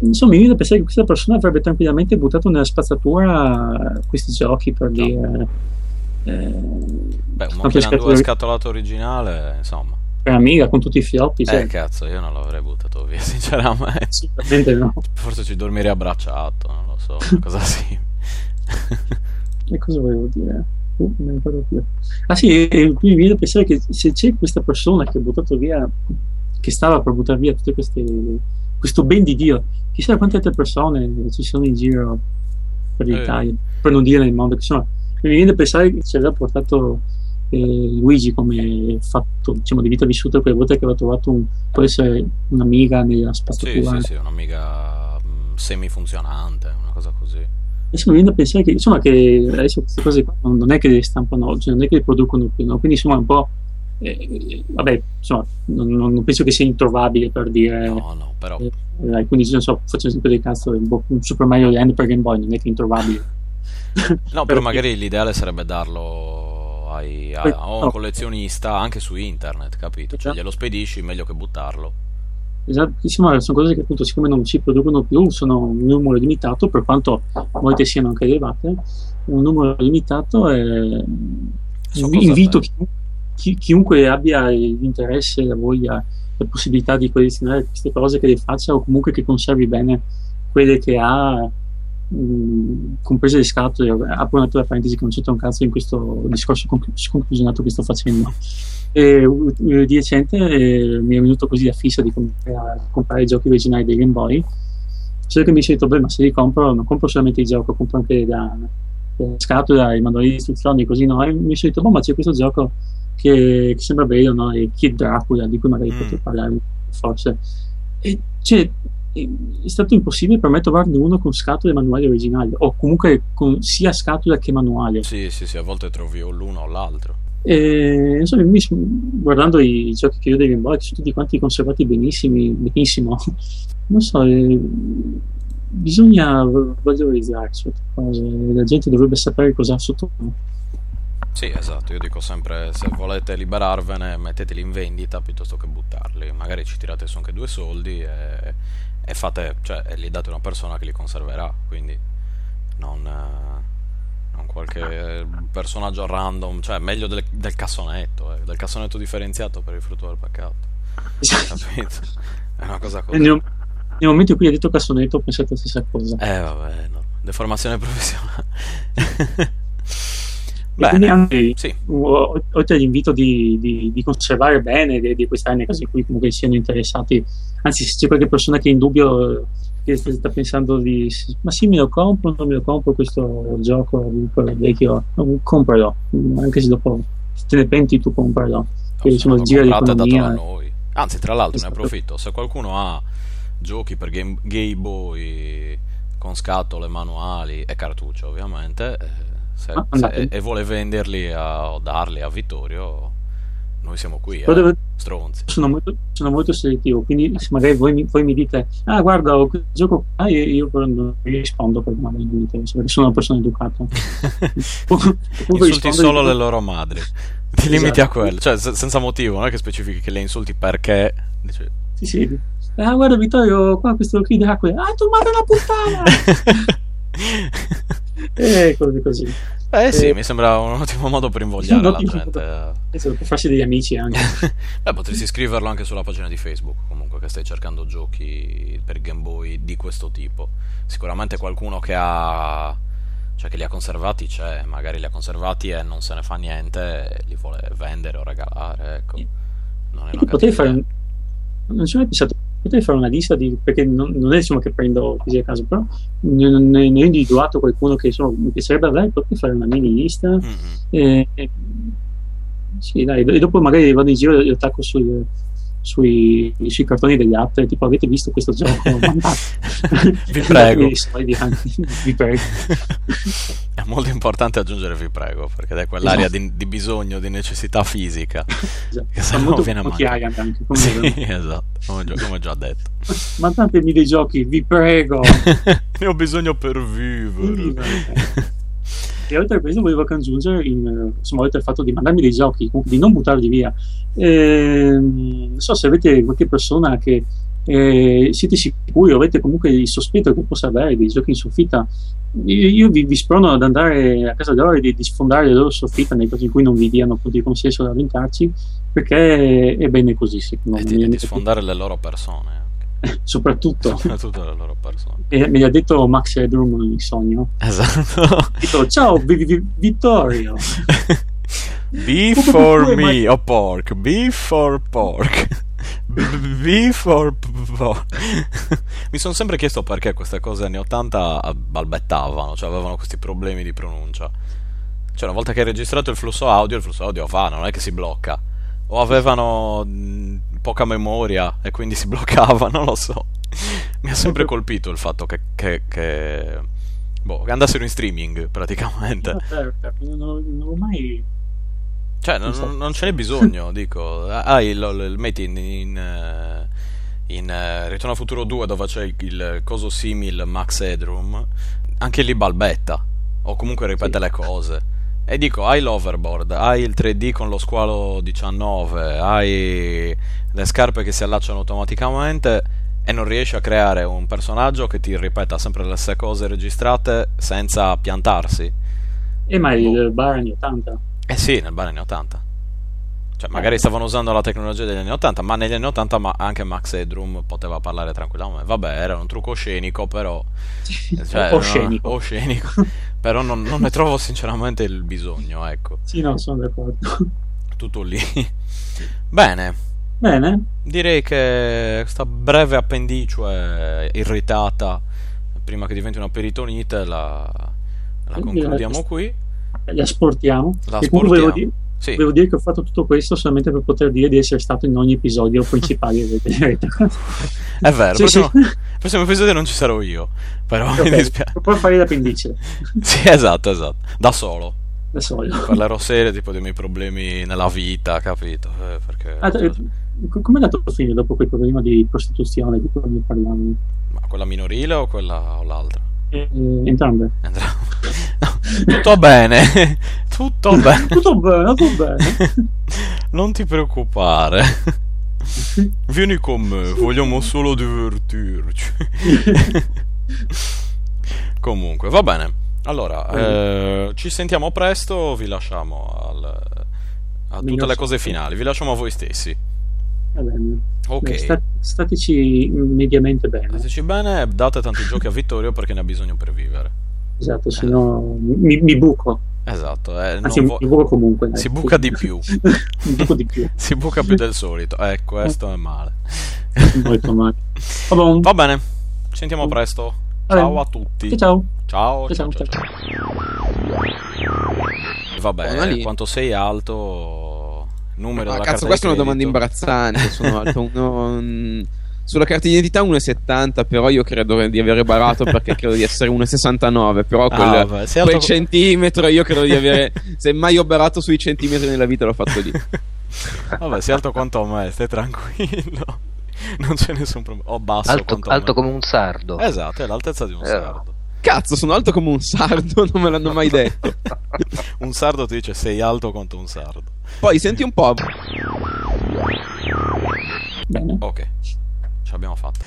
insomma mi viene da pensare che questa persona avrebbe tranquillamente buttato nella spazzatura questi giochi per dire eh,
Beh, un Monkey Island 2
scatole-
scatolato originale, insomma.
per amiga con tutti i cioè,
Eh, cazzo, io non l'avrei buttato via, sinceramente.
assolutamente no
Forse ci dormirei abbracciato, non lo so, una cosa sì.
e cosa volevo dire? Uh, non mi ricordo più. Ah sì, quindi mi viene da pensare che se c'è questa persona che ha buttato via, che stava per buttare via tutte queste, questo ben di Dio, chissà quante altre persone ci sono in giro per
Eh.
l'Italia, per non dire nel mondo, che sono mi viene a pensare che ci aveva portato eh, Luigi come fatto diciamo, di vita vissuta quelle volte che aveva trovato un, può essere un'amiga nella spazzatura
sì, sì, sì, un'amiga mh, semifunzionante una cosa così.
Adesso mi viene a pensare che insomma che adesso queste cose qua non è che le stampano oggi non è che le producono più no? quindi insomma un po' eh, vabbè insomma non, non, penso che sia introvabile per dire
no no però
eh, alcuni non so faccio esempio del cazzo un Super Mario Land per Game Boy non è che è introvabile
no però magari l'ideale sarebbe darlo ai, a, a, un collezionista anche su internet, capito? Cioè glielo spedisci, meglio che buttarlo.
Esattissimo, sono cose che appunto siccome non si producono più sono un numero limitato, per quanto molte siano anche elevate, un numero limitato e so invito chi, chi, chiunque abbia l'interesse, la voglia, la possibilità di collezionare queste cose che le faccia o comunque che conservi bene quelle che ha mh, comprese le scatole, apro una tua parentesi che non c'entra un cazzo in questo discorso conclusionato che sto facendo. E, di recente eh, mi è venuto così la fissa di comprare, comprare i giochi originali dei Game Boy. Solo che mi sono detto, beh, ma se li compro, non compro solamente il gioco, compro anche la, la scatola, i manuali di istruzioni, così no. E mi sono detto, boh, ma c'è questo gioco che, che sembra bello, no? Il Kid Dracula, di cui magari mm. potrei parlare forse. E cioè, è stato impossibile per me trovarne uno con scatole e manuali originali o comunque con sia scatola che manuale
sì sì sì a volte trovi o l'uno o l'altro.
E, insomma, guardando i giochi che io dei Game Boy sono tutti quanti conservati benissimi benissimo. Non so eh, bisogna valorizzare certe cose la gente dovrebbe sapere cosa ha sotto.
Sì, esatto, io dico sempre se volete liberarvene metteteli in vendita piuttosto che buttarli, magari ci tirate su anche due soldi e e fate, cioè, e li date a una persona che li conserverà, quindi non, eh, non qualche personaggio random, cioè meglio del, del cassonetto, eh, del cassonetto differenziato per il frutto del peccato. Capito? È una cosa così.
Nel, nel momento in cui hai detto cassonetto ho pensato la stessa cosa.
Eh vabbè, no. deformazione professionale.
Bene, anche, sì. oltre all'invito di, di, di conservare bene di, di acquistare nei casi in cui comunque siano interessati, anzi se c'è qualche persona che è in dubbio che sta pensando di ma sì me lo compro non me lo compro questo gioco vecchio compralo anche se dopo se te ne penti tu compralo.
Che insomma gira l'economia. anzi tra l'altro esatto. ne approfitto. Se qualcuno ha giochi per game, Game Boy con scatole manuali e cartuccio ovviamente eh, se, ah, se, e vuole venderli a, o darli a Vittorio, noi siamo qui, eh, deve... stronzi.
Sono molto, sono molto, selettivo, quindi se magari voi mi, voi mi dite, ah guarda, ho questo gioco qua, io, io non rispondo perché magari mi dite, perché sono una persona educata.
insulti solo le loro madri. Ti esatto. limiti a quello, cioè senza motivo, non è che specifichi che le insulti perché... Dice...
Sì, sì. Ah, guarda Vittorio, qua questo Kid Hackaway. Ah, tu madre una puttana! e cose così.
Eh sì, eh, mi sembra un ottimo modo per invogliare la gente.
Per, per farsi degli amici anche.
Beh, potresti scriverlo anche sulla pagina di Facebook, comunque, che stai cercando giochi per Game Boy di questo tipo. Sicuramente qualcuno che ha... Cioè che li ha conservati c'è, magari li ha conservati e non se ne fa niente li vuole vendere o regalare, ecco.
Non è una Potrei fare un... Non ci ho mai pensato potrei fare una lista di, perché non, non è insomma che prendo così a caso però ne, ne, ne ho individuato qualcuno che insomma, mi piacerebbe avere potrei fare una mini lista mm-hmm. e, e, sì dai e dopo magari vado in giro e attacco sul, sui, sui, cartoni degli altri tipo avete visto questo gioco?
Vi prego.
vi prego.
È molto importante aggiungere vi prego perché è quell'area esatto. di, di, bisogno di necessità fisica. Esatto. che se no viene a
anche come
sì, esatto come, già, come già detto.
Mandatemi dei giochi vi prego
ne ho bisogno per vivere
e oltre a questo volevo aggiungere in, insomma, oltre al fatto di mandarmi dei giochi di non buttarli via eh, non so se avete qualche persona che eh, siete sicuri o avete comunque il sospetto che possa avere dei giochi in soffitta io vi, vi sprono ad andare a casa loro e di, di sfondare le loro soffitta nei casi in cui non vi diano punti di consenso da avventarci perché è bene così secondo
e me di, di sfondare le loro persone
soprattutto,
soprattutto la loro persona.
E me l'ha detto Max Headroom in sogno.
Esatto.
Detto, Ciao vi- vi- Vittorio.
Be for me, o oh pork. Be for pork. Be for pork. Mi sono sempre chiesto perché queste cose anni 80 balbettavano, cioè avevano questi problemi di pronuncia. Cioè, una volta che hai registrato il flusso audio, il flusso audio va, non è che si blocca. O avevano poca memoria e quindi si bloccava, non lo so. Mi ha sempre colpito il fatto che, che, che, boh, andassero in streaming praticamente.
Eh, non, non, non ho mai
Cioè, non,
so.
non ce n'è bisogno, dico. Hai il, il metti in, in, eh, in, eh, Ritorno a Futuro 2 dove c'è il, il coso simil Max Headroom, anche lì balbetta, o comunque ripete
Sì.
le cose. E dico, hai l'overboard, hai il 3D con lo squalo 19, hai le scarpe che si allacciano automaticamente e non riesci a creare un personaggio che ti ripeta sempre le stesse cose registrate senza piantarsi.
Eh, ma
Boh.
il bar anni 80.
Eh sì, nel bar anni 80. Cioè, magari stavano usando la tecnologia degli anni 80, ma negli anni 80 ma anche Max Headroom poteva parlare tranquillamente. Vabbè, era un trucco scenico, però... Cioè,
o
no,
scenico.
o scenico. però non, non ne trovo sinceramente il bisogno, ecco.
Sì, no, sono d'accordo.
Tutto lì. Bene,
Bene,
direi che questa breve appendicioe irritata, prima che diventi una peritonite, la, la concludiamo
direi.
qui.
la sportiamo.
La
e comunque volevo,
sportiamo.
di-
Sì.
volevo dire che ho fatto tutto questo solamente per poter dire di essere stato in ogni episodio principale del
È vero,
Sì,
prossimo,
sì.
prossimo episodio non ci sarò io, però mi
Ok,
dispiace.
Puoi fare l'appendice
Sì, esatto, esatto, da solo.
da solo.
Parlerò serio tipo dei miei problemi nella vita, capito? Eh, perché...
Ah, eh, co- Come è andato a finire dopo quel problema di prostituzione di cui ne parlavamo?
Ma quella minorile o quella o l'altra?
Eh, entrambe.
No, tutto bene, tutto bene.
Tutto bene, tutto bene.
Non ti preoccupare. Vieni con me, vogliamo solo divertirci. Comunque, va bene. Allora, eh, ci sentiamo presto, vi lasciamo al- a tutte le cose finali, vi lasciamo a voi stessi.
Va bene.
Ok.
Sta- stateci mediamente bene.
Stateci bene, date tanti giochi a Vittorio perché ne ha bisogno per vivere.
Esatto, se no mi, mi buco.
Esatto, eh, non
Anzi,
vo-
mi buco comunque. dai.
si buca di più.
mi buco di più.
Si buca più del solito. Eh, questo è male.
Molto male. Un-
Va bene, ci sentiamo presto.
Va bene.
Ciao a tutti.
Ciao
Ciao,
ciao.
ciao,
Ciao,
ciao. Vabbè, quanto sei alto, numero
Ma
della
cazzo, una domanda
credito.
imbarazzante. Sono alto uno- Sulla carta di identità 1,70, però io credo di avere barato perché credo di essere 1,69. Però quel,
Ah, vabbè, sei
quel
alto-
centimetro io credo di avere. Se mai ho barato sui centimetri nella vita l'ho fatto lì.
Vabbè, sei alto quanto me, stai tranquillo. Non c'è nessun problema. O basso
Alto, alto
me.
come un sardo.
Esatto, è l'altezza di un
Eh.
sardo.
Cazzo, sono alto come un sardo, non me l'hanno mai detto.
Un sardo ti dice sei alto quanto un sardo.
Poi senti un po'.
Bene.
Ok, ce l'abbiamo fatta.